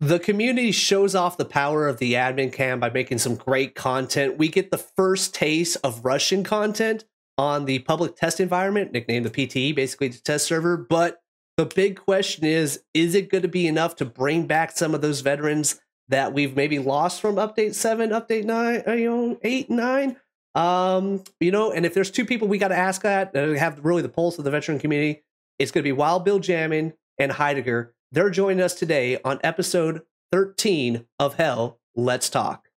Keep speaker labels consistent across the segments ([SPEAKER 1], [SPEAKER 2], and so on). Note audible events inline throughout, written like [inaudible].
[SPEAKER 1] the community shows off the power of the admin cam by making some great content. We get the first taste of Russian content on the public test environment, nicknamed the PTE, basically the test server. But the big question is is it going to be enough to bring back some of those veterans that we've maybe lost from update 7 update 9 uh, you know 8 9 um you know and if there's two people we got to ask that uh, have really the pulse of the veteran community it's going to be wild bill jammin and heidegger they're joining us today on episode 13 of hell let's talk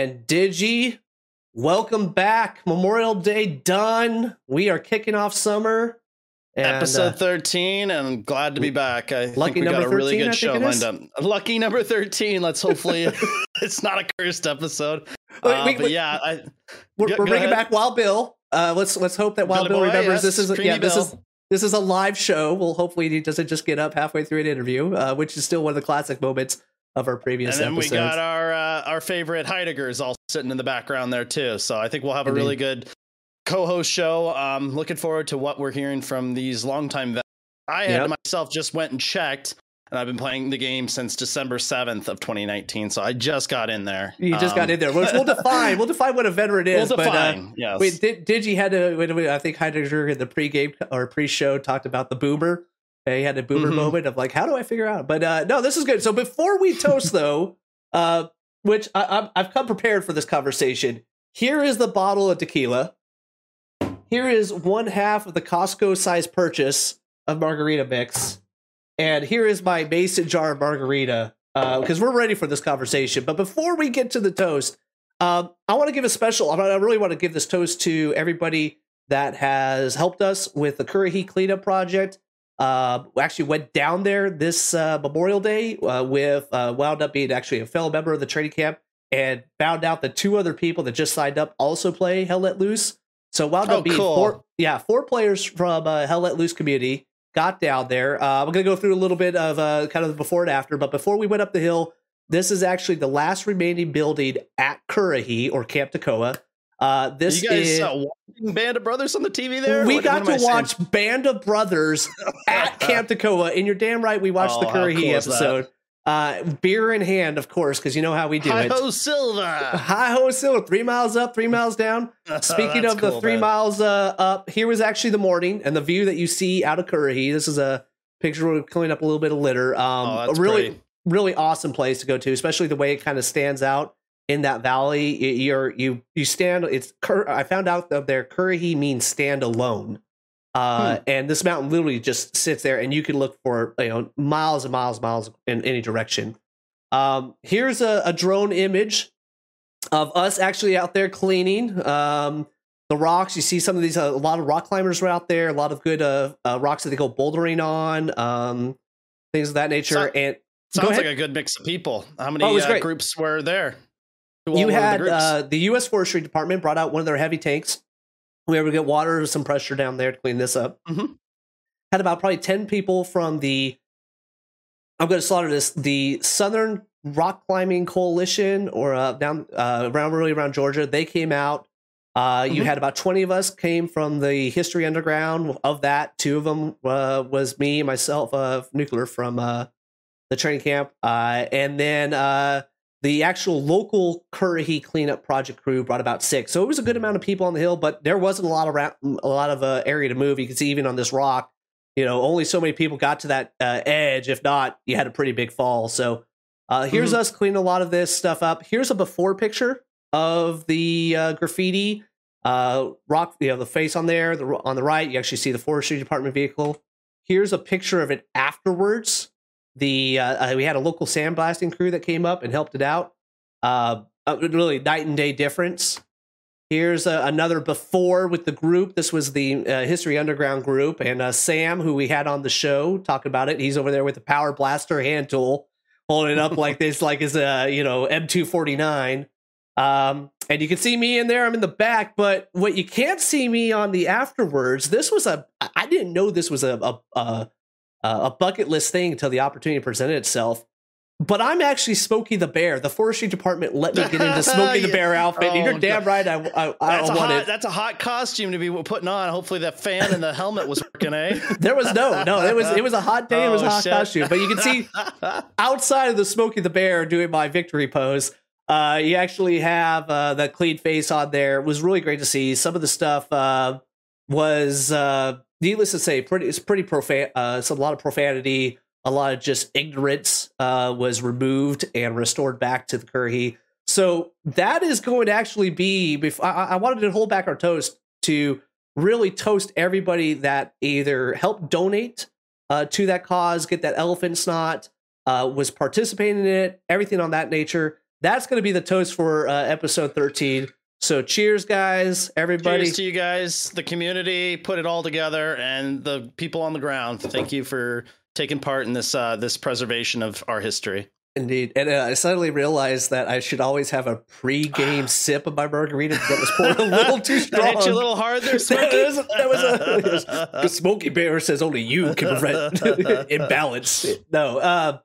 [SPEAKER 1] And Digi, welcome back. Memorial Day done. We are kicking off summer.
[SPEAKER 2] And, Episode uh, 13, and I'm glad to be back. I think we got a really 13, good show lined up. Lucky number 13. Let's hopefully [laughs] [laughs] it's not a cursed episode. Uh, we, we, but yeah, I,
[SPEAKER 1] we're, go, we're bringing ahead. back Wild Bill. Uh, let's let's hope that Wild Bill boy, remembers yes, this is yeah this is this is a live show. Well, hopefully he doesn't just get up halfway through an interview, uh, which is still one of the classic moments of our previous
[SPEAKER 2] and then
[SPEAKER 1] episodes.
[SPEAKER 2] we got our uh, our favorite Heideggers all sitting in the background there too. So I think we'll have a really good co-host show. Um, looking forward to what we're hearing from these longtime vets. I had yep. myself just went and checked, and I've been playing the game since December seventh of 2019. So I just got in there.
[SPEAKER 1] You just um, got in there. We'll, we'll, [laughs] define. We'll define what a veteran is.
[SPEAKER 2] We'll define. But, uh, yes.
[SPEAKER 1] Wait, did, did you had to? I think Heidegger in the pre-game or pre-show talked about the boomer. He had a boomer mm-hmm. moment of like, how do I figure out? But uh, no, this is good. So before we toast, [laughs] though, uh, which I, I've come prepared for this conversation. Here is the bottle of tequila. Here is one half of the Costco size purchase of margarita mix, and here is my mason jar of margarita because uh, we're ready for this conversation. But before we get to the toast, um, I want to give a special. I really want to give this toast to everybody that has helped us with the Currahee cleanup project uh, actually went down there this uh, Memorial Day uh, with uh, wound up being actually a fellow member of the training camp and found out that two other people that just signed up also play Hell Let Loose. So wound oh, up being cool. four, yeah, four players from uh, Hell Let Loose community got down there. Uh, I'm gonna go through a little bit of uh, kind of the before and after, but before we went up the hill, this is actually the last remaining building at Currahee or Camp Toccoa. Uh, this
[SPEAKER 2] you guys
[SPEAKER 1] is
[SPEAKER 2] uh, watching Band of Brothers on the TV there.
[SPEAKER 1] We what, got what to watch saying? Band of Brothers [laughs] at Camp Toccoa, and you're damn right. We watched oh, the Curry cool episode. Uh, beer in hand, of course, because you know how we do
[SPEAKER 2] Hi
[SPEAKER 1] it.
[SPEAKER 2] Hi ho, Silver! [laughs]
[SPEAKER 1] Hi ho, Silver! Three miles up, three miles down. [laughs] Speaking of cool, the three man. miles uh, up, here was actually the morning and the view that you see out of Currahee. This is a picture we're cleaning up a little bit of litter. Um, oh, a really, really awesome place to go to, especially the way it kind of stands out in that valley. You're you you stand. It's I found out that there Currahee means stand alone. Uh, hmm. and this mountain literally just sits there, and you can look for you know miles and miles, miles in any direction. Um, here's a, a drone image of us actually out there cleaning um, the rocks. You see some of these, uh, a lot of rock climbers were out there, a lot of good uh, uh, rocks that they go bouldering on, um, things of that nature. So, and
[SPEAKER 2] sounds like a good mix of people. How many oh, uh, groups were there?
[SPEAKER 1] You had the, uh, the U.S. Forestry Department brought out one of their heavy tanks. We were able to get water, or some pressure down there to clean this up. Mm-hmm. Had about probably ten people from the. I'm going to slaughter this. The Southern Rock Climbing Coalition, or uh, down uh, around really around Georgia, they came out. Uh, mm-hmm. You had about 20 of us came from the History Underground. Of that, two of them uh, was me, myself, uh, nuclear from uh, the training camp, uh, and then uh, the actual local Currahee cleanup project crew brought about six, so it was a good amount of people on the hill. But there wasn't a lot of ra- a lot of uh, area to move. You can see even on this rock, you know, only so many people got to that uh, edge. If not, you had a pretty big fall. So uh, here's mm-hmm. us cleaning a lot of this stuff up. Here's a before picture of the uh, graffiti uh, rock. You know, the face on there. The, on the right, you actually see the forestry department vehicle. Here's a picture of it afterwards the uh, uh, we had a local sandblasting crew that came up and helped it out. Uh, really night and day difference. Here's uh, another before with the group. This was the uh, History Underground group, and uh, Sam, who we had on the show, talking about it. He's over there with the power blaster hand tool, holding it up like [laughs] this, like his uh, you know M249. Um, and you can see me in there. I'm in the back, but what you can't see me on the afterwards. This was a. I didn't know this was a a a, a bucket list thing until the opportunity presented itself. But I'm actually Smokey the Bear. The forestry department let me get into [laughs] Smokey the Bear outfit. Oh, and you're damn right. I, I, I
[SPEAKER 2] that's
[SPEAKER 1] want
[SPEAKER 2] it. That's a hot costume to be putting on. Hopefully, that fan and the helmet was working. Eh? [laughs]
[SPEAKER 1] there was no, no. It was it was a hot day. Oh, it was a hot shit. costume. But you can see [laughs] outside of the Smokey the Bear doing my victory pose. Uh, you actually have uh, the clean face on there. It was really great to see. Some of the stuff uh, was, uh, needless to say, pretty. It's pretty profane. Uh, it's a lot of profanity a lot of just ignorance uh, was removed and restored back to the Curry. So that is going to actually be. Before, I, I wanted to hold back our toast to really toast everybody that either helped donate uh, to that cause, get that elephant snot, uh, was participating in it, everything on that nature. That's going to be the toast for uh, episode 13. So cheers, guys, everybody.
[SPEAKER 2] Cheers to you guys, the community, put it all together, and the people on the ground. Thank you for taking part in this uh, this preservation of our history.
[SPEAKER 1] Indeed, and uh, I suddenly realized that I should always have a pre-game [sighs] sip of my margarita that was poured a little too strong. [laughs]
[SPEAKER 2] that hit you a little hard there, [laughs] Smokey.
[SPEAKER 1] that was, that was a, [laughs] Smokey Bear says only you can prevent imbalance. No, uh,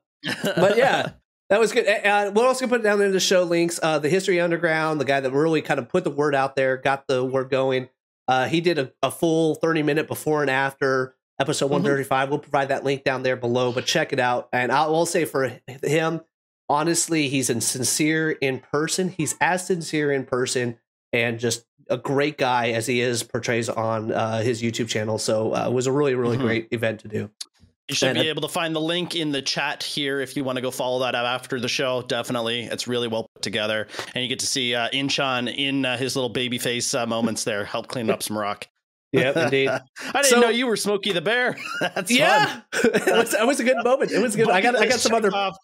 [SPEAKER 1] but yeah, that was good. Uh, we're also gonna put it down there in the show links. Uh, the History Underground, the guy that really kind of put the word out there, got the word going. Uh, he did a, a full thirty minute before and after episode 135. Mm-hmm. We'll provide that link down there below, but check it out. And I will say for him, honestly, he's sincere in person. He's as sincere in person and just a great guy as he is portrays on uh, his YouTube channel. So uh, it was a really, really mm-hmm. great event to do.
[SPEAKER 2] You should and be able to find the link in the chat here if you want to go follow that up after the show. Definitely, it's really well put together, and you get to see uh, Inchon in uh, his little baby face uh, moments there, help clean up some rock. [laughs]
[SPEAKER 1] Yeah, indeed. [laughs] I
[SPEAKER 2] didn't so, know you were Smokey the Bear. [laughs] That's
[SPEAKER 1] yeah, it, was, it was a good moment. It was good. I got I got some other.
[SPEAKER 2] Off.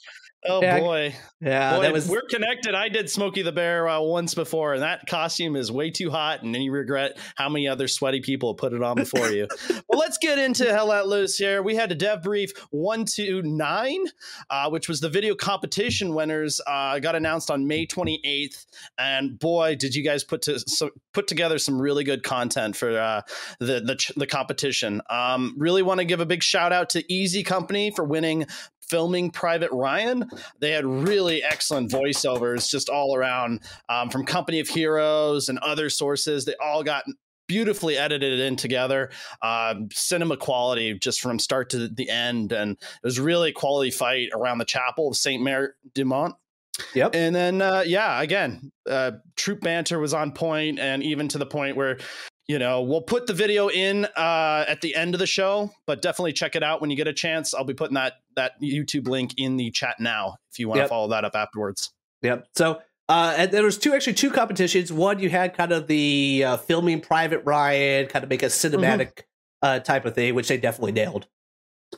[SPEAKER 2] Oh
[SPEAKER 1] yeah,
[SPEAKER 2] boy,
[SPEAKER 1] yeah,
[SPEAKER 2] boy, that was. We're connected. I did Smokey the Bear uh, once before, and that costume is way too hot, and then you regret how many other sweaty people put it on before you. [laughs] well, let's get into Hell Let Loose here. We had a dev brief one two nine, uh, which was the video competition winners. Uh, got announced on May twenty eighth, and boy, did you guys put to so, put together some really good content for uh, the the the competition. Um, really want to give a big shout out to Easy Company for winning filming Private Ryan. They had really excellent voiceovers just all around um, from Company of Heroes and other sources. They all got beautifully edited in together um, cinema quality just from start to the end and it was really a quality fight around the chapel of saint mary du mont
[SPEAKER 1] Yep.
[SPEAKER 2] And then, uh, yeah, again, uh, troop banter was on point, and even to the point where you know we'll put the video in uh, at the end of the show but definitely check it out when you get a chance i'll be putting that that youtube link in the chat now if you want to yep. follow that up afterwards
[SPEAKER 1] yep so uh, there was two actually two competitions one you had kind of the uh, filming private ryan kind of make a mm-hmm. cinematic mm-hmm. uh, type of thing which they definitely nailed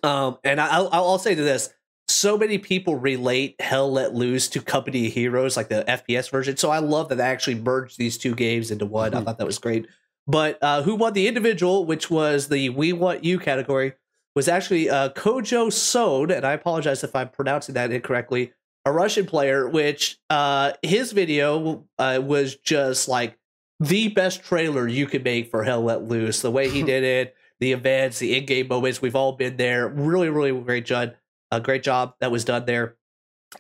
[SPEAKER 1] um, and I'll, I'll say to this so many people relate Hell Let Loose to Company of Heroes, like the FPS version. So I love that they actually merged these two games into one. Mm-hmm. I thought that was great. But uh, who won the individual, which was the We Want You category, was actually uh, Kojo Sode, and I apologize if I'm pronouncing that incorrectly, a Russian player, which uh, his video uh, was just like the best trailer you could make for Hell Let Loose. The way he [laughs] did it, the events, the in-game moments, we've all been there. Really, really great job. A great job that was done there.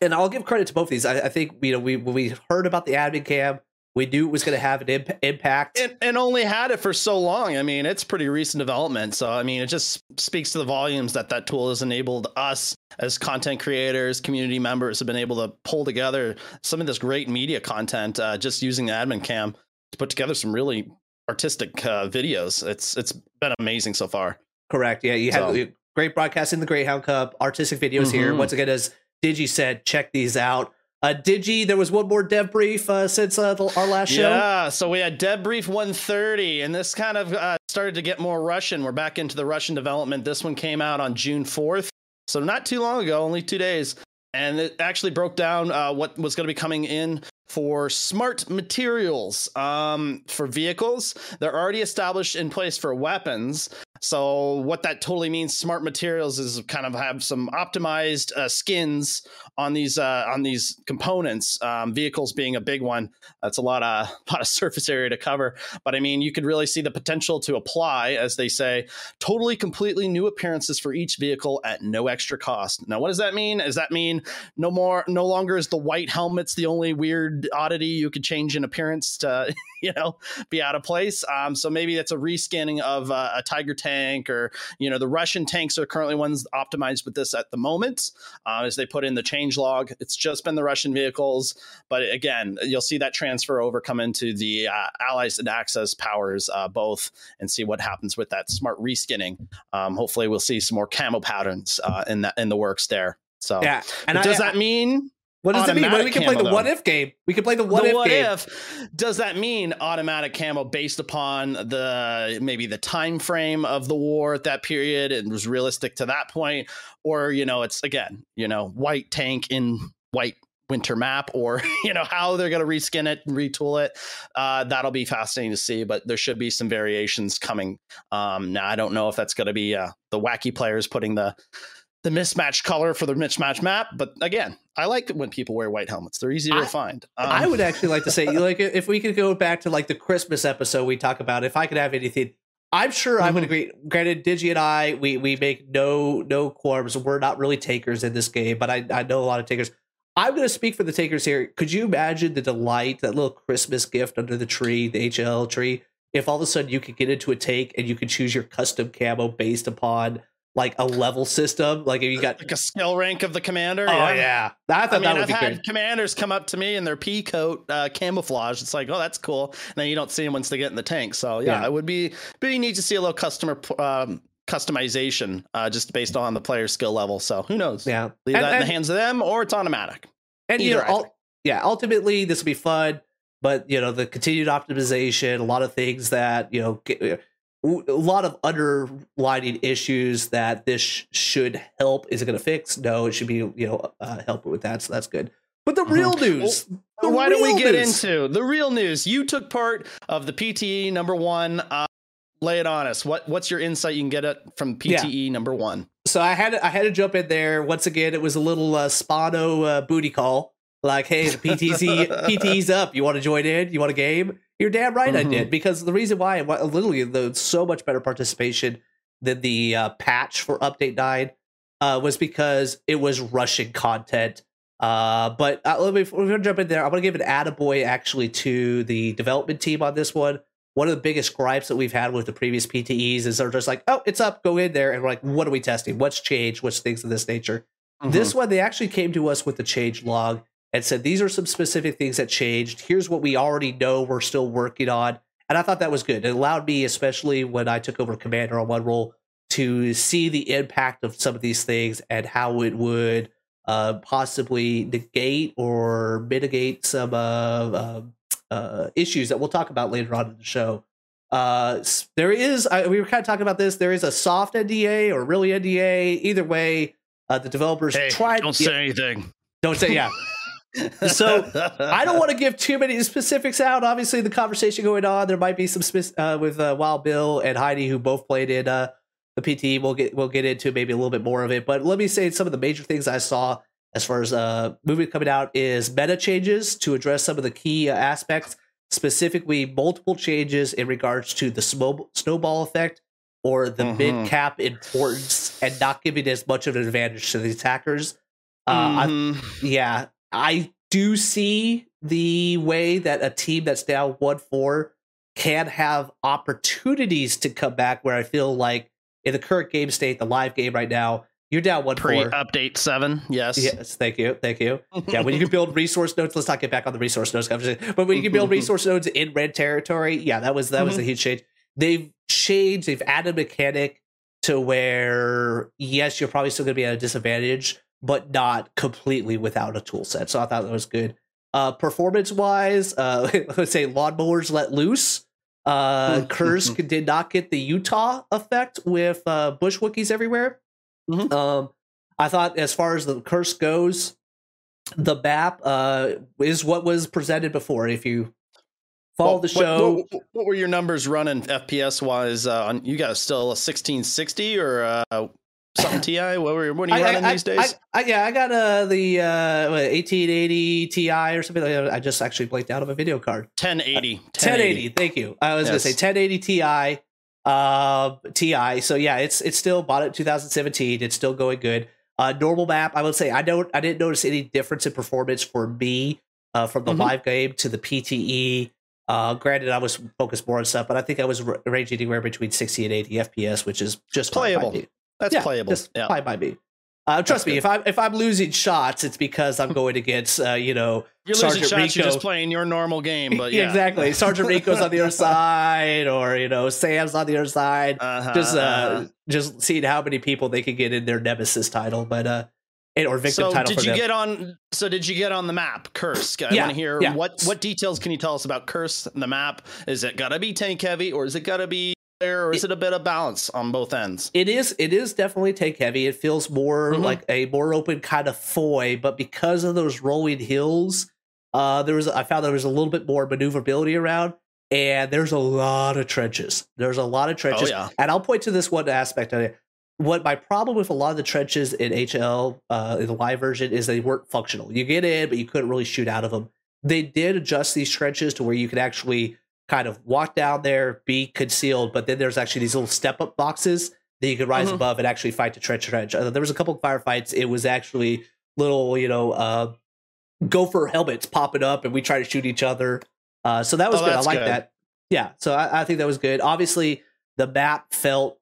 [SPEAKER 1] And I'll give credit to both of these. I, I think you know we when we heard about the admin cam, we knew it was going to have an imp- impact.
[SPEAKER 2] And, and, only had it for so long. I mean it's pretty recent development so i mean it just speaks to the volumes that that tool has enabled us as content creators community members have been able to pull together some of this great media content uh, just using the admin cam to put together some really artistic uh, videos. It's it's been amazing so far.
[SPEAKER 1] Correct. Yeah you so. had great broadcasting the greyhound cup artistic videos mm-hmm. here once again as digi said check these out uh, Digi, there was one more dev brief uh, since uh, the, our last show.
[SPEAKER 2] Yeah, so we had dev brief 130, and this kind of uh, started to get more Russian. We're back into the Russian development. This one came out on June 4th, so not too long ago, only two days. And it actually broke down uh, what was going to be coming in for smart materials um, for vehicles. They're already established in place for weapons. So what that totally means, smart materials, is kind of have some optimized uh, skins on these uh, on these components. Um, vehicles being a big one. That's a lot of [laughs] lot of surface area to cover. But I mean, you could really see the potential to apply, as they say, totally completely new appearances for each vehicle at no extra cost. Now, what does that mean? Does that mean no more, no longer is the white helmets the only weird oddity you could change in appearance to, [laughs] you know, be out of place? Um, so maybe that's a rescanning of uh, a Tiger tank or you know the Russian tanks are currently ones optimized with this at the moment uh, as they put in the change log. It's just been the Russian vehicles, but again, you'll see that transfer over come into the uh, Allies and Axis powers uh, both and see what happens with that smart reskinning. Um, hopefully, we'll see some more camo patterns uh, in that in the works there. So
[SPEAKER 1] yeah,
[SPEAKER 2] and does I, that mean
[SPEAKER 1] what does it mean? we can play the though. what if game. We can play the what
[SPEAKER 2] the
[SPEAKER 1] if
[SPEAKER 2] what
[SPEAKER 1] game.
[SPEAKER 2] if does that mean automatic camo based upon the maybe the time frame of the war at that period and was realistic to that point, or you know it's again you know white tank in white winter map or [laughs] you know how they're going to reskin it and retool it uh, that'll be fascinating to see but there should be some variations coming um, now i don't know if that's going to be uh, the wacky players putting the the mismatched color for the mismatched map. But again, I like when people wear white helmets. They're easier
[SPEAKER 1] I,
[SPEAKER 2] to find.
[SPEAKER 1] Um, I would actually like to say, [laughs] like, if we could go back to like the Christmas episode we talk about, if I could have anything, I'm sure. I would mm-hmm. agree. Granted, Digi and I, we we make no no qualms. We're not really takers in this game, but I I know a lot of takers. I'm going to speak for the takers here. Could you imagine the delight, that little Christmas gift under the tree, the HL tree, if all of a sudden you could get into a take and you could choose your custom camo based upon like a level system. Like if you got
[SPEAKER 2] like a skill rank of the commander.
[SPEAKER 1] Oh yeah, yeah.
[SPEAKER 2] I thought I mean, that would I've be had commanders come up to me in their pea coat uh, camouflage. It's like, oh, that's cool. And then you don't see them once they get in the tank. So yeah, yeah. it would be pretty neat to see a little customer um, customization uh, just based on the player's skill level. So who knows?
[SPEAKER 1] Yeah,
[SPEAKER 2] leave and, that in the hands of them, or it's automatic.
[SPEAKER 1] And Either, you know, ul- yeah, ultimately this will be fun. But you know, the continued optimization, a lot of things that you know. Get, a lot of underlining issues that this sh- should help. Is it going to fix? No, it should be you know uh, help with that. So that's good. But the mm-hmm. real news.
[SPEAKER 2] Well, the why don't we get news. into the real news? You took part of the PTE number one. Uh, lay it on us. What what's your insight you can get it from PTE yeah. number one?
[SPEAKER 1] So I had I had to jump in there once again. It was a little uh, Spano uh, booty call. Like, hey, the PTC PTE's up. You want to join in? You want a game? You're damn right mm-hmm. I did because the reason why literally the so much better participation than the uh, patch for update 9 uh, was because it was rushing content. Uh, but uh, let me we're gonna jump in there. I'm gonna give an attaboy actually to the development team on this one. One of the biggest gripes that we've had with the previous PTEs is they're just like, oh, it's up, go in there, and we're like, what are we testing? What's changed? What's things of this nature? Mm-hmm. This one, they actually came to us with the change log and said, These are some specific things that changed. Here's what we already know we're still working on. And I thought that was good. It allowed me, especially when I took over Commander on one role, to see the impact of some of these things and how it would uh, possibly negate or mitigate some uh, uh, issues that we'll talk about later on in the show. Uh, there is, I, we were kind of talking about this. There is a soft NDA or really NDA. Either way, uh, the developers
[SPEAKER 2] hey,
[SPEAKER 1] tried.
[SPEAKER 2] Don't say anything.
[SPEAKER 1] Don't say yeah. [laughs] so I don't want to [laughs] give too many specifics out. Obviously, the conversation going on, there might be some uh, with uh, Wild Bill and Heidi, who both played in uh, the PT. We'll get we'll get into maybe a little bit more of it, but let me say some of the major things I saw as far as uh movie coming out is meta changes to address some of the key uh, aspects, specifically multiple changes in regards to the snowball effect or the mm-hmm. mid cap importance and not giving as much of an advantage to the attackers. Uh, mm-hmm. yeah, I do see the way that a team that's down 1 4 can have opportunities to come back where I feel like in the current game state, the live game right now, you're down one
[SPEAKER 2] pre update seven. Yes.
[SPEAKER 1] Yes. Thank you. Thank you. Yeah. When you can build resource nodes, let's not get back on the resource nodes conversation. But when you can build [laughs] resource nodes in red territory, yeah, that was that mm-hmm. was a huge change. They've changed. They've added a mechanic to where yes, you're probably still going to be at a disadvantage, but not completely without a tool set. So I thought that was good. Uh, performance wise, uh, [laughs] let's say lawnmowers let loose. Uh, Kursk did not get the Utah effect with uh, bush Wookiees everywhere. Mm-hmm. Um, I thought as far as the Kursk goes, the BAP uh, is what was presented before. If you follow well, the show,
[SPEAKER 2] what, what, what, were your numbers running FPS wise? Uh, on you got still a 1660 or uh, something Ti? What were what are you I, running I, these days?
[SPEAKER 1] I, yeah, I got uh, the uh, 1880 Ti or something like that. I just actually blanked out of a video card.
[SPEAKER 2] 1080.
[SPEAKER 1] 1080. 1080 thank you. I was yes. gonna say 1080 Ti. Uh, Ti. So yeah, it's it's still bought it 2017. It's still going good. Uh, normal map. I would say I don't. I didn't notice any difference in performance for me uh, from the mm-hmm. live game to the PTE. Uh, granted, I was focused more on stuff, but I think I was ranging anywhere between 60 and 80 FPS, which is just
[SPEAKER 2] playable. That's
[SPEAKER 1] yeah,
[SPEAKER 2] playable.
[SPEAKER 1] Just yeah. fine by me. Uh, trust That's me, good. if I'm if I'm losing shots, it's because I'm going against uh, you know
[SPEAKER 2] you're Sergeant losing shots. Rico. You're just playing your normal game, but [laughs] yeah.
[SPEAKER 1] exactly. Sergeant Rico's on the other [laughs] side, or you know Sam's on the other side. Uh-huh, just uh, uh-huh. just seeing how many people they can get in their nemesis title, but uh, or victim
[SPEAKER 2] so
[SPEAKER 1] title.
[SPEAKER 2] Did you
[SPEAKER 1] them.
[SPEAKER 2] get on? So did you get on the map, Kursk? I yeah, want to hear yeah. what what details can you tell us about Kursk and the map? Is it gotta be tank heavy, or is it gotta be there, or is it, it, a bit of balance on both ends?
[SPEAKER 1] It is. It is definitely take heavy. It feels more mm-hmm. like a more open kind of foy, but because of those rolling hills, uh, there was I found there was a little bit more maneuverability around, and there's a lot of trenches. There's a lot of trenches, oh, yeah. and I'll point to this one aspect of it. What my problem with a lot of the trenches in HL uh, in the live version is they weren't functional. You get in, but you couldn't really shoot out of them. They did adjust these trenches to where you could actually kind of walk down there, be concealed, but then there's actually these little step up boxes that you could rise mm-hmm. above and actually fight the trench trench. Uh, there was a couple of firefights. It was actually little, you know, uh, gopher helmets popping up, and we try to shoot each other. Uh, so that was oh, good. I like that. Yeah, so I, I think that was good. Obviously, the map felt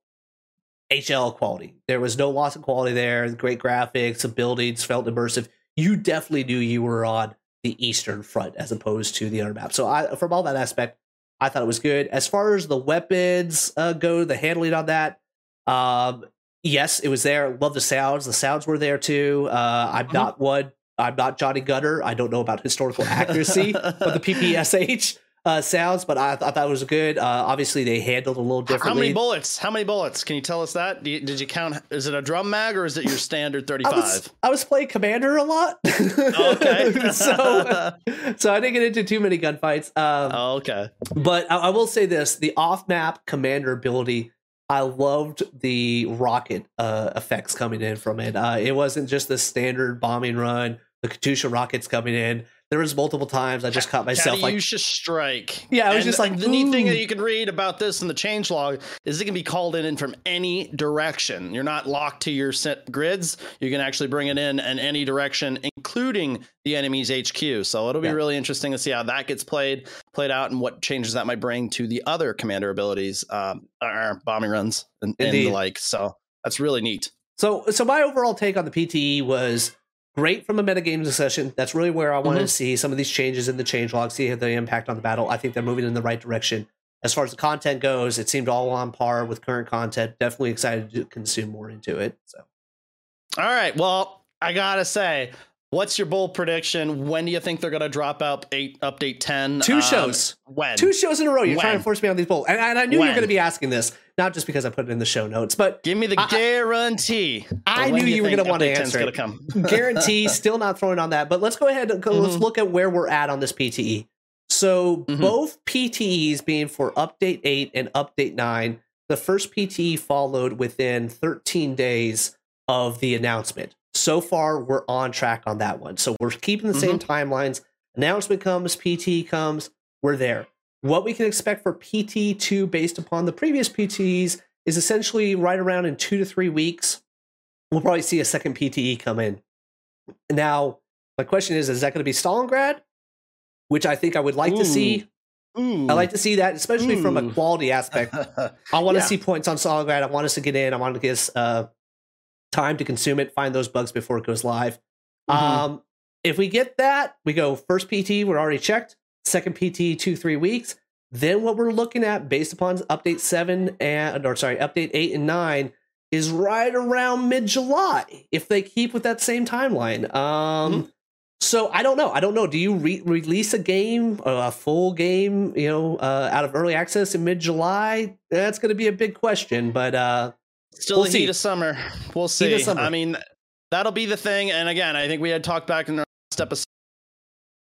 [SPEAKER 1] HL quality. There was no loss of quality there. Great graphics, the buildings felt immersive. You definitely knew you were on the Eastern Front as opposed to the other map. So I, from all that aspect, I thought it was good. As far as the weapons uh, go, the handling on that, um, yes, it was there. Love the sounds. The sounds were there too. Uh, I'm mm-hmm. not one. I'm not Johnny Gunner. I don't know about historical accuracy but the [laughs] PPSH uh, sounds, but I, I, thought it was good. Uh, obviously, they handled a little differently.
[SPEAKER 2] How many bullets? How many bullets? Can you tell us that? You, did you count? Is it a drum mag or is it your standard 35? [laughs] I
[SPEAKER 1] was, I was playing Commander a lot. [laughs] okay. [laughs] so, so I didn't get into too many gunfights. Um,
[SPEAKER 2] oh, okay.
[SPEAKER 1] But I, I will say this the off map Commander ability I loved the rocket uh, effects coming in from it. Uh, it wasn't just the standard bombing run, the Katyusha rockets coming in there was multiple times I just caught myself
[SPEAKER 2] like
[SPEAKER 1] use
[SPEAKER 2] strike.
[SPEAKER 1] Yeah, I was and just like
[SPEAKER 2] the neat thing that you can read about this in the change log is it can be called in from any direction. You're not locked to your set grids. You can actually bring it in in any direction, including the enemy's HQ. So it'll be yeah. really interesting to see how that gets played played out and what changes that might bring to the other commander abilities, um, or bombing runs and, and the like. So that's really neat.
[SPEAKER 1] So so my overall take on the PTE was great from a metagame discussion. That's really where I wanted mm-hmm. to see some of these changes in the change log, see the impact on the battle. I think they're moving in the right direction. As far as the content goes, it seemed all on par with current content. Definitely excited to consume more into it. So,
[SPEAKER 2] all right. Well, I gotta say, what's your bold prediction? When do you think they're gonna drop out eight update ten?
[SPEAKER 1] Two um, shows.
[SPEAKER 2] When?
[SPEAKER 1] Two shows in a row. You're when? trying to force me on these bold, and, and I knew when? you were gonna be asking this not just because I put it in the show notes, but
[SPEAKER 2] give me the I, guarantee.
[SPEAKER 1] I knew you, you were going to want to answer it. Come. [laughs] guarantee, still not throwing on that. But let's go ahead and mm-hmm. let's look at where we're at on this PTE. So mm-hmm. both PTEs being for update eight and update nine, the first PTE followed within 13 days of the announcement. So far, we're on track on that one. So we're keeping the mm-hmm. same timelines. Announcement comes, PT comes, we're there. What we can expect for PT2 based upon the previous PTs is essentially right around in two to three weeks. We'll probably see a second PTE come in. Now, my question is, is that going to be Stalingrad? Which I think I would like Ooh. to see. Ooh. I like to see that, especially Ooh. from a quality aspect. [laughs] I want to see points on Stalingrad. I want us to get in. I want to get us uh, time to consume it, find those bugs before it goes live. Mm-hmm. Um, if we get that, we go first PT, we're already checked second PT two three weeks. Then what we're looking at based upon update seven and or sorry update eight and nine is right around mid July if they keep with that same timeline. Um, mm-hmm. So I don't know. I don't know. Do you re- release a game, a full game, you know, uh, out of early access in mid July? That's going to be a big question, but uh,
[SPEAKER 2] still we'll the see. heat of summer. We'll see. Summer. I mean, that'll be the thing. And again, I think we had talked back in the last episode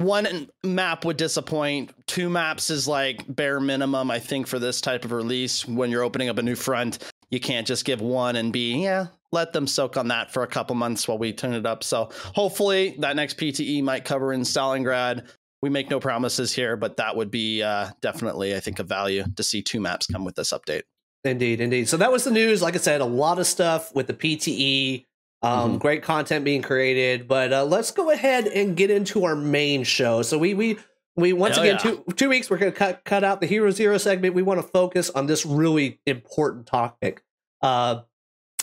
[SPEAKER 2] one map would disappoint. Two maps is like bare minimum, I think, for this type of release. When you're opening up a new front, you can't just give one and be, yeah, let them soak on that for a couple months while we turn it up. So hopefully that next PTE might cover in Stalingrad. We make no promises here, but that would be uh, definitely, I think, a value to see two maps come with this update.
[SPEAKER 1] Indeed, indeed. So that was the news. Like I said, a lot of stuff with the PTE. Um, mm-hmm. Great content being created, but uh, let's go ahead and get into our main show. So we we we once Hell again yeah. two two weeks we're going to cut cut out the Hero Zero segment. We want to focus on this really important topic, uh,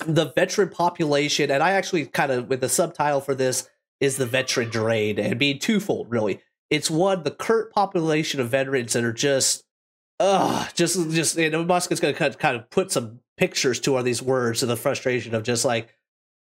[SPEAKER 1] the veteran population, and I actually kind of with the subtitle for this is the veteran drain, and being twofold really. It's one the current population of veterans that are just, uh, just just you know Mosca is going to kind of put some pictures to all these words and the frustration of just like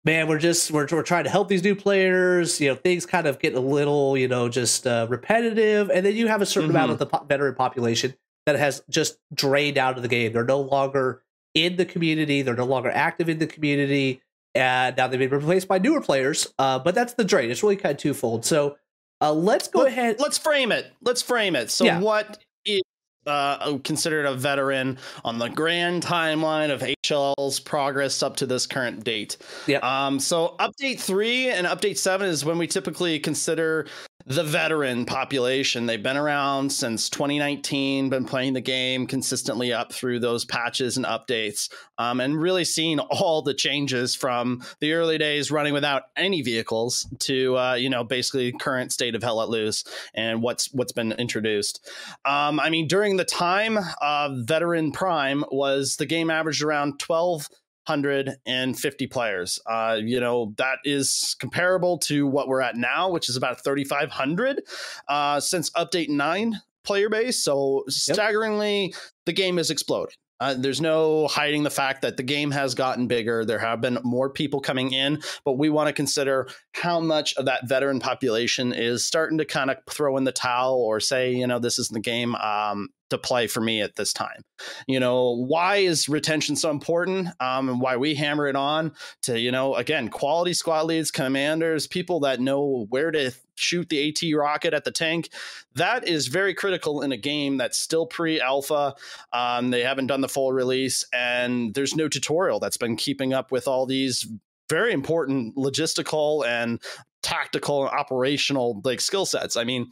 [SPEAKER 1] man, we're just we're we're trying to help these new players. You know, things kind of get a little you know just uh, repetitive, and then you have a certain mm-hmm. amount of the po- veteran population that has just drained out of the game. They're no longer in the community. They're no longer active in the community, and now they've been replaced by newer players. Uh, but that's the drain. It's really kind of twofold. So. Uh, let's go
[SPEAKER 2] Let,
[SPEAKER 1] ahead.
[SPEAKER 2] Let's frame it. Let's frame it. So, yeah. what is uh, considered a veteran on the grand timeline of HL's progress up to this current date.
[SPEAKER 1] Yeah.
[SPEAKER 2] Um, so update three and update seven is when we typically consider the veteran population. They've been around since 2019, been playing the game consistently up through those patches and updates, um, and really seen all the changes from the early days running without any vehicles to uh, you know basically current state of Hell Let Loose and what's what's been introduced. Um, I mean, during the time of Veteran Prime was the game averaged around 12 150 players. Uh, you know, that is comparable to what we're at now, which is about 3,500 uh, since update nine player base. So staggeringly, yep. the game has exploded. Uh, there's no hiding the fact that the game has gotten bigger. There have been more people coming in, but we want to consider how much of that veteran population is starting to kind of throw in the towel or say, you know, this isn't the game. Um, to play for me at this time. You know, why is retention so important? Um, and why we hammer it on to, you know, again, quality squad leads, commanders, people that know where to shoot the AT rocket at the tank. That is very critical in a game that's still pre alpha. Um, they haven't done the full release, and there's no tutorial that's been keeping up with all these very important logistical and tactical and operational like skill sets. I mean,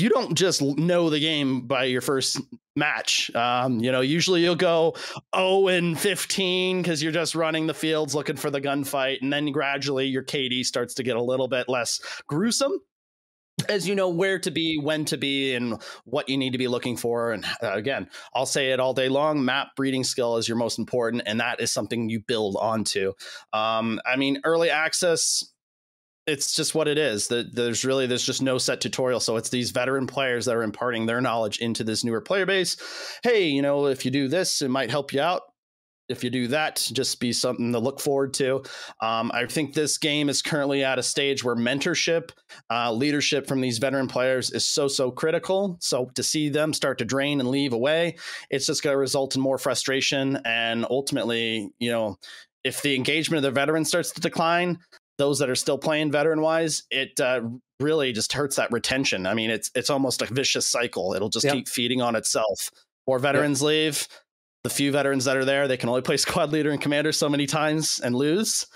[SPEAKER 2] you don't just know the game by your first match. Um, you know, usually you'll go 0 and 15 because you're just running the fields looking for the gunfight. And then gradually your KD starts to get a little bit less gruesome as you know where to be, when to be, and what you need to be looking for. And uh, again, I'll say it all day long map breeding skill is your most important, and that is something you build onto. Um, I mean, early access it's just what it is. That there's really there's just no set tutorial. So it's these veteran players that are imparting their knowledge into this newer player base. Hey you know if you do this it might help you out. If you do that just be something to look forward to. Um, i think this game is currently at a stage where mentorship uh, leadership from these veteran players is so so critical. So to see them start to drain and leave away it's just going to result in more frustration. And ultimately you know if the engagement of the veterans starts to decline those that are still playing veteran wise, it uh, really just hurts that retention. I mean, it's it's almost a vicious cycle. It'll just yep. keep feeding on itself. More veterans yep. leave. The few veterans that are there, they can only play [laughs] squad leader and commander so many times and lose.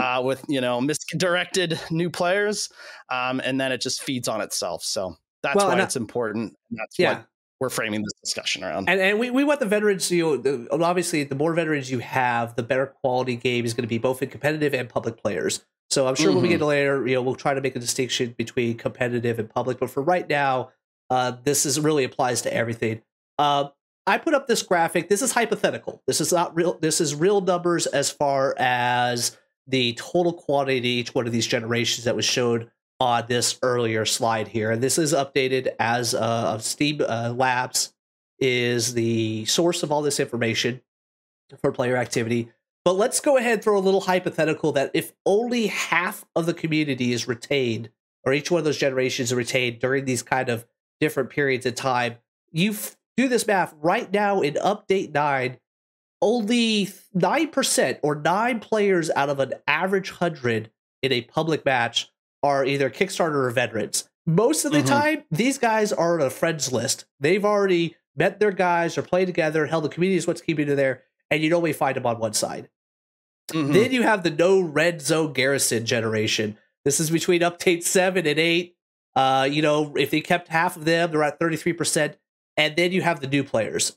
[SPEAKER 2] Uh, with you know misdirected new players, um, and then it just feeds on itself. So that's well, why it's important. That's yeah. what we're framing this discussion around.
[SPEAKER 1] And and we, we want the veterans. You know, obviously, the more veterans you have, the better quality game is going to be both in competitive and public players. So I'm sure mm-hmm. when we get mm-hmm. later, you know, we'll try to make a distinction between competitive and public. But for right now, uh, this is really applies to everything. Uh, I put up this graphic. This is hypothetical. This is not real. This is real numbers as far as the total quantity to each one of these generations that was showed on this earlier slide here. And this is updated as uh, Steam uh, Labs is the source of all this information for player activity. But let's go ahead and throw a little hypothetical that if only half of the community is retained, or each one of those generations are retained during these kind of different periods of time, you do this math right now in update nine, only 9% or nine players out of an average 100 in a public match are either Kickstarter or veterans. Most of the mm-hmm. time, these guys are on a friends list. They've already met their guys or played together. Hell, the community is what's keeping you there, and you normally find them on one side. Mm-hmm. Then you have the no red zone garrison generation. This is between update seven and eight. Uh, you know, if they kept half of them, they're at 33%. And then you have the new players,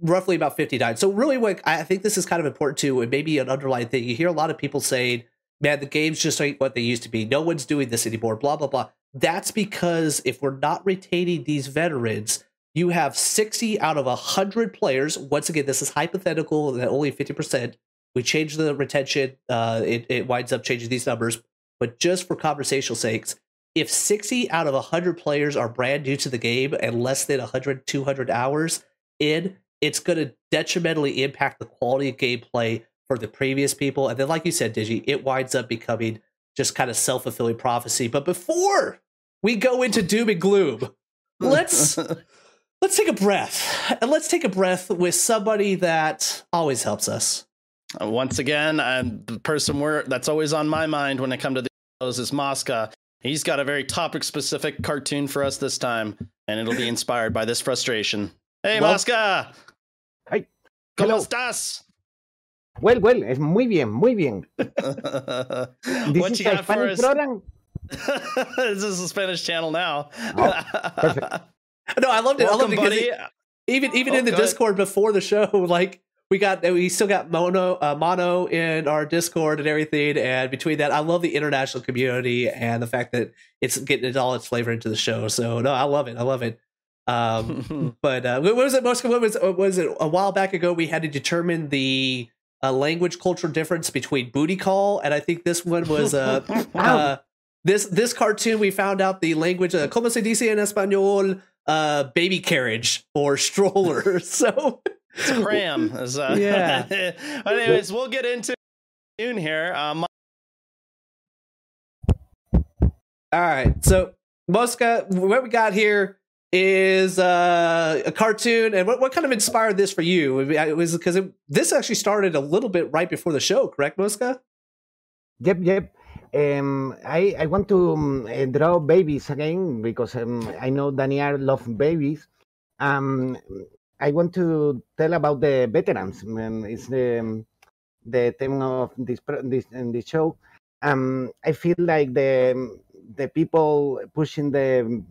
[SPEAKER 1] roughly about 59. So really what I think this is kind of important too, and maybe an underlying thing. You hear a lot of people saying, man, the games just ain't what they used to be. No one's doing this anymore, blah, blah, blah. That's because if we're not retaining these veterans, you have 60 out of 100 players. Once again, this is hypothetical that only 50%. We change the retention. Uh, it, it winds up changing these numbers. But just for conversational sakes, if 60 out of 100 players are brand new to the game and less than 100, 200 hours in, it's going to detrimentally impact the quality of gameplay for the previous people. And then, like you said, Digi, it winds up becoming just kind of self fulfilling prophecy. But before we go into doom and gloom, let's. [laughs] let's take a breath and let's take a breath with somebody that always helps us
[SPEAKER 2] once again and the person that's always on my mind when it comes to the shows is Mosca. He's got a very topic specific cartoon for us this time, and it'll be [laughs] inspired by this frustration. Hey, well, Mosca!
[SPEAKER 3] Hi.
[SPEAKER 2] ¿Cómo Hello. estás?
[SPEAKER 3] Well, well, es muy bien, muy bien. [laughs]
[SPEAKER 2] this what is you got for us? program? [laughs] this is a Spanish channel now.
[SPEAKER 3] Oh, perfect.
[SPEAKER 1] No, I loved it. Welcome, I loved it because even even oh, in the Discord ahead. before the show, like we got we still got mono uh, mono in our discord and everything. And between that i love the international community and the fact that it's getting all its flavor into the show. So no i love it. I love it. Um [laughs] but uh what was it most what was what was it? A while back ago we had to determine the uh, language culture difference between booty call and i think this one was uh, [laughs] uh this this cartoon we found out the language uh, como se dice en español uh baby carriage or stroller. [laughs] So
[SPEAKER 2] it's a pram. uh,
[SPEAKER 1] yeah.
[SPEAKER 2] but [laughs] anyways, we'll get into soon here. Um,
[SPEAKER 1] all right. So Mosca, what we got here is uh, a cartoon, and what, what kind of inspired this for you? It was because this actually started a little bit right before the show, correct, Mosca?
[SPEAKER 3] Yep, yep. Um, I I want to um, draw babies again because um, I know Daniel loves babies. Um, I want to tell about the veterans. It's the the theme of this this in this show. Um, I feel like the the people pushing the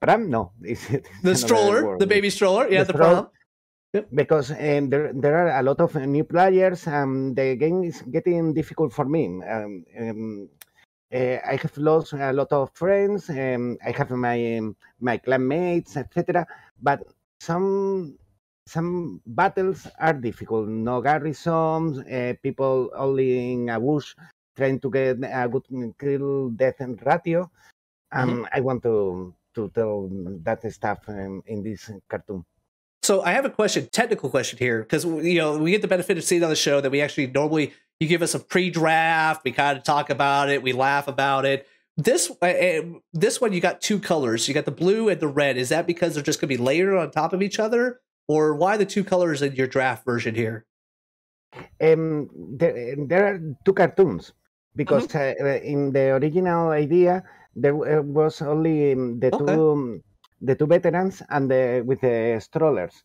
[SPEAKER 3] pram. No, [laughs]
[SPEAKER 1] it's, the stroller, the baby stroller. Yeah, the, the pram.
[SPEAKER 3] Yep. Because um, there there are a lot of new players. Um, the game is getting difficult for me. Um, um, uh, I have lost a lot of friends. Um, I have my my clanmates, etc. But some some battles are difficult. No garrisons, uh, people only in a bush trying to get a good kill death and ratio. Um, mm-hmm. I want to to tell that stuff um, in this cartoon.
[SPEAKER 1] So I have a question, technical question here, because you know we get the benefit of seeing on the show that we actually normally you give us a pre-draft, we kind of talk about it, we laugh about it. This uh, this one you got two colors. You got the blue and the red. Is that because they're just going to be layered on top of each other, or why the two colors in your draft version here?
[SPEAKER 3] Um, there, there are two cartoons because mm-hmm. uh, in the original idea there was only um, the okay. two um, the two veterans and the with the strollers.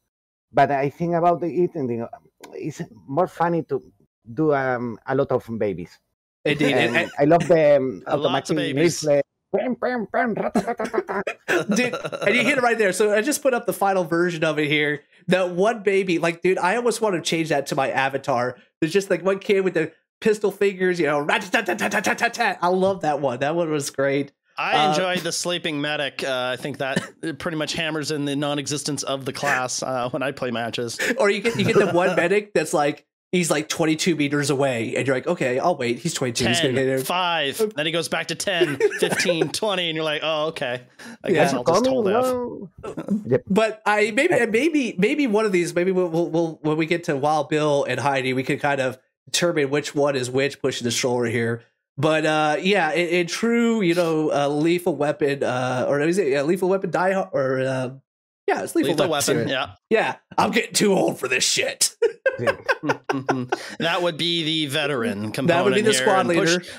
[SPEAKER 3] But I think about it, and it's more funny to do um, a lot of babies.
[SPEAKER 1] Indeed,
[SPEAKER 3] and, and, I love the um, [laughs] automatic reflex. Dude,
[SPEAKER 1] and you hit it right there. So I just put up the final version of it here. That one baby, like, dude, I almost want to change that to my avatar. There's just like one kid with the pistol fingers, you know. I love that one. That one was great.
[SPEAKER 2] I uh, enjoyed the sleeping medic. Uh, I think that pretty much hammers in the non-existence of the class uh, when I play matches.
[SPEAKER 1] Or you get you get the one [laughs] medic that's like he's like 22 meters away and you're like okay i'll wait. He's 22 10, he's gonna get there.
[SPEAKER 2] 5 then he goes back to 10 [laughs] 15 20 and you're like oh okay. I yeah. guess i'll just hold
[SPEAKER 1] off [laughs] but i maybe maybe maybe one of these maybe we'll, we'll, we'll, when we get to wild bill and heidi we can kind of determine which one is which pushing the stroller here. But uh, yeah, in, in, true, you know, uh, lethal weapon, uh, or is it yeah, lethal weapon die or uh, yeah, it's lethal, lethal weapon. weapon yeah, yeah. I'm getting too old for this shit. [laughs]
[SPEAKER 2] that would be the veteran component. [laughs] That would be the
[SPEAKER 1] squad leader.
[SPEAKER 2] Push,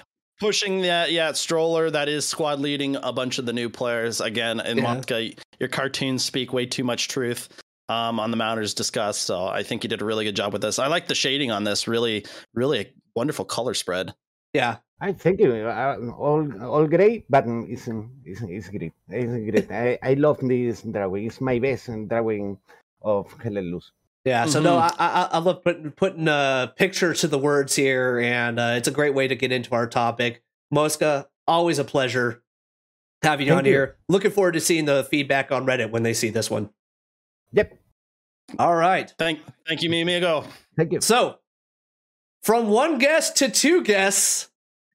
[SPEAKER 2] pushing that. Yeah, Stroller that is squad leading a bunch of the new players again. And yeah. your cartoons speak way too much truth. Um, on the Mounters discussed, so I think you did a really good job with this. I like the shading on this. Really, really wonderful color spread.
[SPEAKER 1] Yeah,
[SPEAKER 3] I thank you. Uh, all all great, but it's it's, it's great. It's great. [laughs] I, I love this drawing. It's my best drawing of Helen Luz.
[SPEAKER 1] Yeah, so mm-hmm. no, I, I, I love putting putting a picture to the words here, and uh, it's a great way to get into our topic. Mosca, always a pleasure having you Thank on you. here. Looking forward to seeing the feedback on Reddit when they see this one.
[SPEAKER 3] Yep.
[SPEAKER 1] All right.
[SPEAKER 2] Thank thank you, Mimi. Go.
[SPEAKER 3] Thank you.
[SPEAKER 1] So, from one guest to two guests,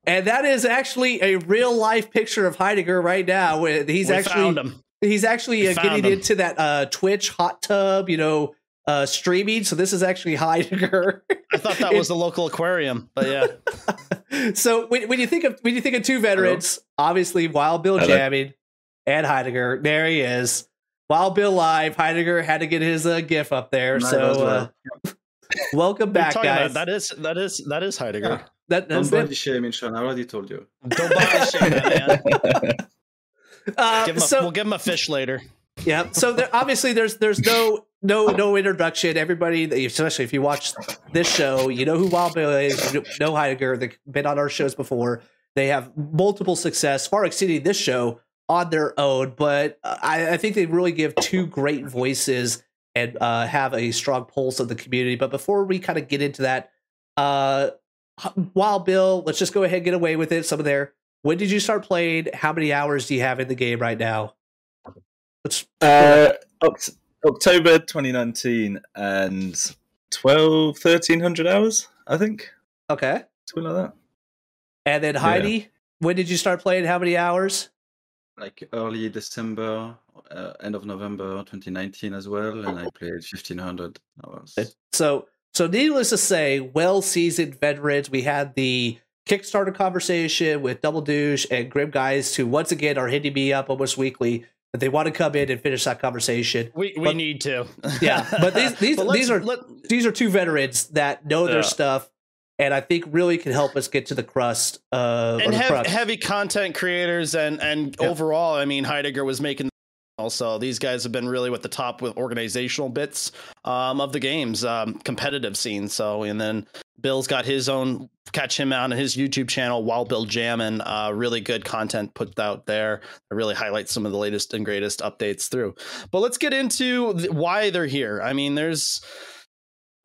[SPEAKER 1] and that is actually a real life picture of Heidegger right now. He's we actually he's actually uh, getting him. into that uh, Twitch hot tub, you know, uh, streaming. So this is actually [laughs] Heidegger.
[SPEAKER 2] I thought that was [laughs] the local aquarium, but
[SPEAKER 1] yeah. [laughs] so when, when, you think of when you think of two veterans, Hello? obviously Wild Bill Hello? jamming and Heidegger, there he is. Wild Bill live. Heidegger had to get his uh, GIF up there. so uh, welcome back, guys.
[SPEAKER 2] About? That is that is that is Heidegger. Yeah.
[SPEAKER 4] That, Don't body shaming, Sean. I already told you.
[SPEAKER 2] Don't body shame, man. [laughs] Uh, give him a, so, we'll give him a fish later.
[SPEAKER 1] Yeah. So there, obviously, there's there's no no no introduction. Everybody, especially if you watch this show, you know who Wild Bill is. You know Heidegger. They've been on our shows before. They have multiple success, far exceeding this show on their own. But I, I think they really give two great voices and uh, have a strong pulse of the community. But before we kind of get into that, uh, Wild Bill, let's just go ahead and get away with it. Some of there. when did you start playing? How many hours do you have in the game right now?
[SPEAKER 4] Let's uh, October 2019 and 12, 1300 hours, I think.
[SPEAKER 1] Okay.
[SPEAKER 4] Something like that.
[SPEAKER 1] And then Heidi, yeah. when did you start playing? How many hours?
[SPEAKER 4] Like early December, uh, end of November 2019 as well, and I played 1500 hours.
[SPEAKER 1] So, so needless to say, well seasoned veterans. We had the Kickstarter conversation with Double Douche and Grim Guys, who once again are hitting me up almost weekly that they want to come in and finish that conversation.
[SPEAKER 2] We we but, need to.
[SPEAKER 1] yeah, but these [laughs] these but these are let, these are two veterans that know their stuff and I think really can help us get to the crust. Uh,
[SPEAKER 2] and
[SPEAKER 1] hev- crust.
[SPEAKER 2] heavy content creators, and and overall, I mean, Heidegger was making. Also, these guys have been really with the top with organizational bits um, of the games, um, competitive scene. So, and then Bill's got his own. Catch him out on his YouTube channel, Wild Bill Jammin'. Uh, really good content put out there. Really highlights some of the latest and greatest updates through. But let's get into why they're here. I mean, there's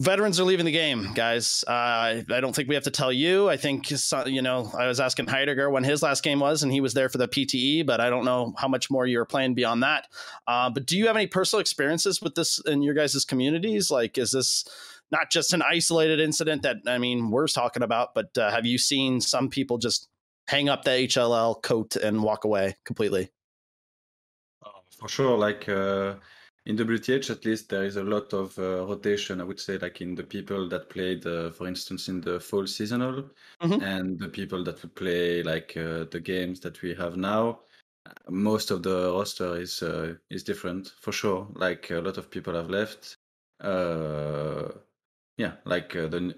[SPEAKER 2] veterans are leaving the game, guys. Uh, I don't think we have to tell you. I think you know. I was asking Heidegger when his last game was, and he was there for the PTE, but I don't know how much more you're playing beyond that. Uh, but do you have any personal experiences with this in your guys' communities? Like, is this not just an isolated incident that I mean we're talking about, but uh, have you seen some people just hang up the HLL coat and walk away completely?
[SPEAKER 4] Oh, for sure, like uh, in WTH at least there is a lot of uh, rotation i would say like in the people that played uh, for instance in the fall seasonal mm-hmm. and the people that would play like uh, the games that we have now most of the roster is uh, is different for sure like a lot of people have left uh, yeah like uh, the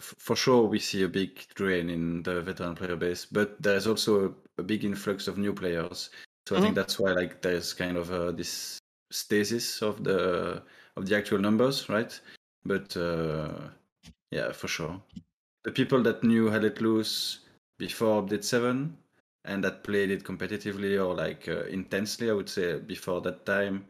[SPEAKER 4] for sure we see a big drain in the veteran player base but there's also a, a big influx of new players so mm-hmm. i think that's why like there's kind of this stasis of the of the actual numbers, right? But uh, yeah, for sure, the people that knew Hell Let Loose before update seven and that played it competitively or like uh, intensely, I would say before that time,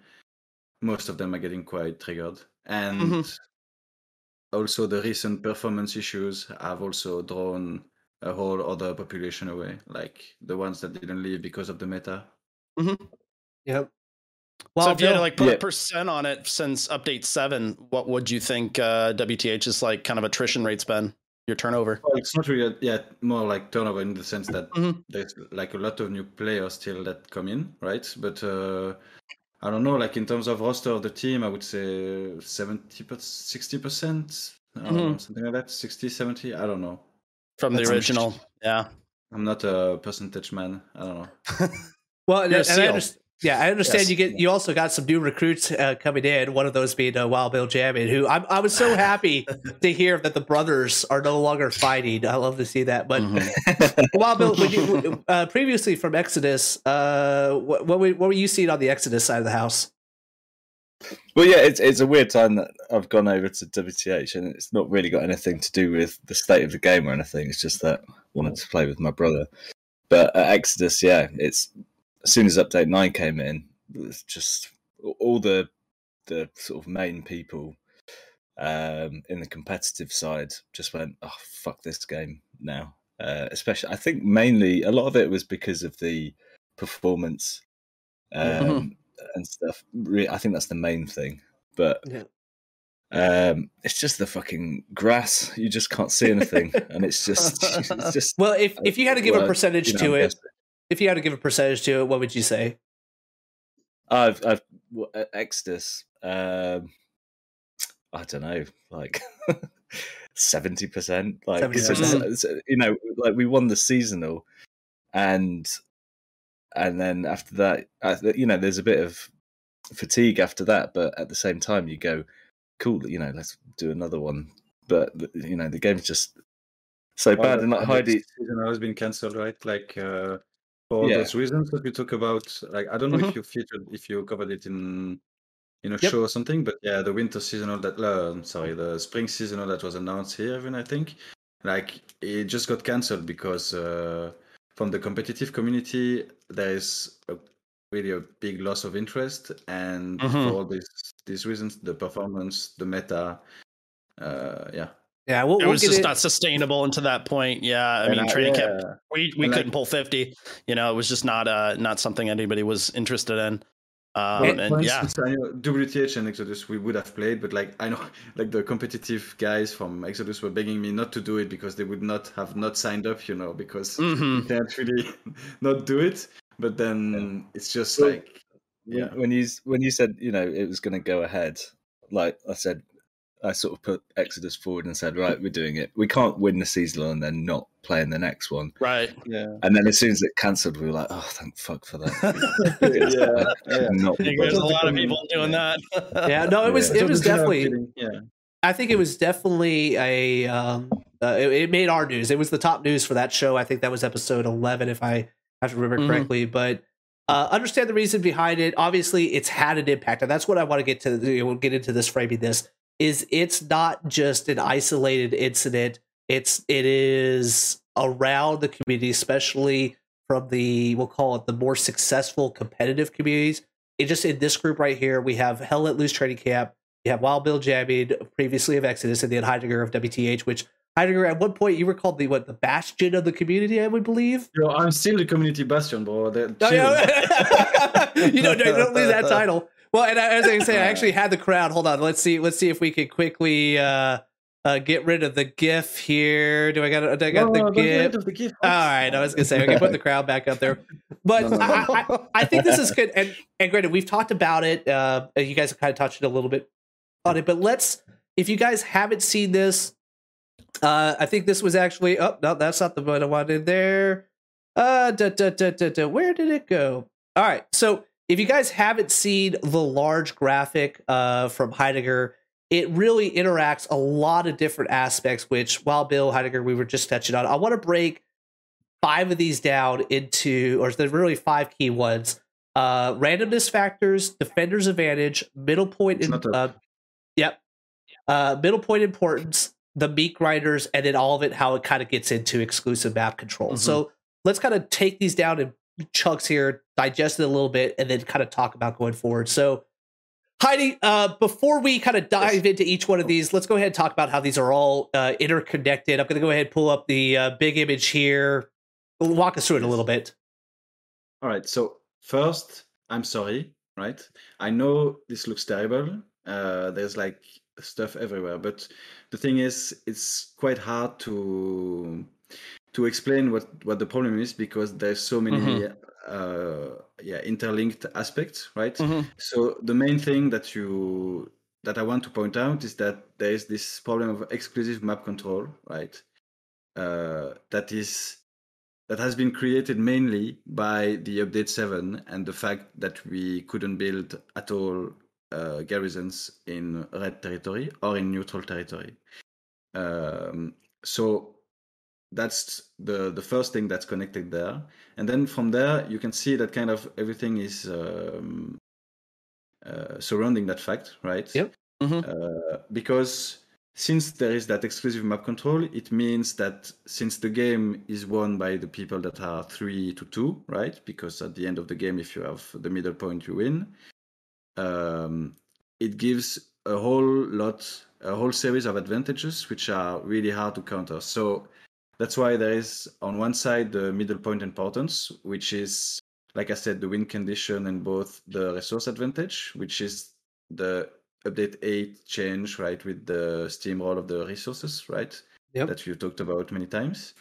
[SPEAKER 4] most of them are getting quite triggered, and mm-hmm. also the recent performance issues have also drawn a whole other population away, like the ones that didn't leave because of the meta.
[SPEAKER 1] Mm-hmm. Yep.
[SPEAKER 2] Well, so if you had to like put yeah. a percent on it since update seven, what would you think uh, WTH's like kind of attrition rate's been? Your turnover?
[SPEAKER 4] Well, it's not really yet more like turnover in the sense that mm-hmm. there's like a lot of new players still that come in, right? But uh, I don't know, like in terms of roster of the team, I would say 70 60 percent, mm-hmm. something like that, 60, 70. I don't know.
[SPEAKER 2] From That's the original, yeah.
[SPEAKER 4] I'm not a percentage man. I don't know. [laughs]
[SPEAKER 1] well, and, and I, understand, Yeah, I understand yes. you get. You also got some new recruits uh, coming in. One of those being uh, Wild Bill Jamming, who I'm, I was so [laughs] happy to hear that the brothers are no longer fighting. I love to see that. But mm-hmm. [laughs] Wild Bill, when you, uh, previously from Exodus, uh, what, what, what were you seeing on the Exodus side of the house?
[SPEAKER 5] Well, yeah, it's it's a weird time that I've gone over to WTH, and it's not really got anything to do with the state of the game or anything. It's just that I wanted to play with my brother. But at Exodus, yeah, it's as soon as update nine came in, just all the the sort of main people um, in the competitive side just went, oh fuck this game now. Uh, especially, I think mainly a lot of it was because of the performance um, mm-hmm. and stuff. I think that's the main thing, but. Yeah. Um, it's just the fucking grass. You just can't see anything, and it's just, [laughs] it's just.
[SPEAKER 1] Well, if if you had to give a percentage you know, to it, if you had to give a percentage to it, what would you say?
[SPEAKER 5] I've, I've Exodus. Um, I don't know, like [laughs] seventy percent. Like 70%. you know, like we won the seasonal, and and then after that, you know, there's a bit of fatigue after that. But at the same time, you go, cool, you know, let's do another one. But you know, the game's just so well, bad. And like Heidi,
[SPEAKER 4] season has been cancelled, right? Like. Uh for yeah. those reasons that we talk about. Like I don't know mm-hmm. if you featured if you covered it in in a yep. show or something, but yeah, the winter seasonal that uh, sorry, the spring seasonal that was announced here, even I think, like it just got cancelled because uh, from the competitive community there is a really a big loss of interest, and mm-hmm. for all these these reasons, the performance, the meta, uh, yeah,
[SPEAKER 2] yeah, we'll, it was just it. not sustainable until that point. Yeah, I and mean, I, training yeah. camp, we we and couldn't I, pull fifty. You know, it was just not uh not something anybody was interested in. Um, well, and yeah,
[SPEAKER 4] instance, WTH and Exodus we would have played, but like I know, [laughs] like the competitive guys from Exodus were begging me not to do it because they would not have not signed up, you know, because [laughs] mm-hmm. they can't really [laughs] not do it. But then it's just so, like,
[SPEAKER 5] yeah. When you when you said you know it was going to go ahead, like I said, I sort of put Exodus forward and said, right, we're doing it. We can't win the season and then not play in the next one.
[SPEAKER 2] Right.
[SPEAKER 5] Yeah. And then as soon as it cancelled, we were like, oh, thank fuck for that. [laughs] yeah.
[SPEAKER 2] yeah. Not there's a lot of people doing that.
[SPEAKER 1] yeah. No, it was, yeah. it was definitely, yeah. I think it was definitely a, um, uh, it, it, made our news. It was the top news for that show. I think that was episode 11, if I have to remember mm-hmm. correctly. But uh, understand the reason behind it. Obviously, it's had an impact, and that's what I want to get to. We'll get into this framing this is it's not just an isolated incident. It's it is around the community, especially from the we'll call it the more successful competitive communities. It just in this group right here, we have Hell Let Loose Training Camp, you have Wild Bill Jamming, previously of Exodus, and then Heidegger of WTH, which Heidegger, at one point you were called the what the bastion of the community, I would believe.
[SPEAKER 4] Yo, I'm still the community bastion, bro. Oh, [laughs]
[SPEAKER 1] you know, don't lose that title. Well, and as I say, I actually had the crowd. Hold on, let's see. Let's see if we can quickly uh, uh, get rid of the GIF here. Do I got? Do I got no, the, GIF? the GIF? All right, I was gonna say we can put the [laughs] crowd back up there, but no, no, I, I, I, think this is good. And and granted, we've talked about it. Uh, you guys have kind of touched it a little bit on it, but let's. If you guys haven't seen this, uh, I think this was actually. Oh no, that's not the one I wanted there. Uh, da, da, da, da, da, where did it go? All right, so if you guys haven't seen the large graphic uh, from Heidegger, it really interacts a lot of different aspects, which while Bill Heidegger, we were just touching on. I want to break five of these down into, or there's really five key ones. Uh, randomness factors, defender's advantage, middle point, in, uh, yep, uh, middle point importance, the meat grinders, and then all of it, how it kind of gets into exclusive map control. Mm-hmm. So let's kind of take these down in chunks here, digest it a little bit, and then kind of talk about going forward. So, Heidi, uh, before we kind of dive into each one of these, let's go ahead and talk about how these are all uh, interconnected. I'm going to go ahead and pull up the uh, big image here. Walk us through it a little bit.
[SPEAKER 4] All right. So, first, I'm sorry, right? I know this looks terrible. Uh, there's like stuff everywhere, but the thing is, it's quite hard to to explain what what the problem is because there's so many mm-hmm. uh, yeah interlinked aspects right mm-hmm. so the main thing that you that i want to point out is that there is this problem of exclusive map control right uh, that is that has been created mainly by the update 7 and the fact that we couldn't build at all uh, garrisons in red territory or in neutral territory. Um, so that's the the first thing that's connected there, and then from there you can see that kind of everything is um, uh, surrounding that fact, right?
[SPEAKER 1] Yep.
[SPEAKER 4] Mm-hmm. Uh, because since there is that exclusive map control, it means that since the game is won by the people that are three to two, right? Because at the end of the game, if you have the middle point, you win. Um, it gives a whole lot, a whole series of advantages which are really hard to counter. So that's why there is on one side the middle point importance, which is like I said, the win condition and both the resource advantage, which is the update 8 change, right, with the steamroll of the resources, right?
[SPEAKER 1] Yep.
[SPEAKER 4] That you talked about many times.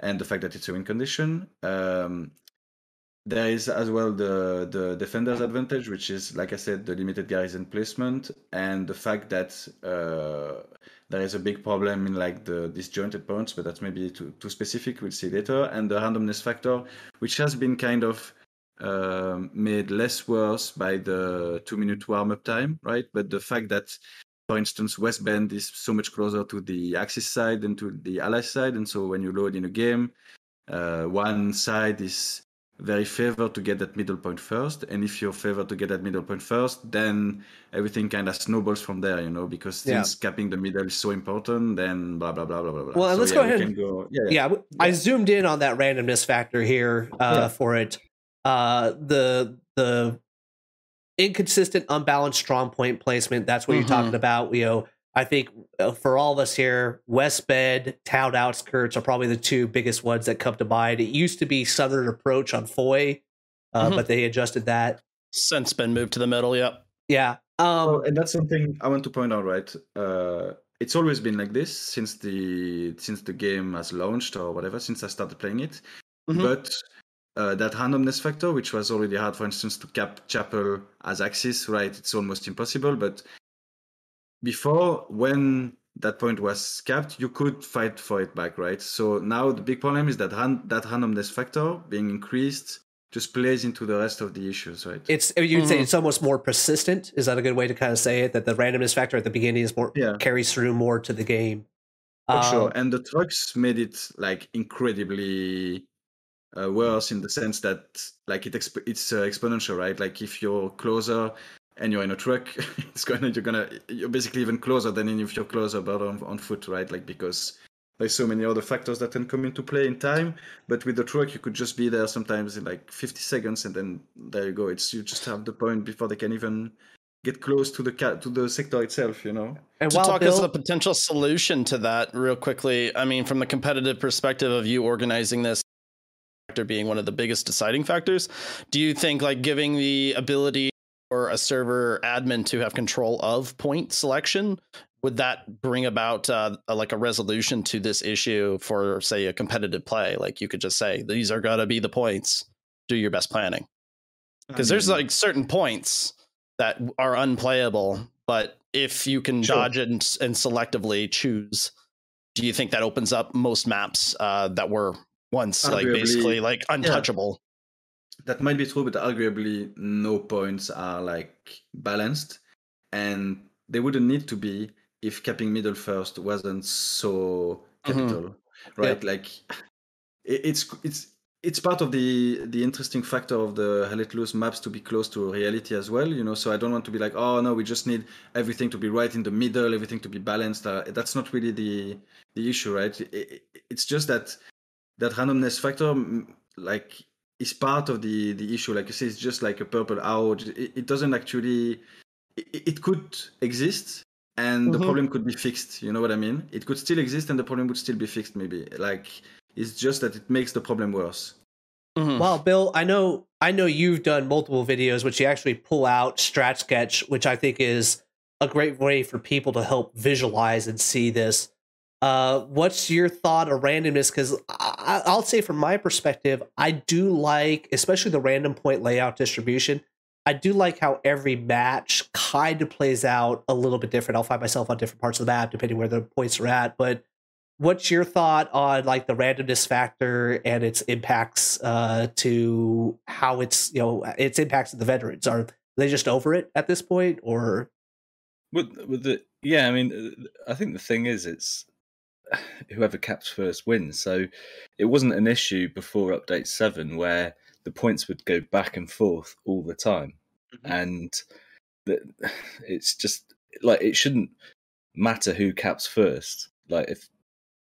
[SPEAKER 4] And the fact that it's a win condition. Um, there is as well the the defender's advantage, which is, like I said, the limited garrison placement and the fact that uh, there is a big problem in like the disjointed points, but that's maybe too, too specific. We'll see later. And the randomness factor, which has been kind of uh, made less worse by the two minute warm up time, right? But the fact that, for instance, West Bend is so much closer to the Axis side than to the Ally side, and so when you load in a game, uh, one side is very favored to get that middle point first, and if you're favored to get that middle point first, then everything kind of snowballs from there, you know, because since yeah. capping the middle is so important, then blah blah blah blah blah.
[SPEAKER 1] Well, so, let's
[SPEAKER 4] yeah,
[SPEAKER 1] go ahead. Go, yeah, yeah, I zoomed in on that randomness factor here uh, for it uh, the the inconsistent, unbalanced strong point placement. That's what mm-hmm. you're talking about. You know, I think uh, for all of us here, West Bend, town outskirts are probably the two biggest ones that come to mind. It used to be Southern Approach on Foy, uh, mm-hmm. but they adjusted that.
[SPEAKER 2] Since been moved to the middle. Yep.
[SPEAKER 1] Yeah. Um,
[SPEAKER 4] oh, and that's something I want to point out. Right. Uh, it's always been like this since the since the game has launched or whatever. Since I started playing it. Mm-hmm. But uh, that randomness factor, which was already hard, for instance, to cap chapel as axis, right? It's almost impossible. But before, when that point was capped, you could fight for it back, right? So now the big problem is that ran- that randomness factor being increased just plays into the rest of the issues, right?
[SPEAKER 1] It's you'd mm-hmm. say it's almost more persistent. Is that a good way to kind of say it? That the randomness factor at the beginning is more yeah. carries through more to the game.
[SPEAKER 4] For um, sure, and the trucks made it like incredibly uh, worse in the sense that like it exp- it's uh, exponential, right? Like if you're closer and you're in a truck, [laughs] it's gonna you're gonna you're basically even closer than if you're closer but on, on foot, right? Like because there's so many other factors that can come into play in time. But with the truck, you could just be there sometimes in like 50 seconds, and then there you go. It's you just have the point before they can even get close to the cat to the sector itself you know
[SPEAKER 2] and to talk Bill- as a potential solution to that real quickly i mean from the competitive perspective of you organizing this factor being one of the biggest deciding factors. Do you think like giving the ability for a server admin to have control of point selection would that bring about uh, a, like a resolution to this issue for say a competitive play? Like you could just say these are gonna be the points. Do your best planning because there's like certain points that are unplayable, but if you can sure. dodge it and, and, selectively choose, do you think that opens up most maps uh, that were once like basically like untouchable.
[SPEAKER 4] That might be true, but arguably no points are like balanced, and they wouldn't need to be if capping middle first wasn't so mm-hmm. capital, mm-hmm. right? Yeah. Like it's it's it's part of the the interesting factor of the Loose maps to be close to reality as well, you know. So I don't want to be like, oh no, we just need everything to be right in the middle, everything to be balanced. Uh, that's not really the the issue, right? It, it, it's just that that randomness factor like is part of the the issue. Like you say it's just like a purple out. It, it doesn't actually it, it, could exist and mm-hmm. the problem could be fixed. You know what i mean? It could still exist and the problem would still be fixed maybe. Like it's just that it makes the problem worse.
[SPEAKER 1] Mm-hmm. well bill i know i know you've done multiple videos which you actually pull out strat sketch which i think is a great way for people to help visualize and see this uh, what's your thought of randomness? Because I'll say from my perspective, I do like, especially the random point layout distribution. I do like how every match kind of plays out a little bit different. I'll find myself on different parts of the map depending where the points are at. But what's your thought on like the randomness factor and its impacts uh, to how it's you know its impacts to the veterans? Are they just over it at this point, or?
[SPEAKER 5] With with the yeah, I mean, uh, I think the thing is, it's whoever caps first wins. So it wasn't an issue before update seven where the points would go back and forth all the time, mm-hmm. and that it's just like it shouldn't matter who caps first. Like if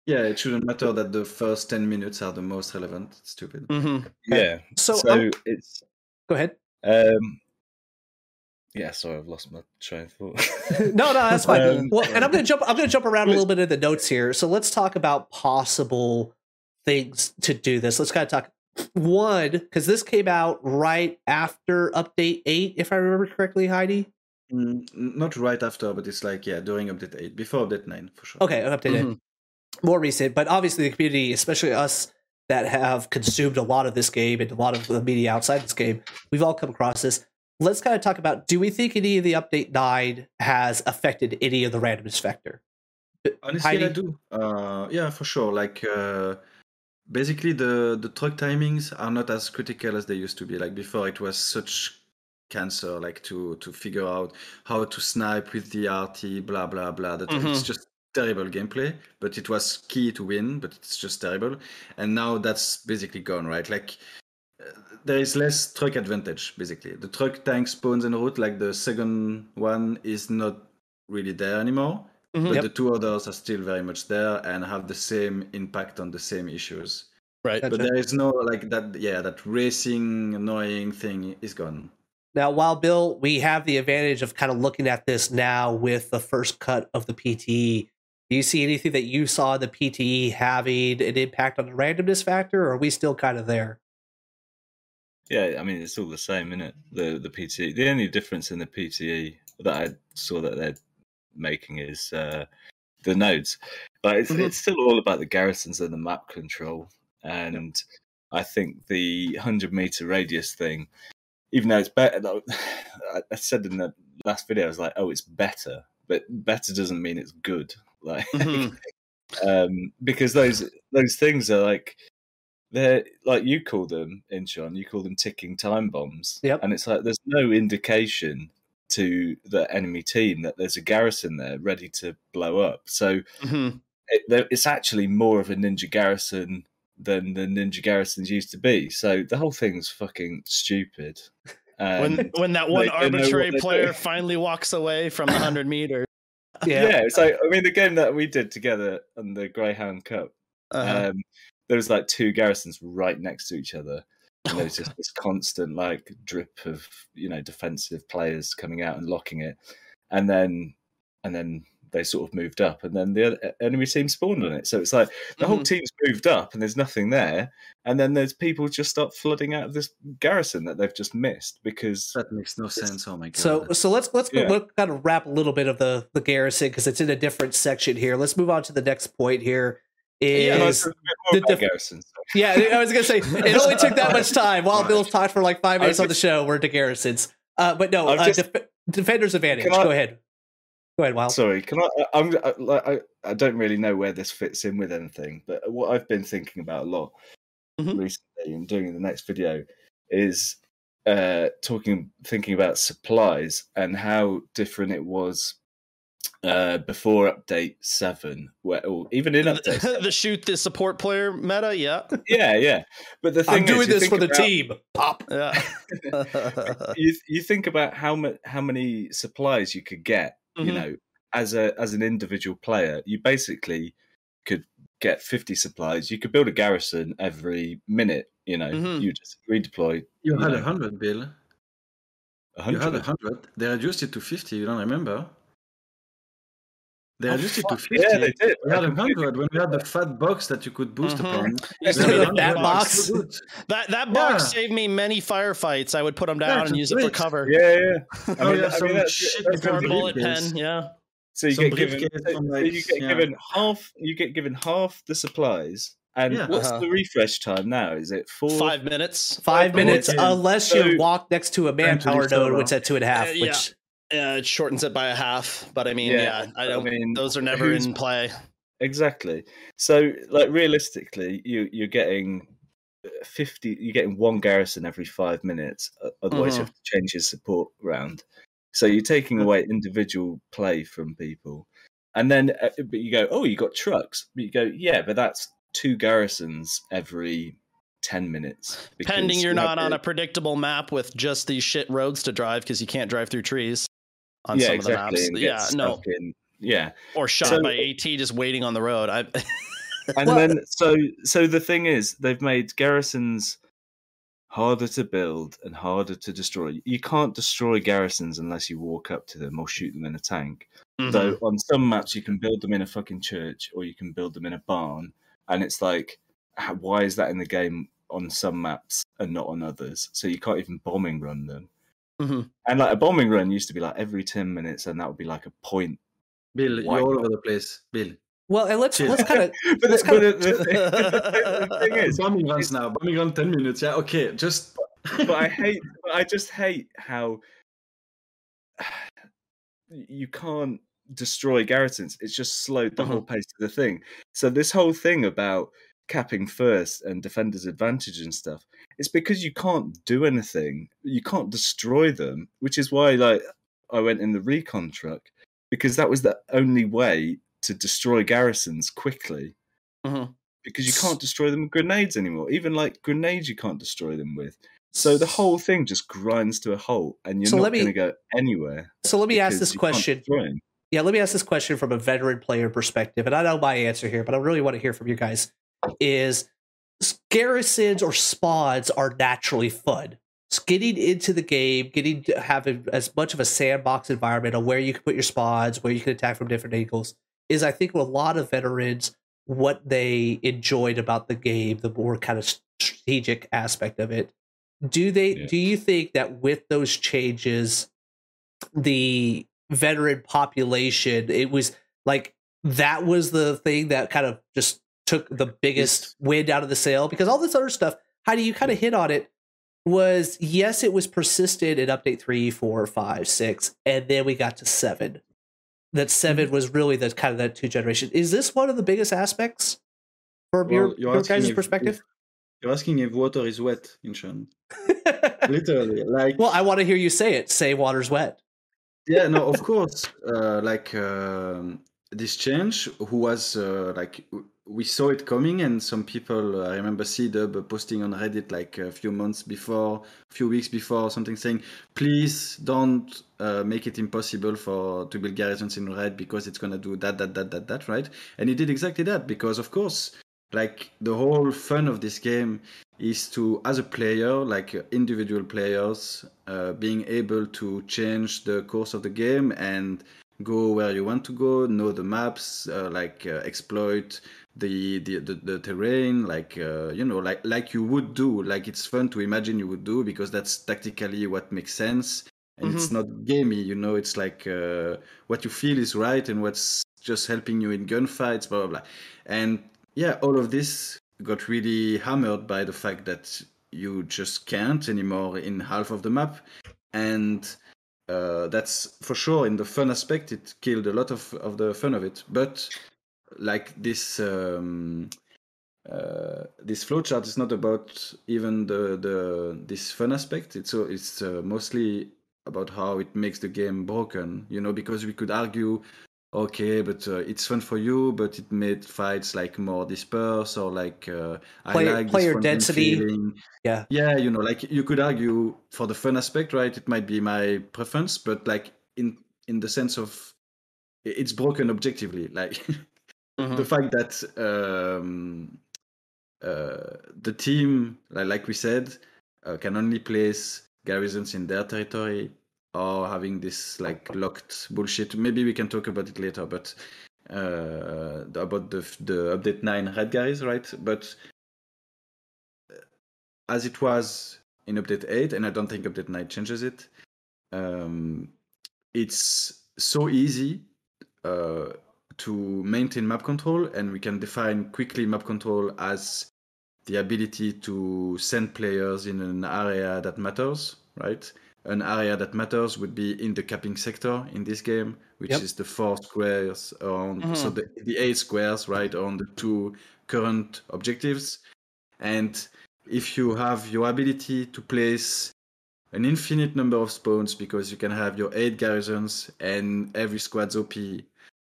[SPEAKER 4] yeah, it shouldn't matter that the first ten minutes are the most relevant. It's stupid.
[SPEAKER 5] Mm-hmm. Yeah.
[SPEAKER 1] So,
[SPEAKER 5] so um, it's
[SPEAKER 1] go ahead.
[SPEAKER 5] Um, yeah, sorry, I've lost my train of thought. [laughs]
[SPEAKER 1] no, no, that's fine. Um, well, and I'm gonna jump. I'm gonna jump around a little bit in the notes here. So let's talk about possible things to do this. Let's kind of talk one because this came out right after update eight, if I remember correctly, Heidi.
[SPEAKER 4] Mm, not right after, but it's like yeah, during update eight, before update nine for sure.
[SPEAKER 1] Okay, update mm-hmm. eight, more recent, but obviously the community, especially us that have consumed a lot of this game and a lot of the media outside this game, we've all come across this let's kind of talk about do we think any of the update nine has affected any of the randomness factor?
[SPEAKER 4] Honestly, Heidi? I do. Uh, yeah, for sure. Like uh, basically, the the truck timings are not as critical as they used to be. Like before, it was such cancer, like to to figure out how to snipe with the RT, blah blah blah. That mm-hmm. it's just terrible gameplay, but it was key to win. But it's just terrible, and now that's basically gone, right? Like there is less truck advantage basically. The truck tank spawns en route, like the second one, is not really there anymore. Mm-hmm. But yep. the two others are still very much there and have the same impact on the same issues.
[SPEAKER 2] Right.
[SPEAKER 4] But there is no like that. Yeah, that racing annoying thing is gone.
[SPEAKER 1] Now, while Bill, we have the advantage of kind of looking at this now with the first cut of the PTE. Do you see anything that you saw the PTE having an impact on the randomness factor, or are we still kind of there?
[SPEAKER 5] Yeah, I mean it's all the same, isn't it? The the PTE. The only difference in the PTE that I saw that they're making is uh, the nodes, but it's mm-hmm. it's still all about the garrisons and the map control. And I think the hundred meter radius thing, even though it's better, [sighs] I said in the last video, I was like, oh, it's better, but better doesn't mean it's good. [laughs] Like, mm-hmm. um, because those those things are like they're like you call them Inchon, you call them ticking time bombs.
[SPEAKER 1] Yep.
[SPEAKER 5] And it's like there's no indication to the enemy team that there's a garrison there ready to blow up. So mm-hmm. it, it's actually more of a ninja garrison than the ninja garrisons used to be. So the whole thing's fucking stupid. [laughs]
[SPEAKER 2] when when that one arbitrary player finally walks away from the hundred meters. [laughs]
[SPEAKER 5] Yeah. yeah, like I mean the game that we did together on the Greyhound Cup. Uh-huh. Um, there was like two garrisons right next to each other. And there was just this constant like drip of you know defensive players coming out and locking it, and then and then they sort of moved up, and then the enemy team spawned on it. So it's like the mm-hmm. whole team's moved up, and there's nothing there, and then there's people just start flooding out of this garrison that they've just missed because
[SPEAKER 4] that makes no sense. Oh my god!
[SPEAKER 1] So so let's let's yeah. let's kind of wrap a little bit of the the garrison because it's in a different section here. Let's move on to the next point here is yeah, the Garrison, so. yeah, I was gonna say [laughs] it only took that much time while Bill's talked for like five minutes on the show. We're to Garrisons, uh, but no, uh, just, def- defender's advantage. I, Go ahead. Go ahead, Wild.
[SPEAKER 5] Sorry, can I? I'm I, I don't really know where this fits in with anything, but what I've been thinking about a lot mm-hmm. recently and doing in the next video is uh, talking, thinking about supplies and how different it was uh, before update seven, where or even in update
[SPEAKER 2] the, [laughs] the shoot the support player meta, yeah, [laughs]
[SPEAKER 5] yeah, yeah. But the thing is
[SPEAKER 1] I'm doing
[SPEAKER 5] is,
[SPEAKER 1] this for the team. Pop.
[SPEAKER 2] Yeah. [laughs]
[SPEAKER 5] you you think about how much how many supplies you could get, mm-hmm. you know, as a as an individual player, you basically could get 50 supplies. You could build a garrison every minute. You know, mm-hmm. you just redeploy.
[SPEAKER 4] You, you had a hundred, Bill. 100? You had a hundred. They reduced it to 50. You don't remember? They oh, adjusted to 50.
[SPEAKER 5] Yeah, they did.
[SPEAKER 4] We had a 100 when we had the fat box that you could boost mm-hmm. upon.
[SPEAKER 1] that box.
[SPEAKER 2] That that box yeah. saved me many firefights. I would put them down yeah, and use it for cover.
[SPEAKER 5] Yeah, yeah.
[SPEAKER 2] I oh, mean, yeah, I mean that's, shit that's a bullet pen. Yeah.
[SPEAKER 5] So you get given, like, you get yeah. given half. You get given half the supplies. And yeah. what's uh-huh. the refresh time now? Is it four?
[SPEAKER 2] Five minutes.
[SPEAKER 1] Five, Five minutes, minutes, unless so, you walk next to a manpower node, which at two and a half. Uh, which
[SPEAKER 2] yeah, it shortens it by a half, but I mean, yeah, yeah I don't. I mean, those are never in play.
[SPEAKER 5] exactly. So, like realistically, you you're getting uh, fifty. You're getting one garrison every five minutes. Otherwise, mm-hmm. you have to change your support round. So you're taking away individual play from people, and then uh, but you go, oh, you got trucks. But you go, yeah, but that's two garrisons every 10 minutes.
[SPEAKER 2] Pending you're not on a predictable map with just these shit roads to drive because you can't drive through trees on yeah, some exactly. of the maps. Yeah, no.
[SPEAKER 5] In, yeah.
[SPEAKER 2] Or shot so, by AT just waiting on the road. I [laughs]
[SPEAKER 5] And well, then so so the thing is they've made garrisons harder to build and harder to destroy. You can't destroy garrisons unless you walk up to them or shoot them in a tank. Mm-hmm. So on some maps you can build them in a fucking church or you can build them in a barn and it's like why is that in the game on some maps and not on others. So you can't even bombing run them. Mm-hmm. And like a bombing run used to be like every ten minutes, and that would be like a point.
[SPEAKER 4] Bill, you're all over the place, Bill.
[SPEAKER 1] Well, and let's let's kind of. but, let's kind
[SPEAKER 4] of... The, the, the, thing [laughs] [laughs] is, bombing runs now. Bombing run ten minutes. Yeah, okay. Just.
[SPEAKER 5] but I [laughs] hate. I just hate how [sighs] you can't destroy garrisons. It's just slowed the uh-huh. whole pace of the thing. So this whole thing about capping first and defenders advantage and stuff it's because you can't do anything. You can't destroy them which is why like i went in the recon truck because that was the only way to destroy garrisons quickly. Mm-hmm. because you can't destroy them with grenades anymore. Even like grenades you can't destroy them with. So the whole thing just grinds to a halt and you're so not going to go anywhere
[SPEAKER 1] so let me ask this question. yeah let me ask this question from a veteran player perspective and i know my answer here but i really want to hear from you guys is garrisons or spods are naturally fun. getting into the game, getting to have a, as much of a sandbox environment on where you can put your spods, where you can attack from different angles, is I think a lot of veterans what they enjoyed about the game, the more kind of strategic aspect of it. Do they? Yeah. Do you think that with those changes, the veteran population, it was like that was the thing that kind of just took the biggest wind out of the sail because all this other stuff, how do you kind of hit on it? Was yes, it was persisted in update three, four, five, six, and then we got to seven. That 7 mm-hmm. was really the kind of that two generation. Is this one of the biggest aspects from well, your, your guys' if, perspective? If,
[SPEAKER 4] you're asking if water is wet in Sean. [laughs] Literally, like.
[SPEAKER 1] Well, I want to hear you say it. Say water's wet.
[SPEAKER 4] yeah, no, of [laughs] course. Uh, like um, this change, who was uh, like we saw it coming, and some people, uh, I remember C-Dub posting on Reddit like a few months before, a few weeks before, something saying, "Please don't uh, make it impossible for to build garrisons in red because it's gonna do that, that, that, that, that, right?" And it did exactly that because, of course, like the whole fun of this game is to, as a player, like individual players, uh, being able to change the course of the game and go where you want to go, know the maps, uh, like uh, exploit the the the, the terrain like uh, you know like like you would do like it's fun to imagine you would do because that's tactically what makes sense. And mm-hmm. it's not gamey you know it's like uh, what you feel is right and what's just helping you in gunfights blah blah blah. And yeah all of this got really hammered by the fact that you just can't anymore in half of the map. And uh, that's for sure in the fun aspect it killed a lot of, of the fun of it but like this um, uh, this flowchart is not about even the the this fun aspect. It's so it's uh, mostly about how it makes the game broken. You know, because we could argue, okay, but uh, it's fun for you, but it made fights like more dispersed or like uh,
[SPEAKER 1] player,
[SPEAKER 4] I like
[SPEAKER 1] player density.
[SPEAKER 4] Feeling.
[SPEAKER 1] Yeah,
[SPEAKER 4] yeah, you know, like you could argue for the fun aspect, right? It might be my preference, but like in in the sense of it's broken objectively, [laughs] like. mm-hmm. the fact that um, uh, the team, like, like we said, uh, can only place garrisons in their territory or having this like locked bullshit. Maybe we can talk about it later, but uh, about the the update nine red guys, right? But uh, as it was in update eight, and I don't think update nine changes it. Um, it's so easy uh, to maintain map control, and we can define quickly map control as the ability to send players in an area that matters, right? An area that matters would be in the capping sector in this game, which yep. is the four squares on Mm-hmm. So the, the eight squares, right, on the two current objectives. And if you have your ability to place an infinite number of spawns, because you can have your eight garrisons and every squad's OP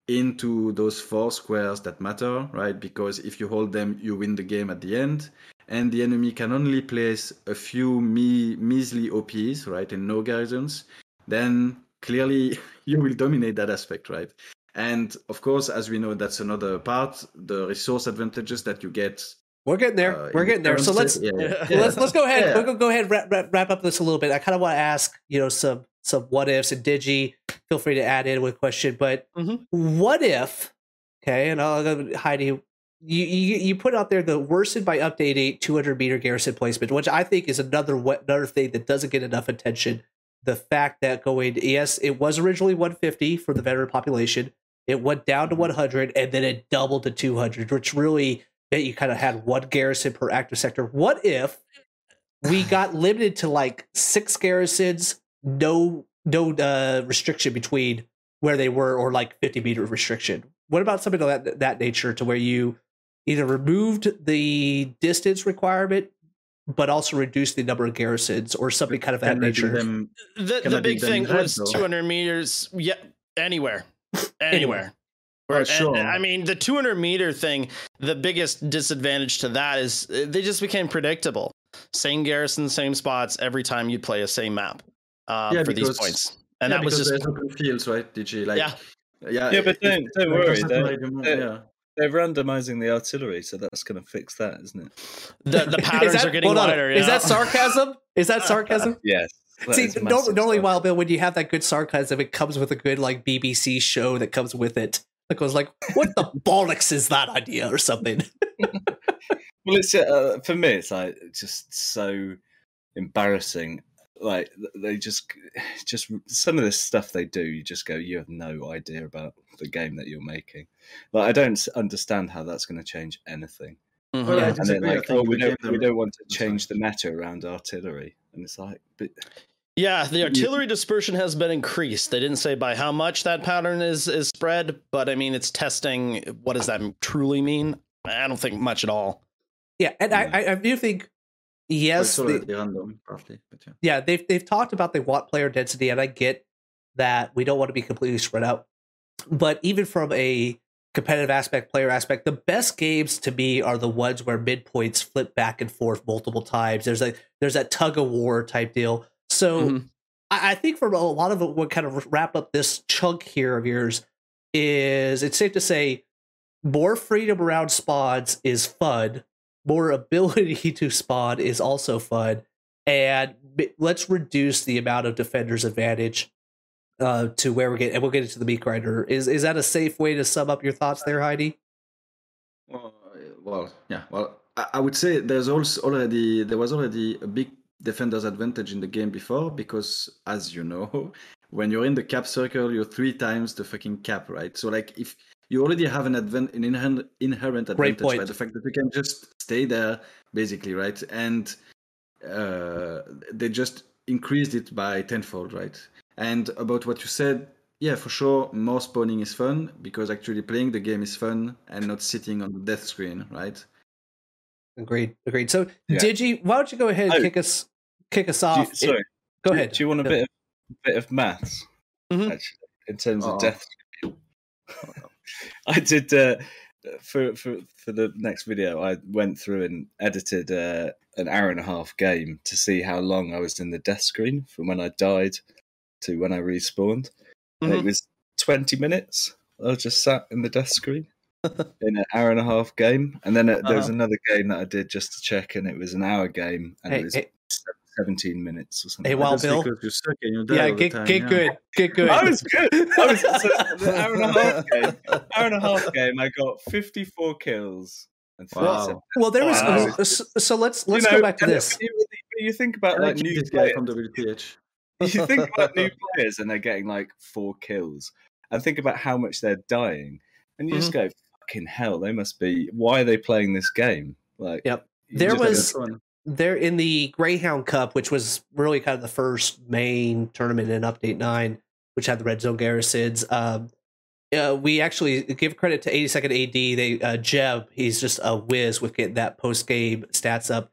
[SPEAKER 4] into those four squares that matter, right? Because if you hold them, you win the game at the end and the enemy can only place a few me- measly OPs, right, and no garrisons, then clearly [laughs] you will dominate that aspect, right? And of course, as we know, that's another part, the resource advantages that you get.
[SPEAKER 1] We're getting there. Uh, We're getting there. So let's yeah, yeah. [laughs] let's let's go ahead. Yeah. We'll go ahead wrap, wrap, wrap up this a little bit. I kind of want to ask, you know, some some what ifs and Digi. Feel free to add in with question, but mm-hmm. what if? Okay, and I'll go Heidi you, you you put out there the worsened by update eight 200 meter garrison placement, which I think is another another thing that doesn't get enough attention. The fact that going yes, it was originally 150 for the veteran population, it went down to 100, and then it doubled to 200, which really meant you kind of had one garrison per active sector. What if we [sighs] got limited to like six garrisons, no no uh, restriction between where they were, or like 50 meter restriction? What about something of that that nature to where you either removed the distance requirement but also reduced the number of garrisons or something kind of that nature. Them,
[SPEAKER 2] the the big thing was 200 meters. Yeah, anywhere, [laughs] anywhere.
[SPEAKER 4] Or, sure.
[SPEAKER 2] And, I mean, the 200 meter thing. The biggest disadvantage to that is uh, they just became predictable. Same garrison, same spots every time you play a same map uh, yeah, for because, these points. And
[SPEAKER 4] yeah,
[SPEAKER 2] that was just
[SPEAKER 4] open fields, right? DG like
[SPEAKER 2] yeah.
[SPEAKER 5] Yeah, yeah, but don't don't worry. They're, they're, yeah. They're randomizing the artillery, so that's going to fix that, isn't it?
[SPEAKER 2] The, the [laughs] patterns that, are getting wider.
[SPEAKER 1] Is that sarcasm? Is that [laughs] sarcasm?
[SPEAKER 5] yes.
[SPEAKER 1] See, normally, Wild Bill, when you have that good sarcasm, it comes with a good like BBC show that comes with it. Like, I was like, what the [laughs] bollocks is that idea or something?
[SPEAKER 5] well, it's uh, for me, it's like just so embarrassing like they just [sighs] just some of this stuff they do you just go you have no idea about the game that you're making like i don't understand how that's going to change anything
[SPEAKER 4] mm-hmm. yeah, and then
[SPEAKER 5] like oh we don't we don't want to change the meta around artillery and it's like but
[SPEAKER 2] yeah, the artillery dispersion has been increased. They didn't say by how much that pattern is is spread, but I mean it's testing. What does that truly mean? I don't think much at all.
[SPEAKER 1] Yeah, and yeah. I I do think yes,
[SPEAKER 4] they, random, roughly,
[SPEAKER 1] yeah. yeah, they've they've talked about they want player density, and I get that we don't want to be completely spread out. But even from a competitive aspect, player aspect, the best games to me are the ones where midpoints flip back and forth multiple times. There's a there's that tug of war type deal. So mm-hmm. I, I, think for a lot of what kind of wrap up this chunk here of yours is it's safe to say more freedom around spawns is fun more ability [laughs] to spawn is also fun. And let's reduce the amount of defender's advantage uh, to where we get, and we'll get into the meat grinder. Is is that a safe way to sum up your thoughts there, Heidi?
[SPEAKER 4] Well, well, yeah. Well, I would say there's also already there was already a big defender's advantage in the game before because, as you know, [laughs] when you're in the cap circle, you're three times the fucking cap, right? So like if you already have an advent an inherent inherent advantage by the fact that you can just stay there basically right? And uh, they just increased it by tenfold right? And about what you said yeah for sure more spawning is fun because actually playing the game is fun and not sitting on the death screen right?
[SPEAKER 1] Agreed agreed. So yeah. digi why don't you go ahead and oh, kick us kick us off
[SPEAKER 5] you, sorry.
[SPEAKER 1] Go
[SPEAKER 5] do,
[SPEAKER 1] ahead.
[SPEAKER 5] do you want a bit of, bit of maths mm-hmm. actually in terms oh. of death [laughs] I did uh, for for for the next video. I went through and edited uh, an hour and a half game to see how long I was in the death screen from when I died to when I respawned. Mm-hmm. it was twenty minutes. I just sat in the death screen [laughs] in an hour and a half game, and then uh, there was uh-huh. another game that I did just to check, and it was an hour game, and hey, it was hey, 17 minutes or something.
[SPEAKER 1] Hey, well, Bill.
[SPEAKER 4] yeah,
[SPEAKER 1] get,
[SPEAKER 4] time,
[SPEAKER 1] get yeah. good. Get good. [laughs]
[SPEAKER 5] I was good. I was so, the hour and a half [laughs] game. Hour and a half game. I got 54 kills.
[SPEAKER 1] Wow. Well, there was wow. uh, so, so, let's let's you know, go back to this.
[SPEAKER 5] You, you think about like new players from WPH. [laughs] you think about new players and they're getting like four kills, and think about how much they're dying, and you mm-hmm. just go, "Fucking hell! They must be. Why are they playing this game?" Like,
[SPEAKER 1] yep. There was they're in the Greyhound Cup, which was really kind of the first main tournament in Update Nine, which had the Red Zone Garrisons. Um, uh, we actually give credit to 82nd AD. They uh, Jeb, he's just a whiz with getting that post game stats up.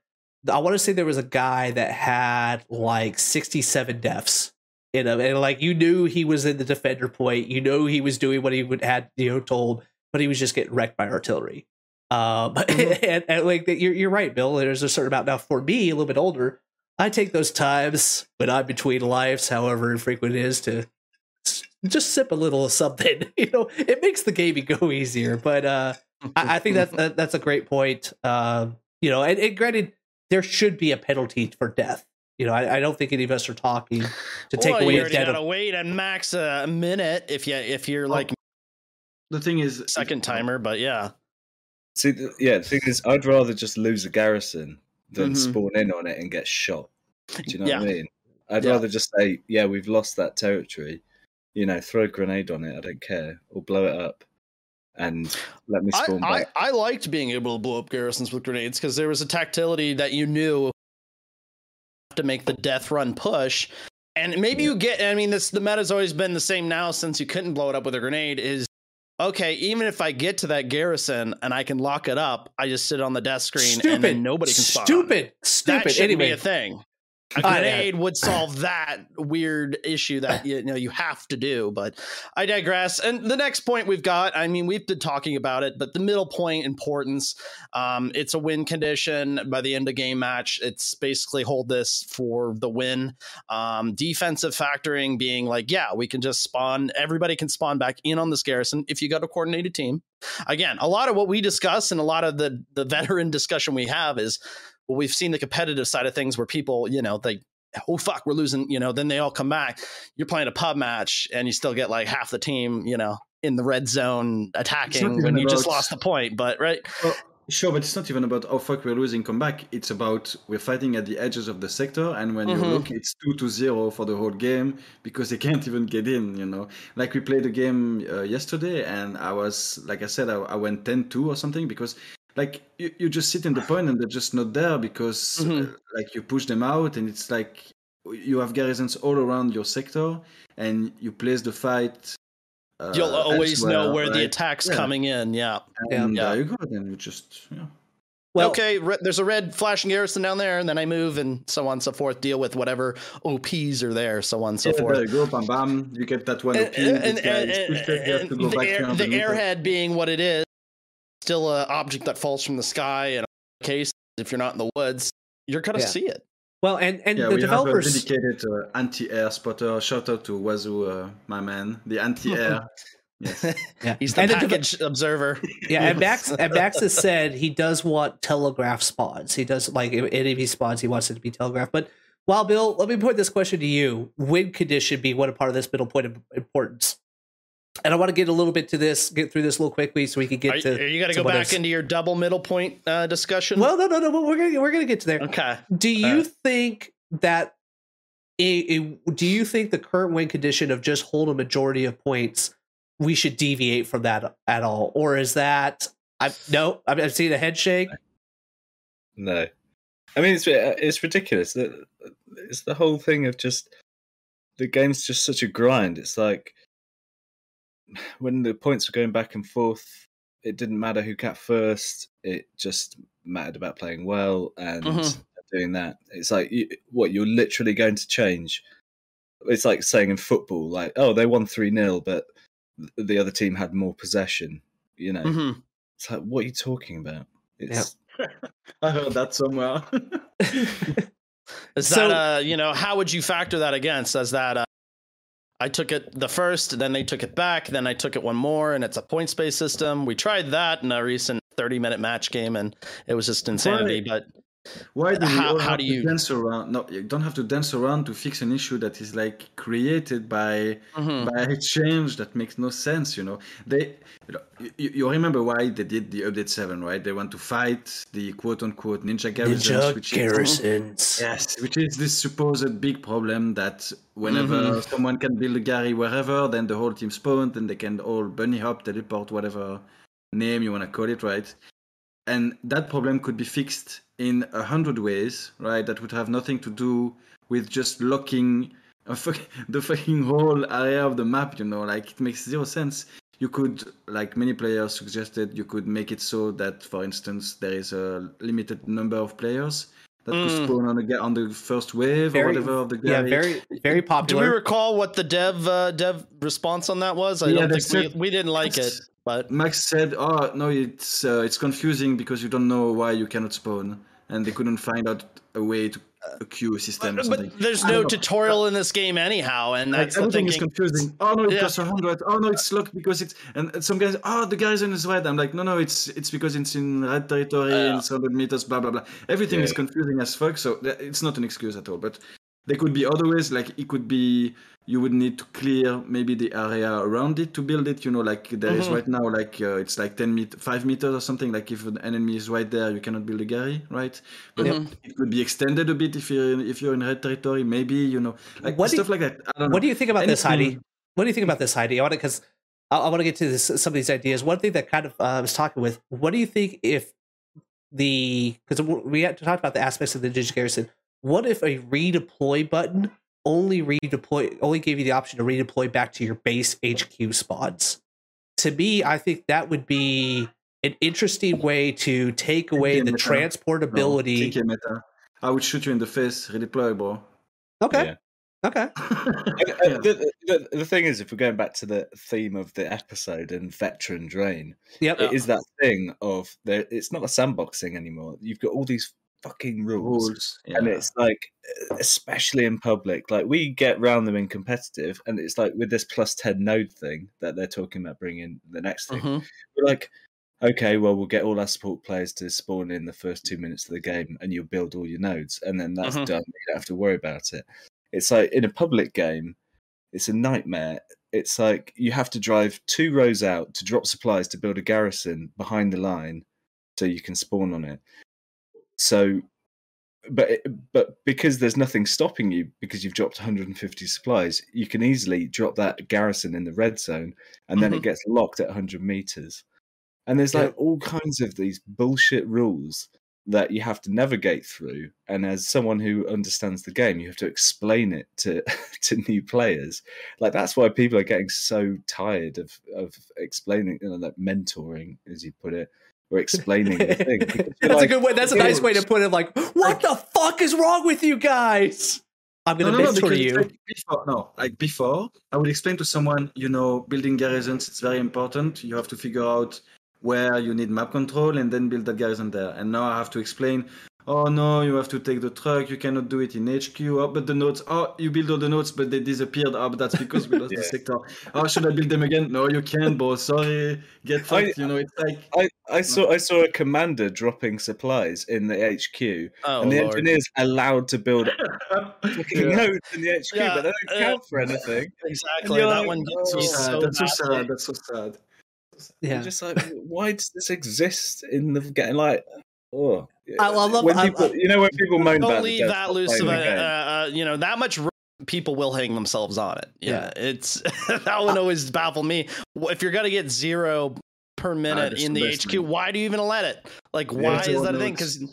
[SPEAKER 1] I want to say there was a guy that had like 67 deaths in him, and like you knew he was in the defender point. You know he was doing what he would had you know told, but he was just getting wrecked by artillery. Um, mm-hmm. [laughs] and, and, like you're you're right, Bill. There's a certain amount now for me, a little bit older. I take those times when I'm between lives, however infrequent it is, to just sip a little of something. [laughs] You know, it makes the gaming go easier. But uh, I, I, think that's that, that's a great point. Uh, you know, and, and, granted, there should be a penalty for death. You know, I, I don't think any of us are talking to take
[SPEAKER 2] well,
[SPEAKER 1] away
[SPEAKER 2] you
[SPEAKER 1] a dead.
[SPEAKER 2] Gotta wait and max a minute if you if you're like.
[SPEAKER 4] The thing is,
[SPEAKER 2] second timer, but yeah.
[SPEAKER 5] See, yeah, the thing is, I'd rather just lose a garrison than mm-hmm. spawn in on it and get shot. Do you know yeah. what I mean? I'd yeah. rather just say, yeah, we've lost that territory. You know, throw a grenade on it. I don't care, or blow it up, and let me spawn
[SPEAKER 2] I,
[SPEAKER 5] back.
[SPEAKER 2] I, I liked being able to blow up garrisons with grenades because there was a tactility that you knew to make the death run push. And maybe you get. I mean, this the meta's always been the same now since you couldn't blow it up with a grenade. Is okay, even if I get to that garrison and I can lock it up, I just sit on the death screen stupid. and then nobody can spawn.
[SPEAKER 1] Stupid, stupid.
[SPEAKER 2] That should
[SPEAKER 1] anyway.
[SPEAKER 2] be a thing a grenade would solve that weird issue that you know you have to do but i digress. And the next point we've got i mean we've been talking about it but the middle point importance um, it's a win condition. By the end of game match it's basically hold this for the win. Um, defensive factoring being like yeah we can just spawn everybody can spawn back in on this garrison if you got a coordinated team. Again a lot of what we discuss and a lot of the the veteran discussion we have is well, we've seen the competitive side of things where people, you know, they, oh fuck, we're losing, you know, then they all come back. You're playing a pub match and you still get like half the team, you know, in the red zone attacking when you about, just lost the point. But right.
[SPEAKER 4] Well, sure, but it's not even about oh fuck, we're losing, come back. It's about we're fighting at the edges of the sector, and when mm-hmm. you look, it's two to zero for the whole game because they [laughs] can't even get in. You know, like we played a game uh, yesterday, and I was like I said, I, I went 10-2 or something because like you, you just sit in the point and they're just not there because mm-hmm. uh, like you push them out and it's like you have garrisons all around your sector and you place the fight
[SPEAKER 2] uh, you'll always know where right? the attack's yeah. coming in yeah
[SPEAKER 4] and
[SPEAKER 2] yeah.
[SPEAKER 4] there you go then you just yeah
[SPEAKER 2] well, okay, re- there's a red flashing garrison down there, and then I move and so on and so forth. Deal with whatever OPs are there, so on and so
[SPEAKER 4] yeah,
[SPEAKER 2] forth.
[SPEAKER 4] There you go, bam, bam. You get that one OP. And, and, and, and
[SPEAKER 2] the, air, the airhead being what it is, still an object that falls from the sky. And in case if you're not in the woods, you're gonna yeah. see it.
[SPEAKER 1] Well, and and
[SPEAKER 4] yeah,
[SPEAKER 1] the
[SPEAKER 4] we
[SPEAKER 1] developers
[SPEAKER 4] have a dedicated uh, anti-air spotter. Shout out to Wazoo, uh, my man, the anti-air. [laughs]
[SPEAKER 2] Yes. yeah, he's the and package the de- observer. [laughs]
[SPEAKER 1] Yeah, and Max and Max has said he does want telegraph spots. He does like any of these spots, he wants it to be telegraphed. But Wild Bill, let me put this question to you: Win condition be what a part of this middle point of importance? And I want to get a little bit to this, get through this a little quickly, so we can get
[SPEAKER 2] are,
[SPEAKER 1] to.
[SPEAKER 2] Are you got to go back into your double middle point uh, discussion?
[SPEAKER 1] Well, no, no, no. We're gonna we're gonna get to there.
[SPEAKER 2] Okay.
[SPEAKER 1] Do you think that? do you think the current win condition of just hold a majority of points, we should deviate from that at all, or is that? I no, I've, I've seen a head shake.
[SPEAKER 5] No, I mean it's it's ridiculous. It's the whole thing of just the game's just such a grind. It's like when the points were going back and forth, it didn't matter who cat first. It just mattered about playing well and mm-hmm. doing that. It's like you, what you're literally going to change. It's like saying in football, like, oh, they won three 0 but the other team had more possession. You know, mm-hmm. it's like, what are you talking about? It's. [laughs]
[SPEAKER 4] I heard that somewhere. [laughs]
[SPEAKER 2] Is so, that uh, you know, how would you factor that against? As that uh, I took it the first, then they took it back, then I took it one more, and it's a points based system. We tried that in a recent 30 minute match game, and it was just insanity. Why, but
[SPEAKER 4] why do how, how do you dance around? No, you don't have to dance around to fix an issue that is like created by mm-hmm. by a change that makes no sense. You know, they you, you, you, remember why they did the update seven, right? They want to fight the quote unquote ninja garrisons,
[SPEAKER 1] ninja which garrisons.
[SPEAKER 4] Is, yes, which is this supposed big problem that whenever mm-hmm. someone can build a Gary wherever, then the whole team spawned and they can all bunny hop, teleport, whatever name you want to call it, right? And that problem could be fixed in a hundred ways, right? That would have nothing to do with just locking fuck, [laughs] the fucking whole area of the map. You know, like it makes zero sense. You could, like many players suggested, you could make it so that, for instance, there is a limited number of players that mm. could spawn on the on the first wave very, or whatever of the
[SPEAKER 1] Yeah, very very popular.
[SPEAKER 2] Do we recall what the dev uh, dev response on that was? I yeah, don't think said, we, we didn't like it. But
[SPEAKER 4] Max said, "Oh no, it's uh, it's confusing because you don't know why you cannot spawn, and they couldn't find out a way to a queue system. But, but
[SPEAKER 2] there's no tutorial in this game anyhow, and that's
[SPEAKER 4] like, everything
[SPEAKER 2] is
[SPEAKER 4] confusing. Oh no, it costs hundred. Oh no, it's locked because it's and, and, some guys. Oh, the garrison is red. I'm like, no, no, it's it's because it's in red territory uh, and it's hundred meters. Blah blah blah. Everything yeah. is confusing as fuck. So it's not an excuse at all. But there could be other ways. Like it could be you would need to clear maybe the area around it to build it. You know, like there mm-hmm. is right now, like uh, it's like 10 meter, 5 meters or something. Like if an enemy is right there, you cannot build a gary, right? But mm-hmm. it could be extended a bit if you're in, if you're in red territory. Maybe you know, like what stuff you, like that.
[SPEAKER 1] what
[SPEAKER 4] know.
[SPEAKER 1] do you think about Anything, this, Heidi? What do you think about this, Heidi? I want to because I, I want to get to this, some of these ideas. One thing that kind of uh, I was talking with. What do you think if the because we had to talk about the aspects of the digital garrison. What if a redeploy button only redeploy only gave you the option to redeploy back to your base HQ spots. To me, I think that would be an interesting way to take away the transportability.
[SPEAKER 4] No, I would shoot you in the face, redeploy, bro.
[SPEAKER 1] Okay. Yeah. Okay. [laughs]
[SPEAKER 5] the, the, the, thing is, if we're going back to the theme of the episode and veteran drain,
[SPEAKER 1] yep.
[SPEAKER 5] it is that thing of there. It's not a sandboxing anymore. You've got all these fucking rules, rules yeah. and it's like, especially in public, like we get round them in competitive, and it's like with this plus ten node thing that they're talking about bringing the next thing. Mm-hmm. We're like, okay, well, we'll get all our support players to spawn in the first two minutes of the game, and you'll build all your nodes, and then that's mm-hmm. done. You don't have to worry about it. It's like in a public game, it's a nightmare. It's like you have to drive two rows out to drop supplies to build a garrison behind the line so you can spawn on it. So, but but because there's nothing stopping you because you've dropped 150 supplies, you can easily drop that garrison in the red zone, and then mm-hmm. it gets locked at 100 meters. And there's like yeah. all kinds of these bullshit rules that you have to navigate through. And as someone who understands the game, you have to explain it to [laughs] to new players. Like that's why people are getting so tired of of explaining, you know, like mentoring, as you put it or explaining the thing. [laughs]
[SPEAKER 1] that's like, a good way. That's a nice way to put it. Like, what the fuck is wrong with you guys? I'm gonna no, no, mentor no, you.
[SPEAKER 4] Like before, no, like before, I would explain to someone, you know, building garrisons. It's very important. You have to figure out where you need map control and then build that garrison there. And now I have to explain oh no, you have to take the truck, you cannot do it in HQ. Oh, but the nodes, oh, you build all the nodes, but they disappeared. Oh, but that's because we lost yeah. the sector. Oh, should I build them again? No, you can't, boss. Sorry, get fucked. I, you know, it's like
[SPEAKER 5] I, I saw I saw a commander dropping supplies in the HQ, oh, and the Lord. engineers allowed to build [laughs] fucking yeah. nodes in the HQ, yeah, but they don't uh, count for anything.
[SPEAKER 2] Exactly, that like, one gets
[SPEAKER 4] oh, so That's so sad. That's so sad.
[SPEAKER 5] Yeah, You're just like, why does this exist in the getting like? Oh,
[SPEAKER 1] I love
[SPEAKER 5] when people, I, you know when people moan
[SPEAKER 2] don't
[SPEAKER 5] about
[SPEAKER 2] leave that loose of a, uh, you know that much people will hang themselves on it. Yeah, yeah. it's [laughs] that one always baffle me. If you're gonna get zero per minute in the HQ, why do you even let it? Like, why yeah, is that a thing? Because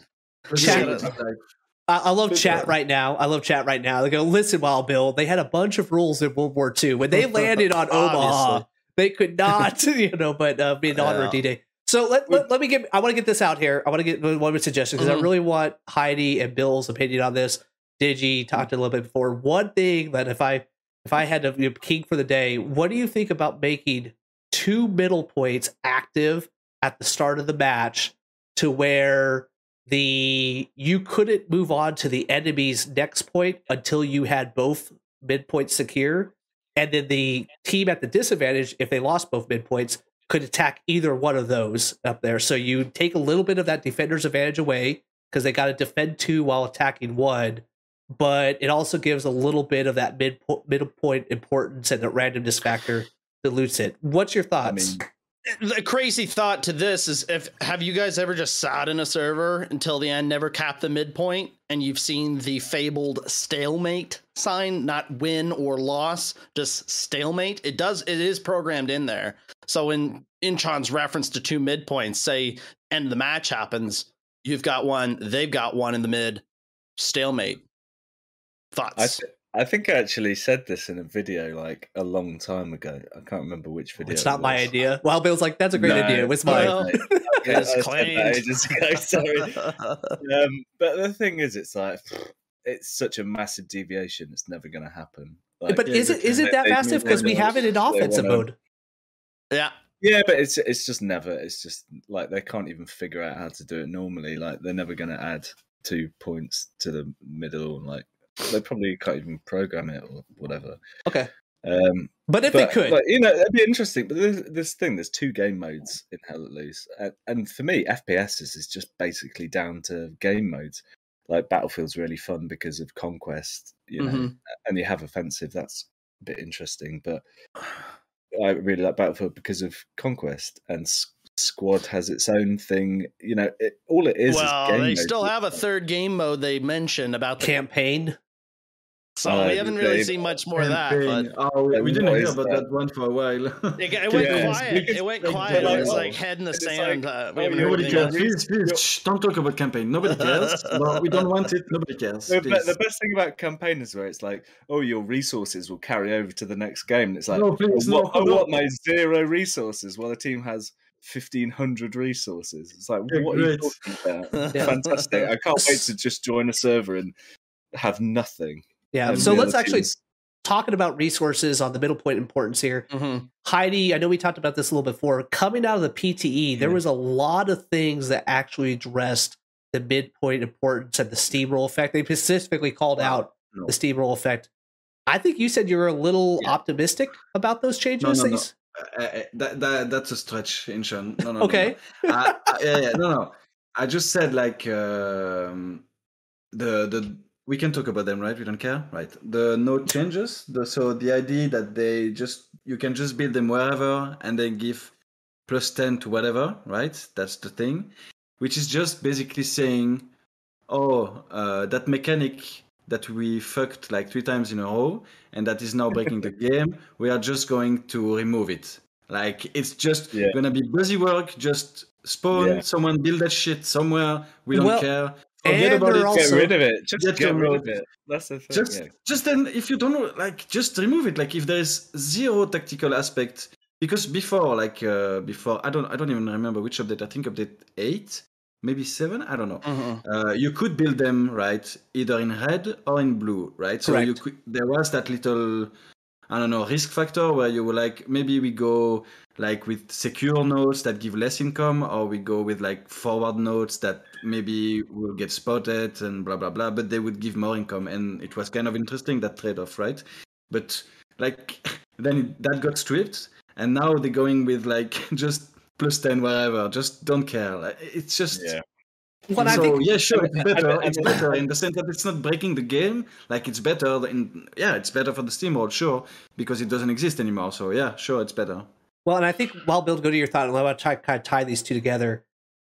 [SPEAKER 1] I love chat right now. I love chat right now. They go, listen, Wild Bill, they had a bunch of rules in World War II. When they [laughs] landed on Omaha, they could not, [laughs] you know, but uh, be an honor D Day. So let, let, let, me get. I want to get this out here. I want to get one suggestion because mm-hmm. I really want Heidi and Bill's opinion on this. Digi talked a little bit before. One thing that if I if I had to be king for the day, what do you think about making two middle points active at the start of the match to where the you couldn't move on to the enemy's next point until you had both midpoints secure, and then the team at the disadvantage, if they lost both midpoints, could attack either one of those up there. So you take a little bit of that defender's advantage away because they got to defend two while attacking one. But it also gives a little bit of that mid middle point importance and the randomness factor dilutes it. What's your thoughts? I mean,
[SPEAKER 2] the crazy thought to this is if have you guys ever just sat in a server until the end never capped the midpoint and you've seen the fabled stalemate sign not win or loss just stalemate it does it is programmed in there so in Inchan's reference to two midpoints say end the match happens, you've got one, they've got one in the mid, stalemate. Thoughts?
[SPEAKER 5] I, th- I think I actually said this in a video like a long time ago. I can't remember which video.
[SPEAKER 1] It's not it my idea. Well, Bill's like, "That's a great no, idea." It was mine. Well, [laughs]
[SPEAKER 2] it's claimed. Ago,
[SPEAKER 5] sorry. [laughs] um, but the thing is, it's like it's such a massive deviation. It's never going to happen. Like,
[SPEAKER 1] but yeah, is it is it that massive? Because we have it in offensive mode.
[SPEAKER 2] Yeah.
[SPEAKER 5] Yeah, but it's it's just never. It's just like they can't even figure out how to do it normally. Like they're never going to add two points to the middle. and Like they probably can't even program it or whatever.
[SPEAKER 1] Okay.
[SPEAKER 5] Um,
[SPEAKER 1] but if but, they could,
[SPEAKER 5] like, you know, it'd be interesting. But this, this thing, there's two game modes in Hell Let Loose, and, and for me, FPS is, is just basically down to game modes. Like Battlefield's really fun because of conquest, you know, mm-hmm. and you have offensive. That's a bit interesting, but I really like Battlefield because of conquest and squad has its own thing. You know, it, all it is.
[SPEAKER 2] Well,
[SPEAKER 5] is
[SPEAKER 2] they still have a third game mode they mentioned about
[SPEAKER 1] the campaign.
[SPEAKER 2] So uh, we haven't really seen much more campaign. of that.
[SPEAKER 4] But oh, we, we didn't hear about that. that. one for a while. [laughs]
[SPEAKER 2] it, it [laughs] went yeah, quiet. It went quiet. It was like head in the sand. Like, uh, we haven't
[SPEAKER 4] nobody cares. Please, please, shh, don't talk about campaign. Nobody [laughs] cares. no, we don't want it. Nobody cares.
[SPEAKER 5] The, the, best thing about campaign is where it's like, oh, your resources will carry over to the next game. And it's like,
[SPEAKER 4] no, please,
[SPEAKER 5] oh, what,
[SPEAKER 4] no,
[SPEAKER 5] oh, what, my zero resources? Well, the team has 1500 resources. It's like, yeah, what great. are you talking about? yeah. Fantastic. I can't wait to just join a server and have nothing.
[SPEAKER 1] Yeah. So let's actually teams. talking about resources on the middle point importance here. Mm-hmm. Heidi, I know we talked about this a little before. Coming out of the PTE, there was a lot of things that actually addressed the midpoint importance and the steamroll effect. They specifically called wow. out no. the steamroll effect. I think you said you were a little yeah. optimistic about those changes.
[SPEAKER 4] No, no, uh, uh, that, that that's a stretch, Incheon. No, no,
[SPEAKER 1] okay.
[SPEAKER 4] No, no. yeah, yeah, no, no. [laughs] I just said like um, the the we can talk about them, right? We don't care, right? The node changes. The, so the idea that they just you can just build them wherever and then give plus ten to whatever, right? That's the thing, which is just basically saying, oh, uh, that mechanic that we fucked like three times in a row and that is now breaking the [laughs] game we are just going to remove it like it's just yeah. gonna be busy work just spawn yeah. someone build that shit somewhere we don't well, care
[SPEAKER 5] Forget about it. Also, get rid of it. Just get, get rid of it. That's the thing.
[SPEAKER 4] Just, yeah. just then, if you don't like, just remove it. Like, if there's zero tactical aspect, because before, like, uh, before, I don't, I don't even remember which update. I think update eight maybe seven i don't know mm-hmm. uh, you could build them right either in red or in blue right so you could there was that little i don't know risk factor where you were like maybe we go like with secure nodes that give less income or we go with like forward nodes that maybe will get spotted and blah blah blah but they would give more income. And it was kind of interesting that trade-off right? But like [laughs] then that got stripped and now they're going with like [laughs] just plus 10 wherever just don't care. It's just yeah so think, yeah sure it's [laughs] better it's better in the sense that it's not breaking the game like it's better in yeah it's better for the steamroll sure because it doesn't exist anymore so yeah sure it's better.
[SPEAKER 1] Well and i think Wild Bill go to your thought and i'll try kind of tie these two together.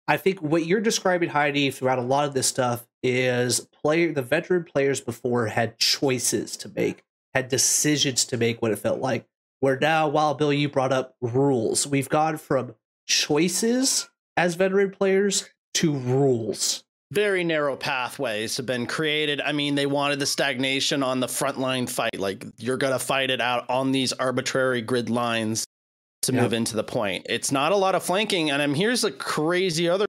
[SPEAKER 1] I think what you're describing heidi throughout a lot of this stuff is player the veteran players before had choices to make had decisions to make what it felt like. Where now Wild Bill you brought up rules we've gone from choices as veteran players to rules.
[SPEAKER 2] Very narrow pathways have been created. I mean, they wanted the stagnation on the frontline fight. Like, you're going to fight it out on these arbitrary grid lines to move into the point. It's not a lot of flanking. And I'm, here's a crazy other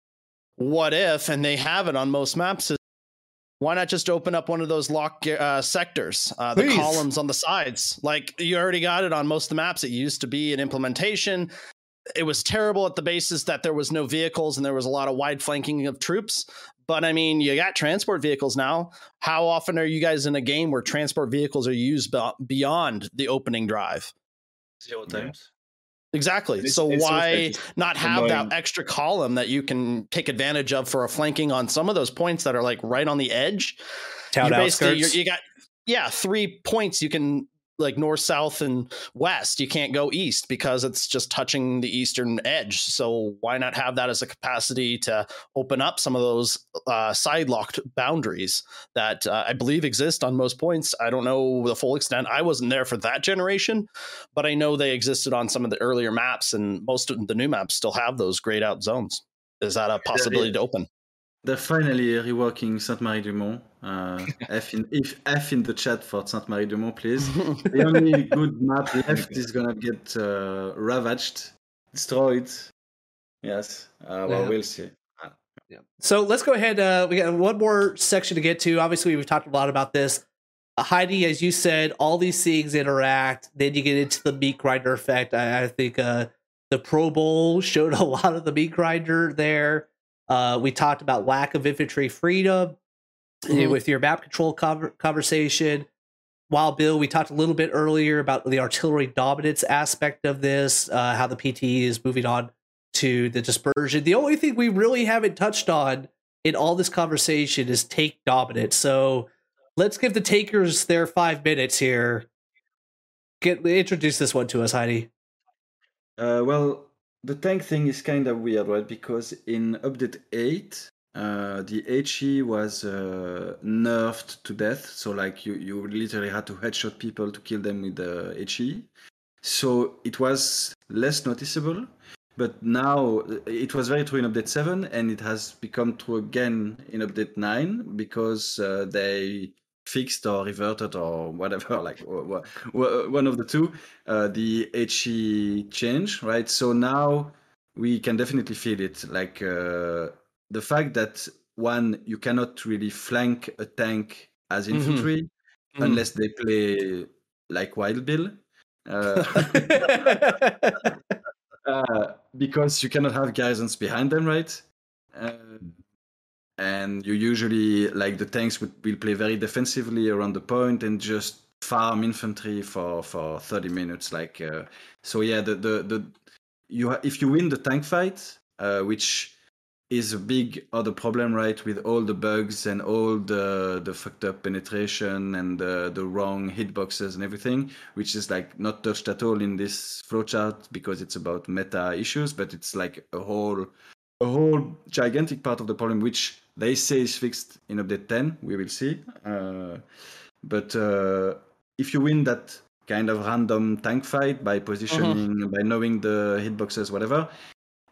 [SPEAKER 2] what if, and they have it on most maps. Is why not just open up one of those lock uh, sectors, uh, the columns on the sides? Like you already got it on most of the maps. It used to be an implementation it was terrible at the basis that there was no vehicles and there was a lot of wide flanking of troops. But I mean, you got transport vehicles now. How often are you guys in a game where transport vehicles are used beyond the opening drive?
[SPEAKER 4] Zero times.
[SPEAKER 2] Exactly. It's, so it's why not have annoying. that extra column that you can take advantage of for a flanking on some of those points that are like right on the edge?
[SPEAKER 1] Town you outskirts.
[SPEAKER 2] You got yeah, three points you can like north, south, and west. You can't go east because it's just touching the eastern edge. So why not have that as a capacity to open up some of those uh, side locked boundaries that uh, I believe exist on most points? I don't know the full extent. I wasn't there for that generation, but I know they existed on some of the earlier maps, and most of the new maps still have those grayed out zones. is that a possibility to open?
[SPEAKER 4] They're finally reworking Sainte-Marie-du-Mont. Uh, F in if F in the chat for Sainte-Marie-du-Mont, please. the only good map left is gonna get uh, ravaged, destroyed. Yes, uh, well, yeah. we'll see.
[SPEAKER 1] Yeah. So let's go ahead. Uh, we got one more section to get to. Obviously, we've talked a lot about this. Uh, Heidi, as you said, all these things interact. Then you get into the meat grinder effect. I, I think uh, the Pro Bowl showed a lot of the meat grinder there. Uh, we talked about lack of infantry freedom mm-hmm. with your map control conversation. Wild Bill, we talked a little bit earlier about the artillery dominance aspect of this, uh, how the PTE is moving on to the dispersion. The only thing we really haven't touched on in all this conversation is take dominance. So let's give the takers their five minutes here. Get introduce this one to us, Heidi.
[SPEAKER 4] Uh, well, the tank thing is kind of weird, right? Because in update 8, uh, the HE was uh, nerfed to death. So, like, you, you literally had to headshot people to kill them with the HE. So, it was less noticeable. But now, it was very true in update 7, and it has become true again in update 9 because uh, they fixed or reverted or whatever, [laughs] like one of the two, uh, the HE change, right? So now we can definitely feel it. Like uh, the fact that one, you cannot really flank a tank as mm-hmm. infantry mm-hmm. unless they play like Wild Bill. [laughs] Uh, [laughs] uh, because you cannot have garrisons behind them, right? And you usually like the tanks would will play very defensively around the point and just farm infantry for for 30 minutes like uh, so yeah the the the you if you win the tank fight uh, which is a big other problem right with all the bugs and all the the fucked up penetration and the, the wrong hitboxes and everything which is like not touched at all in this flowchart because it's about meta issues but it's like a whole a whole gigantic part of the problem which they say it's fixed in update 10. We will see. Uh, but uh, if you win that kind of random tank fight by positioning, mm-hmm. by knowing the hitboxes, whatever,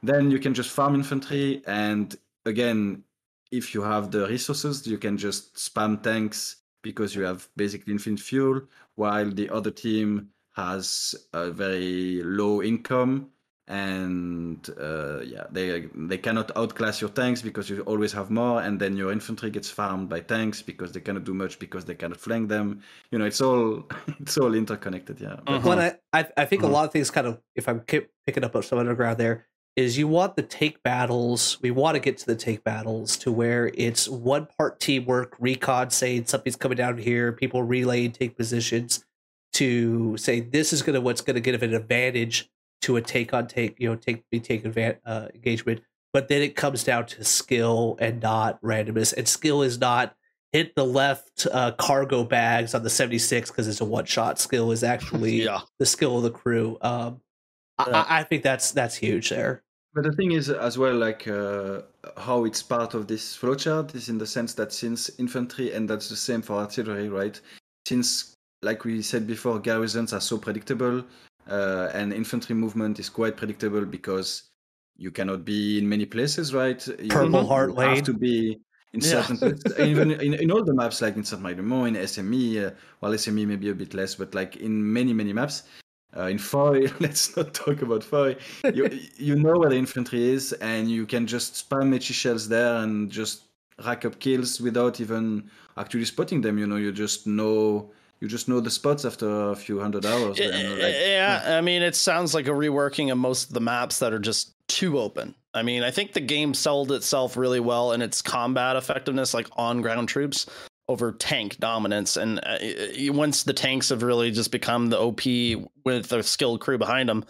[SPEAKER 4] then you can just farm infantry. And again, if you have the resources, you can just spam tanks because you have basically infinite fuel, while the other team has a very low income and uh, yeah, they they cannot outclass your tanks because you always have more, and then your infantry gets farmed by tanks because they cannot do much because they cannot flank them. You know, it's all [laughs] it's all interconnected. Yeah.
[SPEAKER 1] Well, I I think uh-huh. a mm-hmm. lot of things kind of if I'm picking up some underground there is you want the take battles. We want to get to the take battles to where it's one part teamwork, recon saying something's coming down here, people relay and take positions to say this is gonna what's gonna give it an advantage to a take on take, you know, take be take advantage uh, engagement. But then it comes down to skill and not randomness. And skill is not hit the left uh, cargo bags on the 76 because it's a one shot. Skill is actually [laughs] yeah. the skill of the crew. Um, I, I, think that's that's huge there.
[SPEAKER 4] But the thing is, as well, like uh, how it's part of this flowchart is in the sense that since infantry, and that's the same for artillery, right? Since, like we said before, garrisons are so predictable, uh, and infantry movement is quite predictable because you cannot be in many places, right? You
[SPEAKER 1] Purple Heart Lane.
[SPEAKER 4] have to be in certain yeah. places. even in, in all the maps, like in Saint Marie in SME, uh, well, SME maybe a bit less, but like in many, many maps, uh, in Foy, [laughs] let's not talk about Foy. You, you know where the infantry is, and you can just spam HE shells there and just rack up kills without even actually spotting them. You know, you just know you just know the spots after a few hundred hours.
[SPEAKER 2] Like, yeah, I mean, it sounds like a reworking of most of the maps that are just too open. I mean, I think the game sold itself really well in its combat effectiveness, like on ground troops over tank dominance. And uh, once the tanks have really just become the OP with a skilled crew behind them,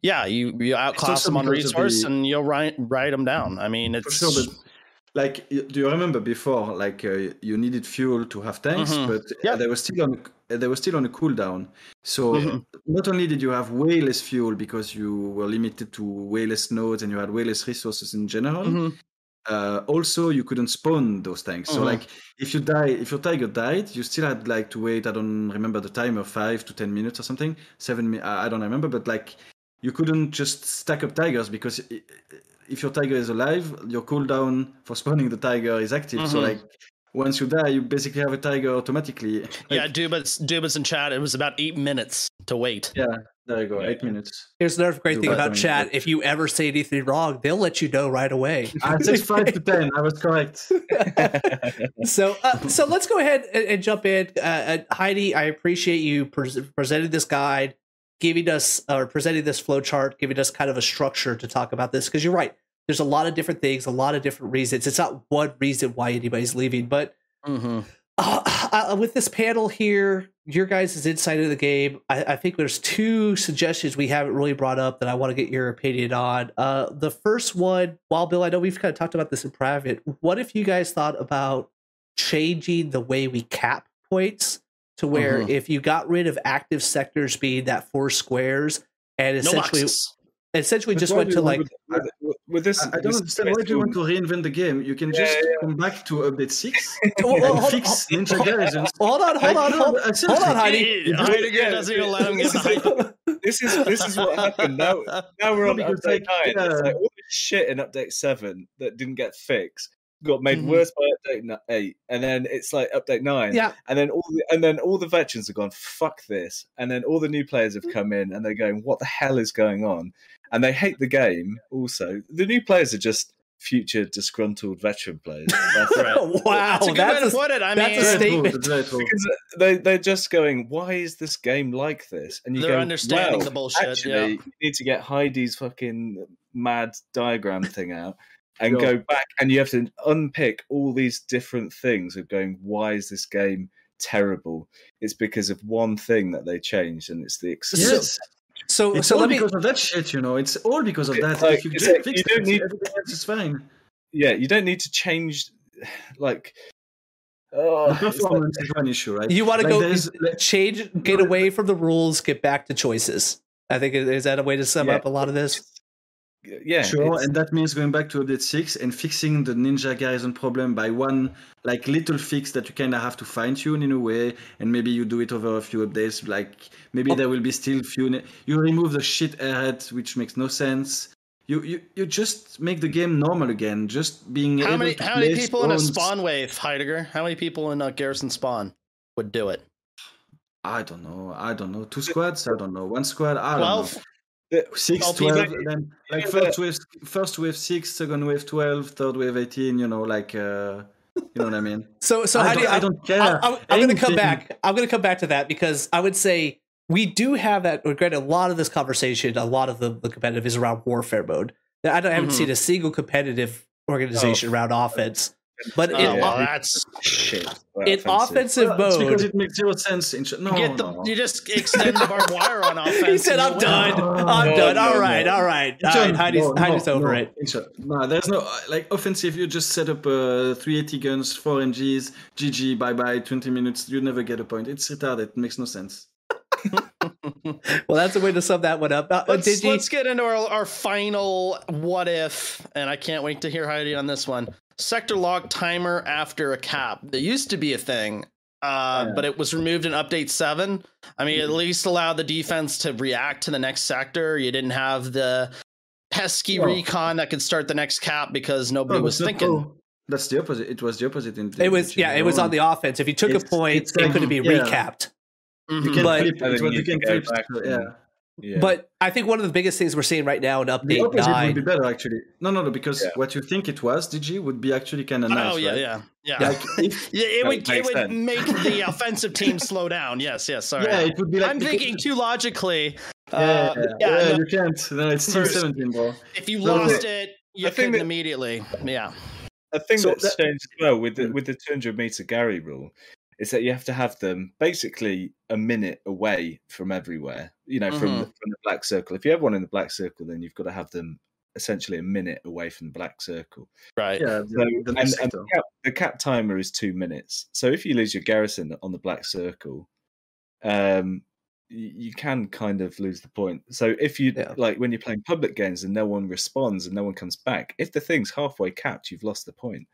[SPEAKER 2] yeah, you, you outclass them on resource and you'll write, write them down. I mean, it's. Sure,
[SPEAKER 4] like do you remember before like uh, you needed fuel to have tanks mm-hmm. but yeah. they were still on they were still on a cooldown so mm-hmm. not only did you have way less fuel because you were limited to way less nodes and you had way less resources in general mm-hmm. uh, also you couldn't spawn those tanks so mm-hmm. like if you die if your tiger died you still had like to wait i don't remember the timer five to ten minutes or something seven i don't remember but like you couldn't just stack up tigers because if your tiger is alive, your cooldown for [laughs] spawning the tiger is active. Mm-hmm. So like once you die, you basically have a tiger automatically. Like,
[SPEAKER 2] yeah, Dubas Dubas in chat. It was about eight minutes to wait.
[SPEAKER 4] Yeah, there you go. Eight minutes.
[SPEAKER 1] Here's another great thing about chat. If you ever say anything wrong, they'll let you know right away. [laughs]
[SPEAKER 4] I said five to ten. I was correct. [laughs]
[SPEAKER 1] so, uh, so let's go ahead and, and jump in. Uh, uh, Heidi, I appreciate you pre- presenting this guide, giving us or presenting this flow chart, giving us kind of a structure to talk about this. Because you're right, there's a lot of different things, a lot of different reasons. It's not one reason why anybody's leaving, but. Mm-hmm. Uh, uh, with this panel here, your guys' insight of the game, I, I, think there's two suggestions we haven't really brought up that I want to get your opinion on. Uh, the first one, Wild Bill, I know we've kind of talked about this in private. What if you guys thought about changing the way we cap points to where mm-hmm. if you got rid of active sectors being that four squares and essentially no essentially but just went to like
[SPEAKER 4] with, with, this. I, I don't understand why do you want to reinvent the game? You can just yeah, come back to update six [laughs] and hold, fix hold, Ninja Garrisons.
[SPEAKER 1] Hold on, hold on, uh, hold, on, hold on, Heidi.
[SPEAKER 2] Heidegger doesn't even let him get
[SPEAKER 5] This is this is what happened. Now [laughs] now we're on update like, nine. Yeah. It's like all this shit in update seven that didn't get fixed got made mm-hmm. worse by update eight, and then it's like update nine.
[SPEAKER 1] Yeah,
[SPEAKER 5] and then all the, and then all the veterans have gone fuck this, and then all the new players have come in and they're going, what the hell is going on? and they hate the game. Also, the new players are just future disgruntled veteran players.
[SPEAKER 1] That's [laughs] right. [laughs] wow, that's a good that's way to put it. I mean, that's a statement.
[SPEAKER 5] because they they're just going, why is this game like this?
[SPEAKER 2] And you they're go, understanding
[SPEAKER 5] well,
[SPEAKER 2] the bullshit.
[SPEAKER 5] Actually, yeah. you need to get Heidi's fucking mad diagram thing out. And sure. go back, and you have to unpick all these different things of going. Why is this game terrible? It's because of one thing that they changed, and it's the
[SPEAKER 4] yes. So, it's so all let because me... of that shit, you know. It's all because of that. Like, if you, just fix you don't need everything else is fine.
[SPEAKER 5] Yeah, you don't need to change. [sighs] Like,
[SPEAKER 4] oh, the performance is one issue, right?
[SPEAKER 1] You want to like go [laughs] change, get away from the rules, get back to choices. I think is that a way to sum yeah. up a lot of this?
[SPEAKER 5] Yeah
[SPEAKER 4] sure and that means going back to update 6 and fixing the ninja garrison problem by one like little fix that you kind of have to fine tune in a way and maybe you do it over a few updates like maybe oh. there will be still few you remove the shit ahead which makes no sense you, you you just make the game normal again just being
[SPEAKER 2] how many
[SPEAKER 4] how
[SPEAKER 2] many people spawns. in a spawn wave heidegger how many people in a garrison spawn would do it
[SPEAKER 4] I don't know. I don't know. Two squads? I don't know. One squad? I don't 12? Know. Six, 12, then like first wave, first wave six, second wave 12, third wave 18, you know, like, uh, you know what I mean?
[SPEAKER 1] So, so how do you, I, don't care. I, am going to come back. I'm going to come back to that because I would say we do have that. Granted, a lot of this conversation, a lot of the, the competitive is around warfare mode. I, don't, I haven't mm-hmm. seen a single competitive organization oh. around offense. But oh, in,
[SPEAKER 2] well, that's shit.
[SPEAKER 1] In offensive, well, mode,
[SPEAKER 4] because it makes zero sense. In, no,
[SPEAKER 2] Get the,
[SPEAKER 4] no.
[SPEAKER 2] you just extend the barbed wire on offense. [laughs]
[SPEAKER 1] he said, "I'm done. No, I'm done. all right, all right, all right." Heidi's, no, Heidi's over it.
[SPEAKER 4] No, there's no like offensive. You just set up uh, 380 guns, four MGs, GG, bye bye. 20 minutes. You never get a point. It's retarded. It makes no sense. [laughs]
[SPEAKER 1] well, that's a way to sum that one up. Uh,
[SPEAKER 2] let's, let's, get into our, our final what if, and I can't wait to hear Heidi on this one sector lock timer after a cap. That used to be a thing, uh, yeah. but it was removed in update seven. I mean, at least allowed the defense to react to the next sector. You didn't have the pesky recon that could start the next cap because nobody was thinking.
[SPEAKER 4] That's the opposite. It was the opposite. In
[SPEAKER 1] it was yeah. It was on the offense. If you took it's, a point, it could be yeah. recapped.
[SPEAKER 4] Mm-hmm. You can but, flip it. You can flip. Yeah.
[SPEAKER 1] Yeah. But I think one of the biggest things we're seeing right now in update the opposite nine
[SPEAKER 4] would be better actually. No, no, no, because yeah. what you think it was, DG, would be actually kind of nice.
[SPEAKER 2] Oh yeah,
[SPEAKER 4] right?
[SPEAKER 2] yeah, yeah. Like if, [laughs] yeah it would it would sense. make the [laughs] offensive team slow down. Yes, yes. Sorry.
[SPEAKER 4] Yeah, it would be like
[SPEAKER 2] I'm thinking too logically.
[SPEAKER 4] Yeah, uh, yeah, yeah, yeah no, you can't. No, it's team seventeen, bro.
[SPEAKER 2] If you so, lost it, you couldn't that, immediately. Yeah.
[SPEAKER 5] A thing so that's that, changed as well with the mm. with the 200 meter Gary rule is that you have to have them basically a minute away from everywhere. You know, mm-hmm. from the, from the black circle. If you have one in the black circle, then you've got to have them essentially a minute away from the black circle.
[SPEAKER 2] Right.
[SPEAKER 4] Yeah.
[SPEAKER 5] So, the, and, and the, cap, the, cap, timer is two minutes. So if you lose your garrison on the black circle, um, you, you can kind of lose the point. So if you yeah. like when you're playing public games and no one responds and no one comes back, if the thing's halfway capped, you've lost the point,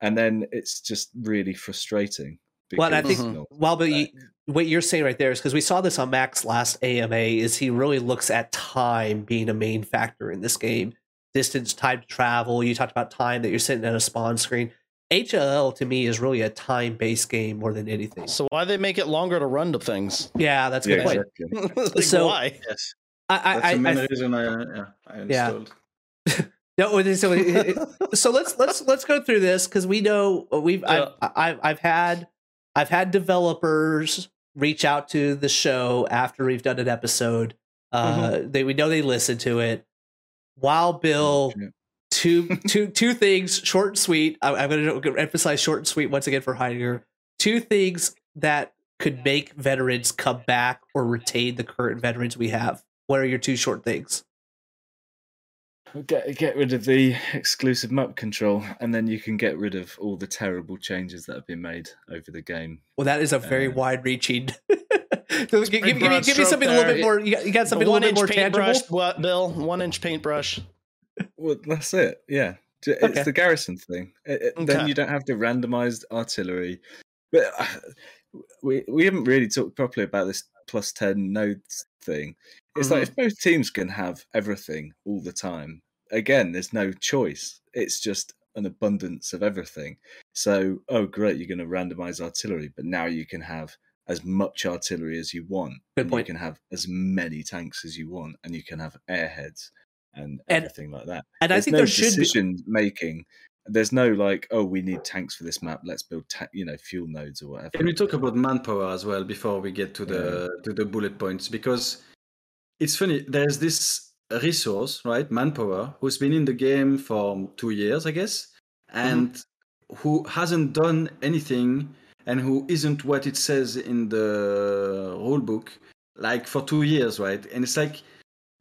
[SPEAKER 5] and then it's just really frustrating.
[SPEAKER 1] Well, I think well, but you, what you're saying right there is because we saw this on Max's last AMA is he really looks at time being a main factor in this game. Distance, time to travel. You talked about time that you're sitting at a spawn screen. HLL to me is really a time based game more than anything.
[SPEAKER 2] So why they make it longer to run to things?
[SPEAKER 1] Yeah, that's a good yeah,
[SPEAKER 2] point. [laughs] like, [laughs] so why?
[SPEAKER 4] Yes, I, I, that's the main I, reason uh, I yeah, I installed.
[SPEAKER 1] Yeah. [laughs] no, so, so let's let's let's go through this because we know uh, we've yeah. I've, I've I've had I've had developers reach out to the show after we've done an episode. Uh, mm-hmm. They we know they listen to it. Wild Bill, oh, two [laughs] two two things, short and sweet. I, am going to emphasize short and sweet once again for Heidegger. Two things that could make veterans come back or retain the current veterans we have. What are your two short things?
[SPEAKER 5] Get get rid of the exclusive map control, and then you can get rid of all the terrible changes that have been made over the game.
[SPEAKER 1] Well, that is a very uh, wide-reaching. [laughs] so give, give, give, me, give me something there. a little bit more. You got, you got something a little bit more tangible.
[SPEAKER 2] What, Bill? One inch paintbrush.
[SPEAKER 5] Well, that's it. Yeah, it's okay. the garrison thing. It, it, okay. Then you don't have the randomized artillery. But uh, we we haven't really talked properly about this plus ten nodes thing. It's mm-hmm. like if both teams can have everything all the time, again, there's no choice. It's just an abundance of everything. So, oh, great, you're going to randomize artillery, but now you can have as much artillery as you want.
[SPEAKER 1] Good point.
[SPEAKER 5] You can have as many tanks as you want, and you can have airheads and, and everything like that.
[SPEAKER 1] And
[SPEAKER 5] there's
[SPEAKER 1] I think
[SPEAKER 5] no
[SPEAKER 1] there should
[SPEAKER 5] decision be... making. There's no like, oh, we need tanks for this map. Let's build, ta- you know, fuel nodes or whatever.
[SPEAKER 4] Can we talk about manpower as well before we get to the yeah. to the bullet points? Because it's funny. There's this resource, right? Manpower, who's been in the game for two years, I guess, and mm-hmm. who hasn't done anything and who isn't what it says in the rule book, like for two years, right? And it's like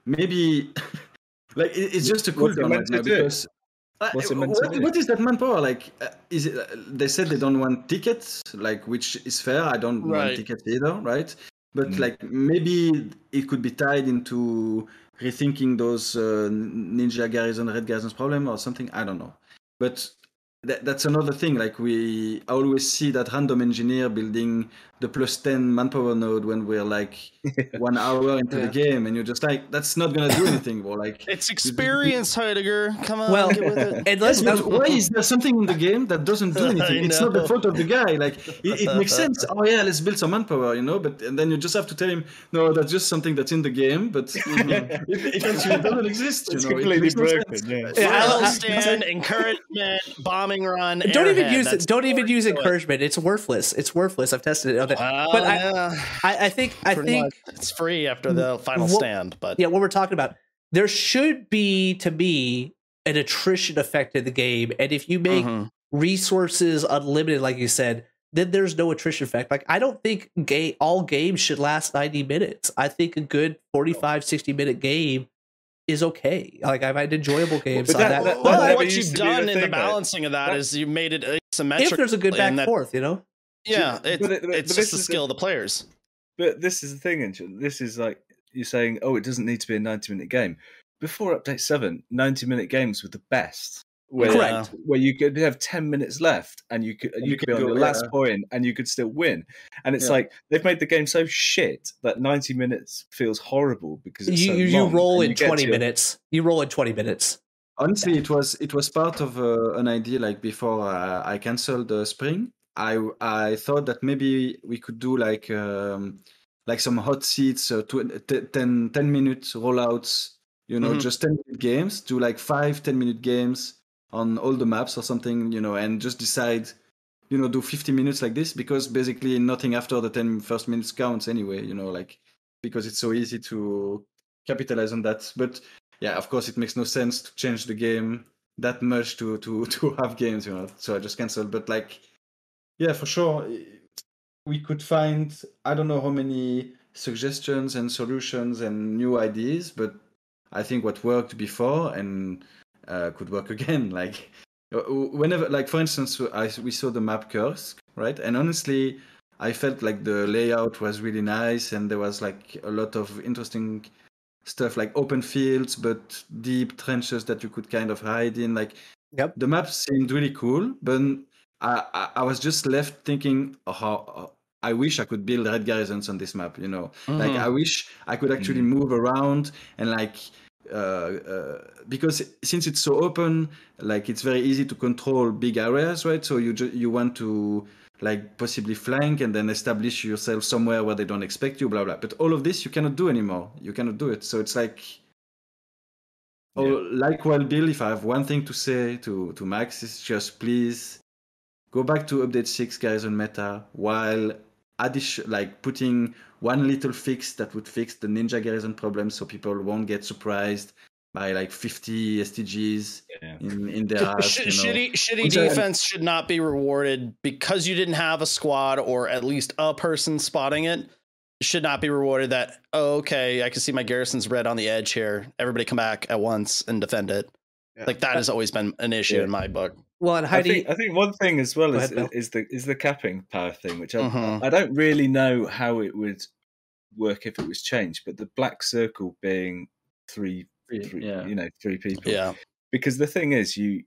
[SPEAKER 4] maybe [laughs] like it's just a cool down right now because. Uh, what, what is that manpower like? Uh, is it? Uh, they said they don't want tickets, like which is fair. I don't right. want tickets either, right? But mm. like maybe it could be tied into rethinking those uh, Ninja Garrison, Red Garrison's problem or something. I don't know. But that, that's another thing. Like we always see that random engineer building the plus 10 manpower node when we're like [laughs] one hour into yeah. the game and you're just like that's not gonna do anything or like [laughs]
[SPEAKER 2] it's experience heidegger. Come on
[SPEAKER 1] well
[SPEAKER 2] and [laughs]
[SPEAKER 1] let's,
[SPEAKER 4] why is there something in the game that doesn't do anything? It's not the fault of the guy. Like it, it, makes sense. Oh yeah let's build some manpower you know? But and then you just have to tell him no that's just something that's in the game but you know, it, it, actually doesn't exist you it's know?
[SPEAKER 5] Completely broken
[SPEAKER 2] no yeah, yeah. Stand encouragement bombing run
[SPEAKER 1] don't even use it. don't even use encouragement. It's worthless. It's worthless. I've tested it but I, I, I think I think much.
[SPEAKER 2] it's free after the final what, stand. But
[SPEAKER 1] yeah, what we're talking about, there should be to me an attrition effect in the game, and if you make mm-hmm. resources unlimited, like you said, then there's no attrition effect. Like I don't think ga- all games should last 90 minutes. I think a good 45, 60 minute game is okay. Like I've had enjoyable games. But, that,
[SPEAKER 2] that, that, what you've done in the balancing of that is you made it asymmetrical.
[SPEAKER 1] If there's a good back and forth, you know.
[SPEAKER 2] Yeah, it, but it, but it's just the skill the, of the players.
[SPEAKER 5] But this is the thing, and This is like you're saying, oh, it doesn't need to be a 90 minute game. Before update seven, 90 minute games were the best.
[SPEAKER 1] Where, Correct.
[SPEAKER 5] Where you could have 10 minutes left and you could you, you could be on your last yeah. point and you could still win. And it's yeah. like they've made the game so shit that 90 minutes feels horrible because you, so
[SPEAKER 1] you roll in 20 minutes. You roll in 20 minutes.
[SPEAKER 4] Honestly, it was it was part of uh, an idea like before uh, I canceled the spring I I thought that maybe we could do like um, like some hot seats, uh, tw- t- 10, 10 minute rollouts. You know, mm-hmm. just ten minute games. Do like five 10 minute games on all the maps or something. You know, and just decide. You know, do 50 minutes like this because basically nothing after the 10 first minutes counts anyway. You know, like because it's so easy to capitalize on that. But yeah, of course, it makes no sense to change the game that much to to [laughs] to have games. You know, so I just canceled. But like yeah, for sure. We could find I don't know how many suggestions and solutions and new ideas, but I think what worked before and uh, could work [laughs] again. Like uh, whenever, like for instance, I, we saw the map Kursk, right? And honestly, I felt like the layout was really nice, and there was like a lot of interesting stuff, like open fields but deep trenches that you could kind of hide in. Like,
[SPEAKER 1] yep.
[SPEAKER 4] the map seemed really cool, but I, I was just left thinking oh, how I wish I could build red garrisons on this map. You know, mm-hmm. like I wish I could actually mm-hmm. move around and like uh, uh, because since it's so open, like it's very easy to control big areas, right? So you ju- you want to like possibly flank and then establish yourself somewhere where they don't expect you, blah blah. But all of this you cannot do anymore. You cannot do it. So it's like Oh, like well, Bill, if I have one thing to say to, to Max, is just please go back to update 6 garrison meta while addition like putting one little fix that would fix the ninja garrison problem so people won't get surprised by like 50 STGs yeah. in, in their ass,
[SPEAKER 2] you know. shitty shitty defense should not be rewarded because you didn't have a squad or at least a person spotting it should not be rewarded that oh, okay i can see my garrison's red on the edge here everybody come back at once and defend it yeah. like that has always been an issue yeah. in my book
[SPEAKER 5] well and Heidi, I think, I think one thing as well is, ahead, is the is the capping power thing which I, mm-hmm. I don't really know how it would work if it was changed but the black circle being three, three yeah. you know three people
[SPEAKER 2] yeah
[SPEAKER 5] because the thing is you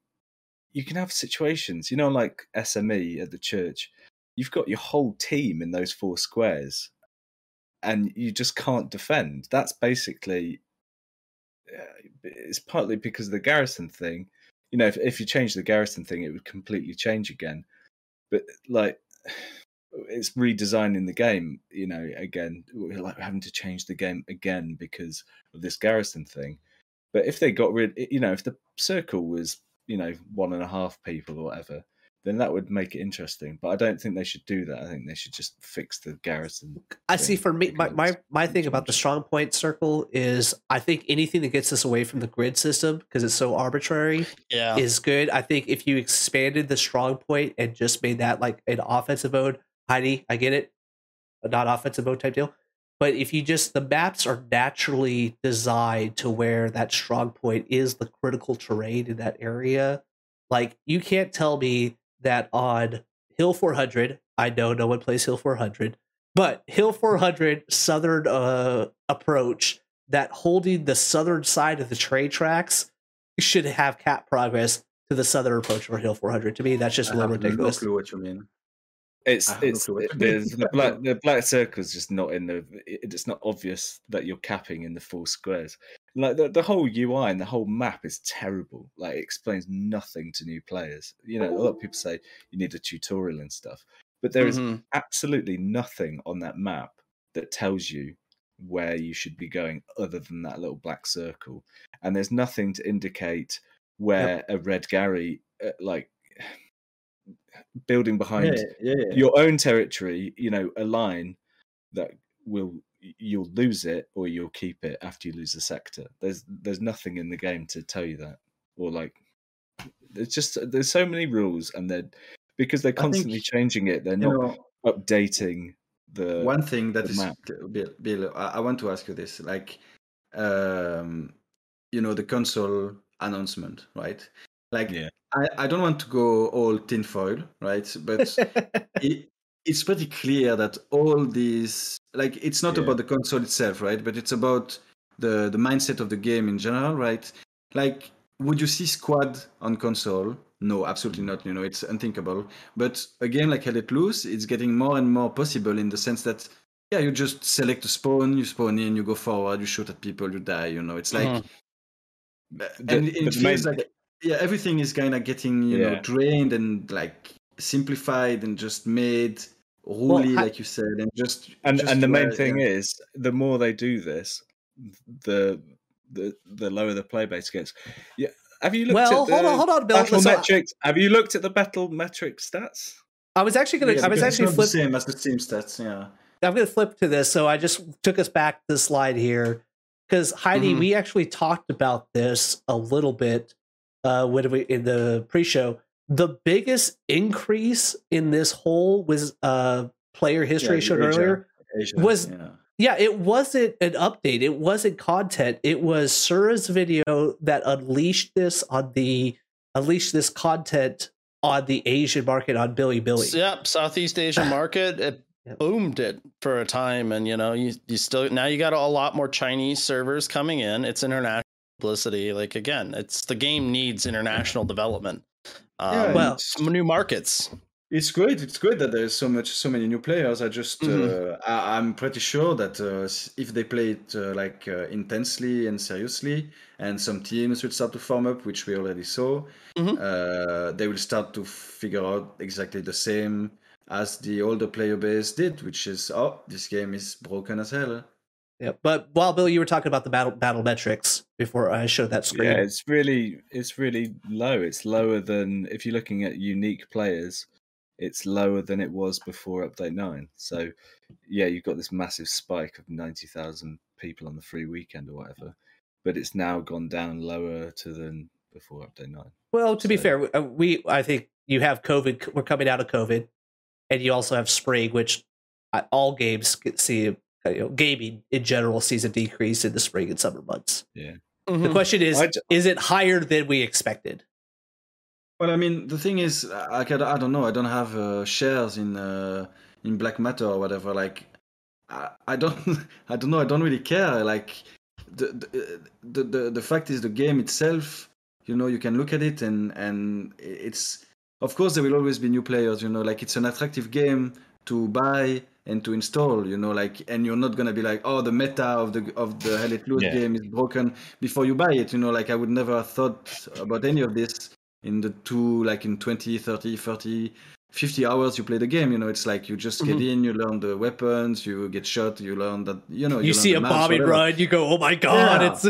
[SPEAKER 5] you can have situations you know like sme at the church you've got your whole team in those four squares and you just can't defend. That's basically uh, it's partly because of the garrison thing. You know, if if you change the garrison thing, it would completely change again. But like, [sighs] it's redesigning the game. You know, again, like having to change the game again because of this garrison thing. But if they got rid, you know, if the circle was you know one and a half people or whatever, then that would make it interesting. But I don't think they should do that. I think they should just fix the garrison.
[SPEAKER 1] I see. For me, my, my, my thing about the strong point circle is I think anything that gets us away from the grid system because it's so arbitrary
[SPEAKER 2] yeah.
[SPEAKER 1] is good. I think if you expanded the strong point and just made that like an offensive mode, Heidi, I get it, a not offensive mode type deal. But if you just the maps are naturally designed to where that strong point is the critical terrain in that area, like you can't tell me that on Hill 400, I know no one plays Hill 400, but Hill 400 southern uh, approach that holding the southern side of the train tracks should have cap progress to the southern approach for Hill 400. To me, that's just a little ridiculous.
[SPEAKER 4] No clue what you mean.
[SPEAKER 5] It's it's it, [laughs] the black the black circle is just not in the it's not obvious that you're capping in the full squares. Like the, the whole UI and the whole map is terrible. Like it explains nothing to new players. You know, a lot of people say you need a tutorial and stuff, but there is mm-hmm. absolutely nothing on that map that tells you where you should be going other than that little black circle. And there's nothing to indicate where yep. a red Gary uh, like building behind yeah, yeah, your own territory, you know, a line that will you'll lose it or you'll keep it after you lose the sector. There's there's nothing in the game to tell you that. Or like there's just there's so many rules and they're because they're constantly think, changing it, they're not know, updating the
[SPEAKER 4] one thing that is. Bill, Bill I, I want to ask you this. Like um you know the console announcement, right? Like yeah. I, I don't want to go all tinfoil, right? But [laughs] it, it's pretty clear that all these like it's not yeah. about the console itself, right? But it's about the the mindset of the game in general, right? Like would you see squad on console? No, absolutely not. You know, it's unthinkable. But a game like Hell Let Loose, it's getting more and more possible in the sense that yeah, you just select a spawn, you spawn in, you go forward, you shoot at people, you die. You know, it's like, mm-hmm. and the, it feels main... like yeah, everything is kind of getting you yeah. know drained and like simplified and just made really, well, like you said, and just
[SPEAKER 5] and
[SPEAKER 4] just
[SPEAKER 5] and the main thing yeah. is the more they do this, the the the lower the play base gets. Yeah. Have you looked
[SPEAKER 1] well,
[SPEAKER 5] at the
[SPEAKER 1] hold on, hold on, Bill.
[SPEAKER 5] battle metrics? Have you looked at the battle metric stats?
[SPEAKER 1] I was actually going to. Yeah, I was actually
[SPEAKER 4] flip, the same as the team stats. Yeah.
[SPEAKER 1] I'm going to flip to this. So I just took us back to the slide here because Heidi, mm-hmm. we actually talked about this a little bit uh, when we in the pre-show. The biggest increase in this whole was uh, player history yeah, showed Asia, earlier Asia, was yeah. yeah. it wasn't an update, it wasn't content. It was Sura's video that unleashed this on the unleashed this content on the Asian market on Bilibili.
[SPEAKER 2] Yep, Southeast Asian [laughs] market. It yep. boomed it for a time, and you know you you still now you got a lot more Chinese servers coming in. It's international publicity. Like again, it's the game needs international development. Um, yeah, well, some new markets.
[SPEAKER 4] It's great. It's great that there's so much, so many new players. I just, mm-hmm. uh, I, am pretty sure that uh, if they play it uh, like uh, intensely and seriously, and some teams will start to form up, which we already saw, mm-hmm. Uh, they will start to figure out exactly the same as the older player base did, which is, oh, this game is broken as hell.
[SPEAKER 1] Yeah, but while Bill, you were talking about the battle battle metrics before I showed that screen.
[SPEAKER 5] Yeah, it's really it's really low. It's lower than if you're looking at unique players it's lower than it was before update 9 so yeah you've got this massive spike of 90,000 people on the free weekend or whatever but it's now gone down lower to than before update 9
[SPEAKER 1] well to so. be fair uh, we i think you have covid we're coming out of covid and you also have spring which uh, all games see you know, gaming in general sees a decrease in the spring and summer months
[SPEAKER 5] yeah
[SPEAKER 1] mm-hmm. the question is is it higher than we expected
[SPEAKER 4] well, I mean, the thing is, I, I don't know. I don't have uh, shares in uh, in Black Matter or whatever. Like, I, I don't, [laughs] I don't know. I don't really care. Like, the, the the the fact is, the game itself. You know, you can look at it and and it's. Of course, there will always be new players. You know, like it's an attractive game to buy and to install. You know, like, and you're not gonna be like, oh, the meta of the of the Hell Let Loose yeah. game is broken before you buy it. You know, like I would never have thought about any of this in the two like in 20 30 30 50 hours you play the game you know it's like you just get mm-hmm. in you learn the weapons you get shot you learn that you know
[SPEAKER 1] you, you see a bobby run you go oh my god yeah.
[SPEAKER 4] it's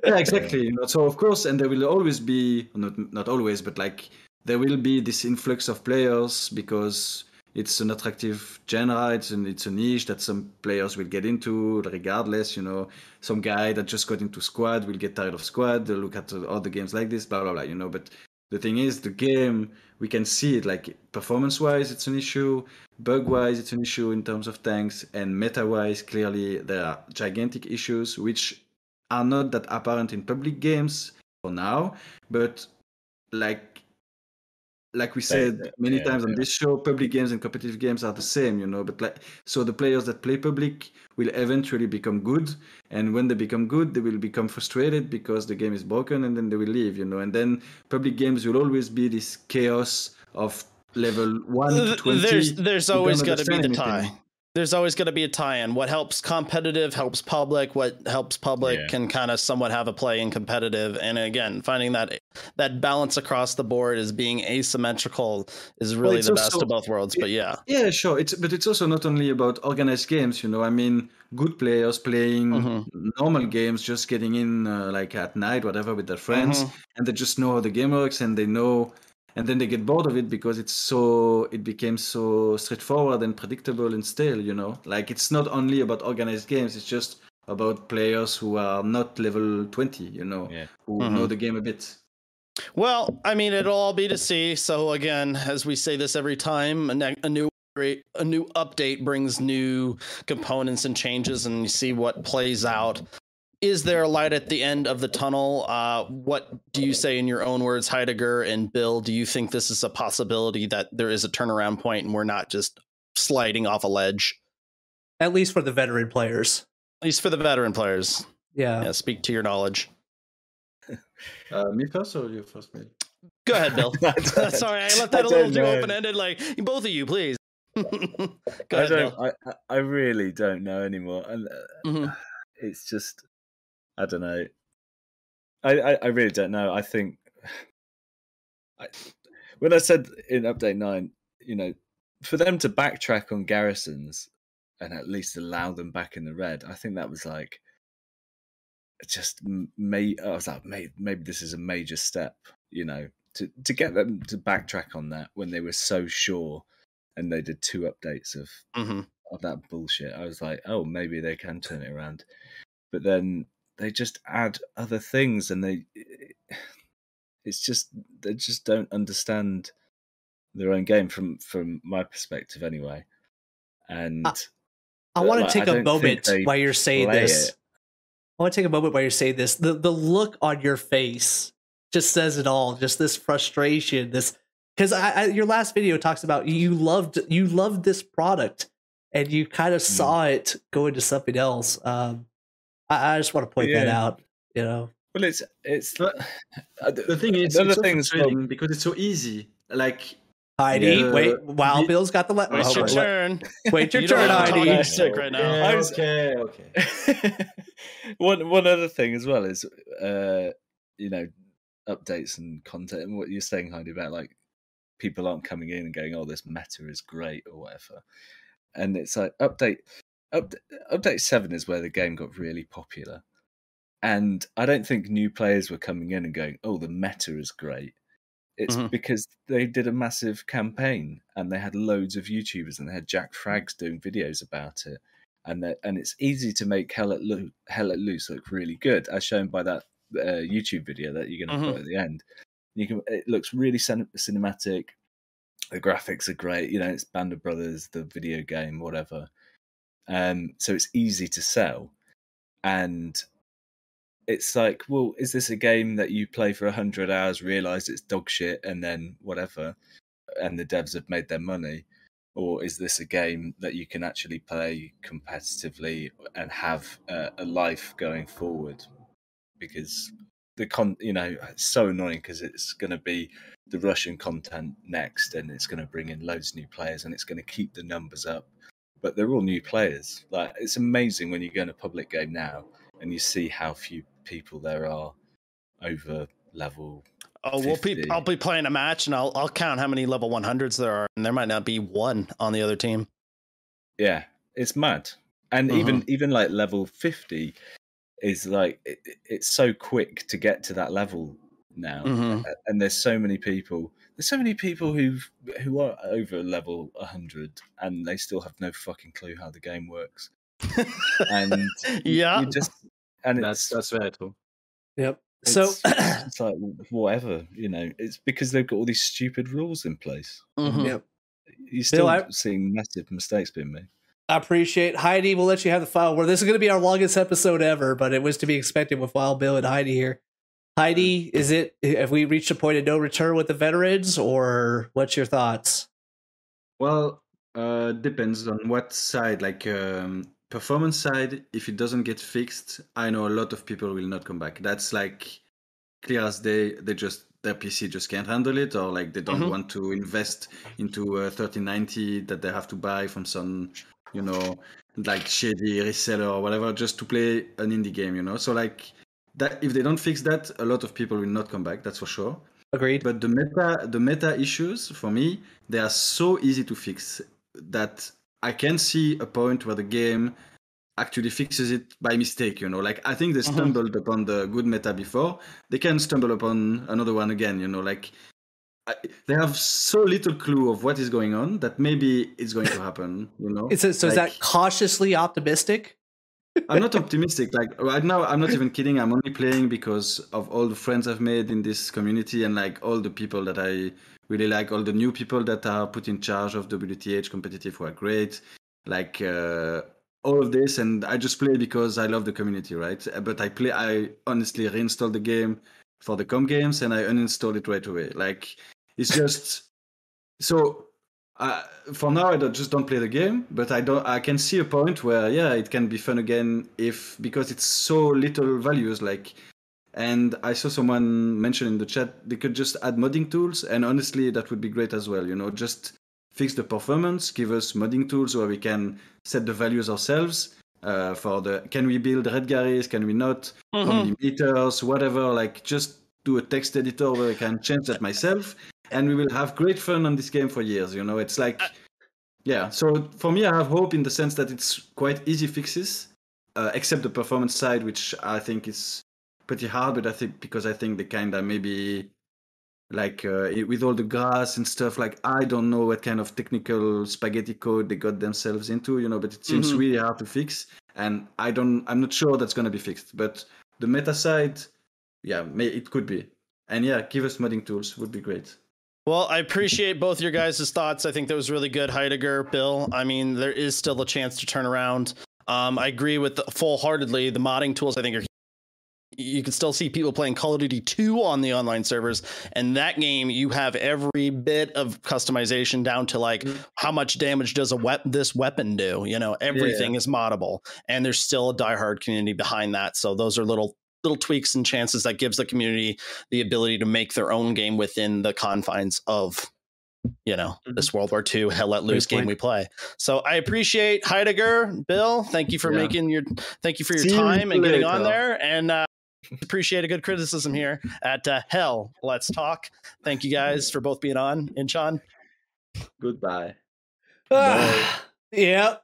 [SPEAKER 4] [laughs] yeah exactly you know so of course and there will always be not not always but like there will be this influx of players because it's an attractive genre it's an, it's a niche that some players will get into regardless you know. Some guy that just got into squad will get tired of squad they'll look at other games like this blah blah blah you know. But the thing is the game we can see it like performance wise it's an issue bug wise it's an issue in terms of tanks and meta wise clearly there are gigantic issues which are not that apparent in public games for now. But like like we said many yeah, times on this show, public games and competitive games are the same, you know. But like, so the players that play public will eventually become good, and when they become good, they will become frustrated because the game is broken, and then they will leave, you know. And then public games will always be this chaos of level one to twenty.
[SPEAKER 2] There's there's always got to be the tie there's always going to be a tie-in. What helps competitive helps public. What helps public yeah. can kind of somewhat have a play in competitive. And again, finding that that balance across the board is being asymmetrical is really well, the best of both worlds. But yeah,
[SPEAKER 4] yeah, sure. It's but it's also not only about organized games. You know, I mean, good players playing mm-hmm. normal games, just getting in uh, like at night, whatever, with their friends, mm-hmm. and they just know how the game works and they know and then they get bored of it because it's so it became so straightforward and predictable and stale you know? Like it's not only about organized games it's just about players who are not level 20 you know? Yeah. who mm-hmm. know the game a bit.
[SPEAKER 2] Well i mean it'll all be to see. So again as we say this every time a, ne- a new a new update brings new components and changes and you see what plays out is there a light at the end of the tunnel? Uh, what do you say in your own words, Heidegger and Bill? Do you think this is a possibility that there is a turnaround point and we're not just sliding off a ledge?
[SPEAKER 1] At least for the veteran players.
[SPEAKER 2] At least for the veteran players.
[SPEAKER 1] Yeah.
[SPEAKER 2] Yeah. Speak to your knowledge.
[SPEAKER 4] Uh, me first or you first, me?
[SPEAKER 2] Go ahead, Bill. [laughs] [laughs] [laughs] Sorry, I left that I a little too open ended. Like both of you, please. Go
[SPEAKER 5] I ahead, don't. Bill. I I really don't know anymore, and uh, mm-hmm. it's just I don't know. I, I, I really don't know. I think [sighs] I, when I said in update nine, you know, for them to backtrack on garrisons and at least allow them back in the red, I think that was like just may I was like maybe, maybe this is a major step, you know, to to get them to backtrack on that when they were so sure and they did two updates of mm-hmm. of that bullshit. I was like, oh, maybe they can turn it around. But then they just add other things and they [sighs] it's just they just don't understand their own game from from my perspective anyway. And
[SPEAKER 1] i, I want to like, take a moment while you're saying this. it. i want to take a moment while you're saying this. The the look on your face just says it all. Just this frustration this because I, I, your last video talks about you loved you loved this product and you kind of mm. saw it go into something else. Um I, I just want to point yeah. that out. You know.
[SPEAKER 5] Well, it's it's
[SPEAKER 4] but, the thing is, the things well, because it's so easy. Like
[SPEAKER 1] Heidi, yeah. wait. Wow, Bill's got the. Le-
[SPEAKER 2] wait oh, your turn.
[SPEAKER 1] Wait [laughs] your you turn, Heidi.
[SPEAKER 2] Sick right now.
[SPEAKER 4] Okay, okay. [laughs]
[SPEAKER 5] one one other thing as well is, uh, you know, updates and content. And what you're saying, Heidi, about like people aren't coming in and going, "Oh, this meta is great" or whatever. And it's like update, up, update seven is where the game got really popular, and I don't think new players were coming in and going, "Oh, the meta is great." It's mm-hmm. because they did a massive campaign and they had loads of YouTubers and they had JackFrags doing videos about it. And and it's easy to make Hell at, Lo- Hell Let Loose look really good, as shown by that uh, YouTube video that you're going to mm-hmm. put at the end. You can it looks really cin- cinematic. The graphics are great. You know, it's Band of Brothers, the video game, whatever. Um, so it's easy to sell, and it's like, well, is this a game that you play for hundred hours, realize it's dog shit, and then whatever, and the devs have made their money, or is this a game that you can actually play competitively and have a, a life going forward? Because the con, you know, it's so annoying because it's going to be the Russian content next, and it's going to bring in loads of new players, and it's going to keep the numbers up. But they're all new players. Like it's amazing when you go in a public game now and you see how few people there are over level.
[SPEAKER 2] Oh, 50. we'll be. I'll be playing a match, and I'll I'll count how many level one hundreds there are, and there might not be one on the other team.
[SPEAKER 5] Yeah, it's mad, and uh-huh. even even like level fifty is like it, it's so quick to get to that level now, mm-hmm. and there's so many people. There's so many people who who are over level 100 and they still have no fucking clue how the game works. and [laughs]
[SPEAKER 2] yeah,
[SPEAKER 5] you just and
[SPEAKER 4] that's that's very true.
[SPEAKER 1] Yep. It's, so [clears throat]
[SPEAKER 5] it's like whatever, you know. It's because they've got all these stupid rules in place.
[SPEAKER 1] Mm-hmm. Yep.
[SPEAKER 5] You're still Bill, I, seeing massive mistakes being made.
[SPEAKER 1] I appreciate Heidi. We'll let you have the file. Where this is going to be our longest episode ever, but it was to be expected with Wild Bill and Heidi here. Heidi, is it have we reached a point of no return with the veterans, or what's your thoughts?
[SPEAKER 4] Well, uh, depends on what side. Like, um, performance side, if it doesn't get fixed, I know a lot of people will not come back. That's like clear as day. They just their PC just can't handle it, or like they don't mm-hmm. want to invest into a 3090 that they have to buy from some, you know, like shady reseller or whatever, just to play an indie game. You know, so like that if they don't fix that, a lot of people will not come back. That's for sure.
[SPEAKER 1] Agreed.
[SPEAKER 4] But the meta the meta issues for me, they are so easy to fix that I can see a point where the game actually fixes it by mistake you know like i think they mm-hmm. stumbled mm-hmm. upon the good meta before they can stumble upon another one again you know like I, they have so little clue of what is going on that maybe it's going to happen you know
[SPEAKER 1] it's a, so like, is that cautiously optimistic
[SPEAKER 4] i'm not optimistic like right now i'm not even kidding i'm only playing because of all the friends i've made in this community and like all the people that i really like all the new people that are put in charge of WTH competitive were great. Like uh, all of this, and I just play because I love the community, right? But I play. I honestly reinstalled the game for the com games, and I uninstalled it right away. Like it's just so. Uh, for now, I don't, just don't play the game, but I don't. I can see a point where, yeah, it can be fun again if because it's so little values. Like and I saw someone mention in the chat they could just add modding tools, and honestly, that would be great as well. You know, just fix the performance, give us modding tools where we can set the values ourselves. Uh, for the can we build red Redgaris, can we not, mm-hmm. how many meters, whatever. Like just do a text editor where I can change that myself, and we will have great fun on this game for years. You know, it's like, yeah. So for me, I have hope in the sense that it's quite easy fixes, uh, except the performance side, which I think is pretty hard, but I think because I think they kind of maybe like uh, with all the grass and stuff. Like I don't know what kind of technical spaghetti code they got themselves into, you know. But it seems mm-hmm. really hard to fix, and I don't. I'm not sure that's gonna be fixed. But the meta side, yeah, may, it could be. And yeah, give us modding tools would be great.
[SPEAKER 2] Well, I appreciate both your guys' thoughts. I think that was really good, Heidegger, Bill. I mean, there is still a chance to turn around. Um, I agree with the, full heartedly. The modding tools, I think, are you can still see people playing Call of Duty 2 on the online servers. And that game, you have every bit of customization down to like mm-hmm. how much damage does a we- this weapon do? You know, everything yeah. is moddable. And there's still a diehard community behind that. So those are little little tweaks and chances that gives the community the ability to make their own game within the confines of you know mm-hmm. this World War II hell let loose game we play. So I appreciate Heidegger, Bill. Thank you for yeah. making your thank you for your See time and getting on there and. uh [laughs] appreciate a good criticism here at uh, Hell. Let's talk. Thank you guys for both being on. And Sean,
[SPEAKER 4] goodbye. [sighs]
[SPEAKER 1] yeah.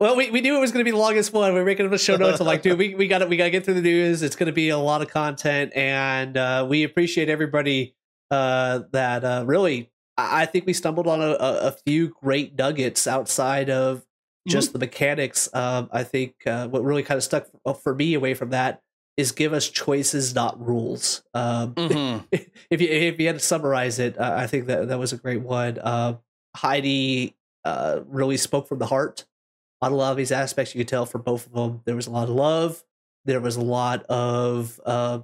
[SPEAKER 1] Well, we, we knew it was going to be the longest one. We are making up a show notes. I'm like, dude, we, we got to we got to get through the news. It's going to be a lot of content, and uh, we appreciate everybody uh, that uh, really. I think we stumbled on a, a, few great nuggets outside of just mm-hmm. the mechanics. Um, I think uh, what really kind of stuck for me away from that is give us choices, not rules. Um, [laughs] mm-hmm. if you if you had to summarize it, uh, I think that that was a great one. Uh, Heidi uh, really spoke from the heart on a lot of these aspects. You could tell for both of them, there was a lot of love. There was a lot of uh,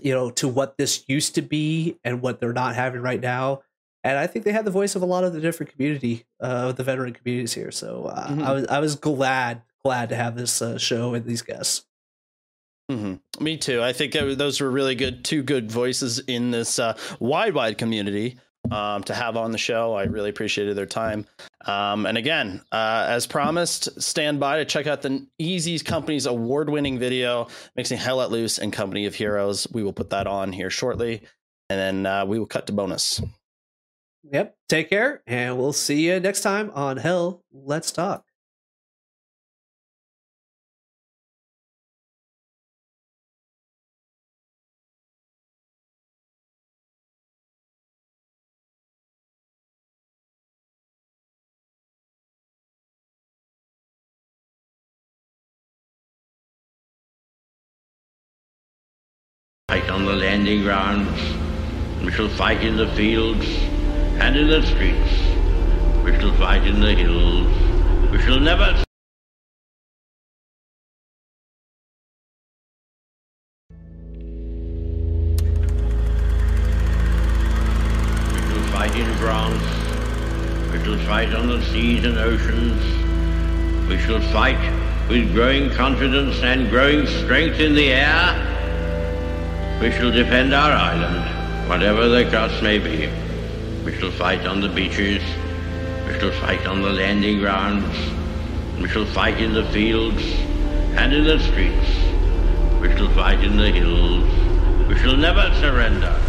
[SPEAKER 1] you know to what this used to be and what they're not having right now. And I think they had the voice of a lot of the different community, uh, the veteran communities here. So uh, mm-hmm. I was I was glad glad to have this uh, show and these guests.
[SPEAKER 2] Mm-hmm. Me too. I think those were really good, two good voices in this uh, wide, wide community um, to have on the show. I really appreciated their time. Um, and again, uh, as promised, stand by to check out the Easy Company's award winning video, Mixing Hell Let Loose and Company of Heroes. We will put that on here shortly. And then uh, we will cut to bonus.
[SPEAKER 1] Yep. Take care. And we'll see you next time on Hell Let's Talk.
[SPEAKER 6] On the landing grounds. We shall fight in the fields and in the streets. We shall fight in the hills. We shall never. We shall fight in France. We shall fight on the seas and oceans. We shall fight with growing confidence and growing strength in the air we shall defend our island, whatever the cost may be. We shall fight on the beaches. We shall fight on the landing grounds. We shall fight in the fields and in the streets. We shall fight in the hills. We shall never surrender.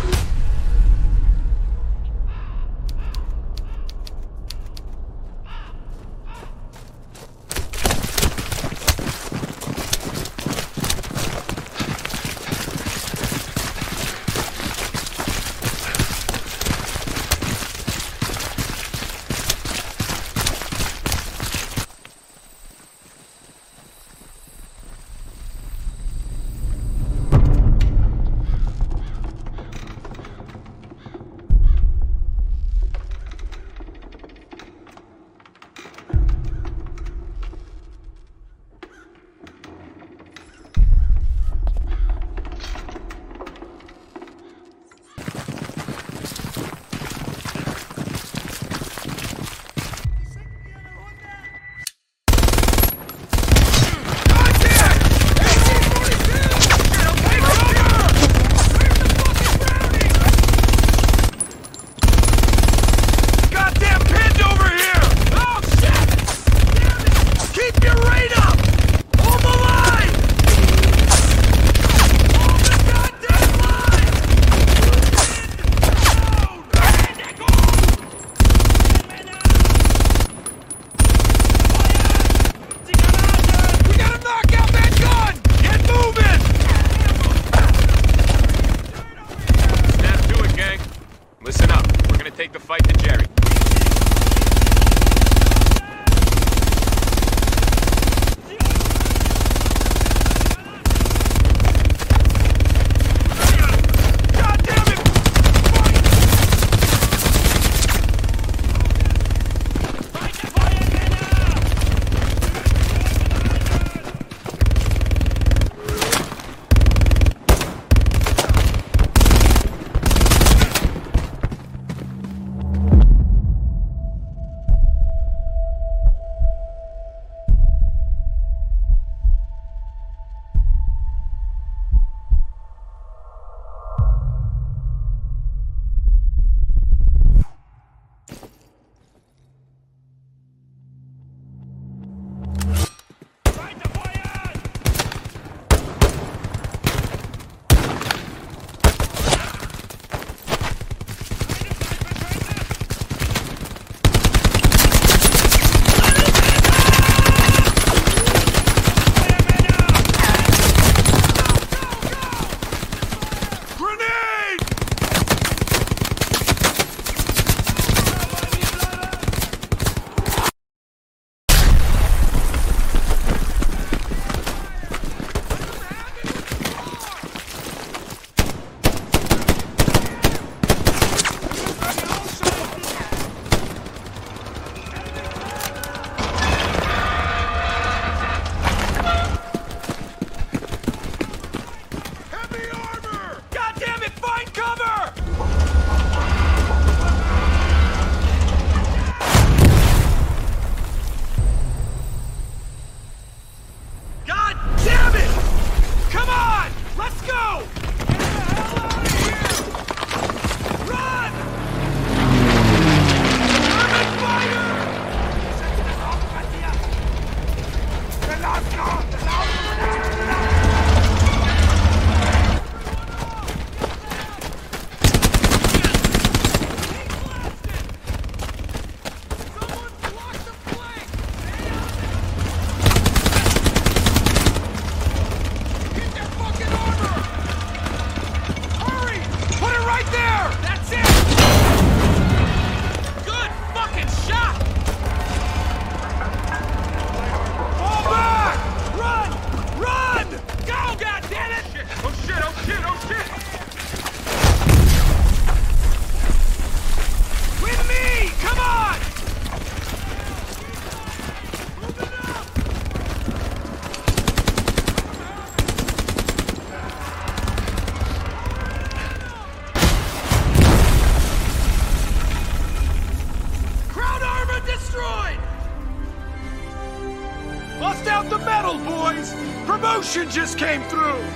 [SPEAKER 7] Just came through!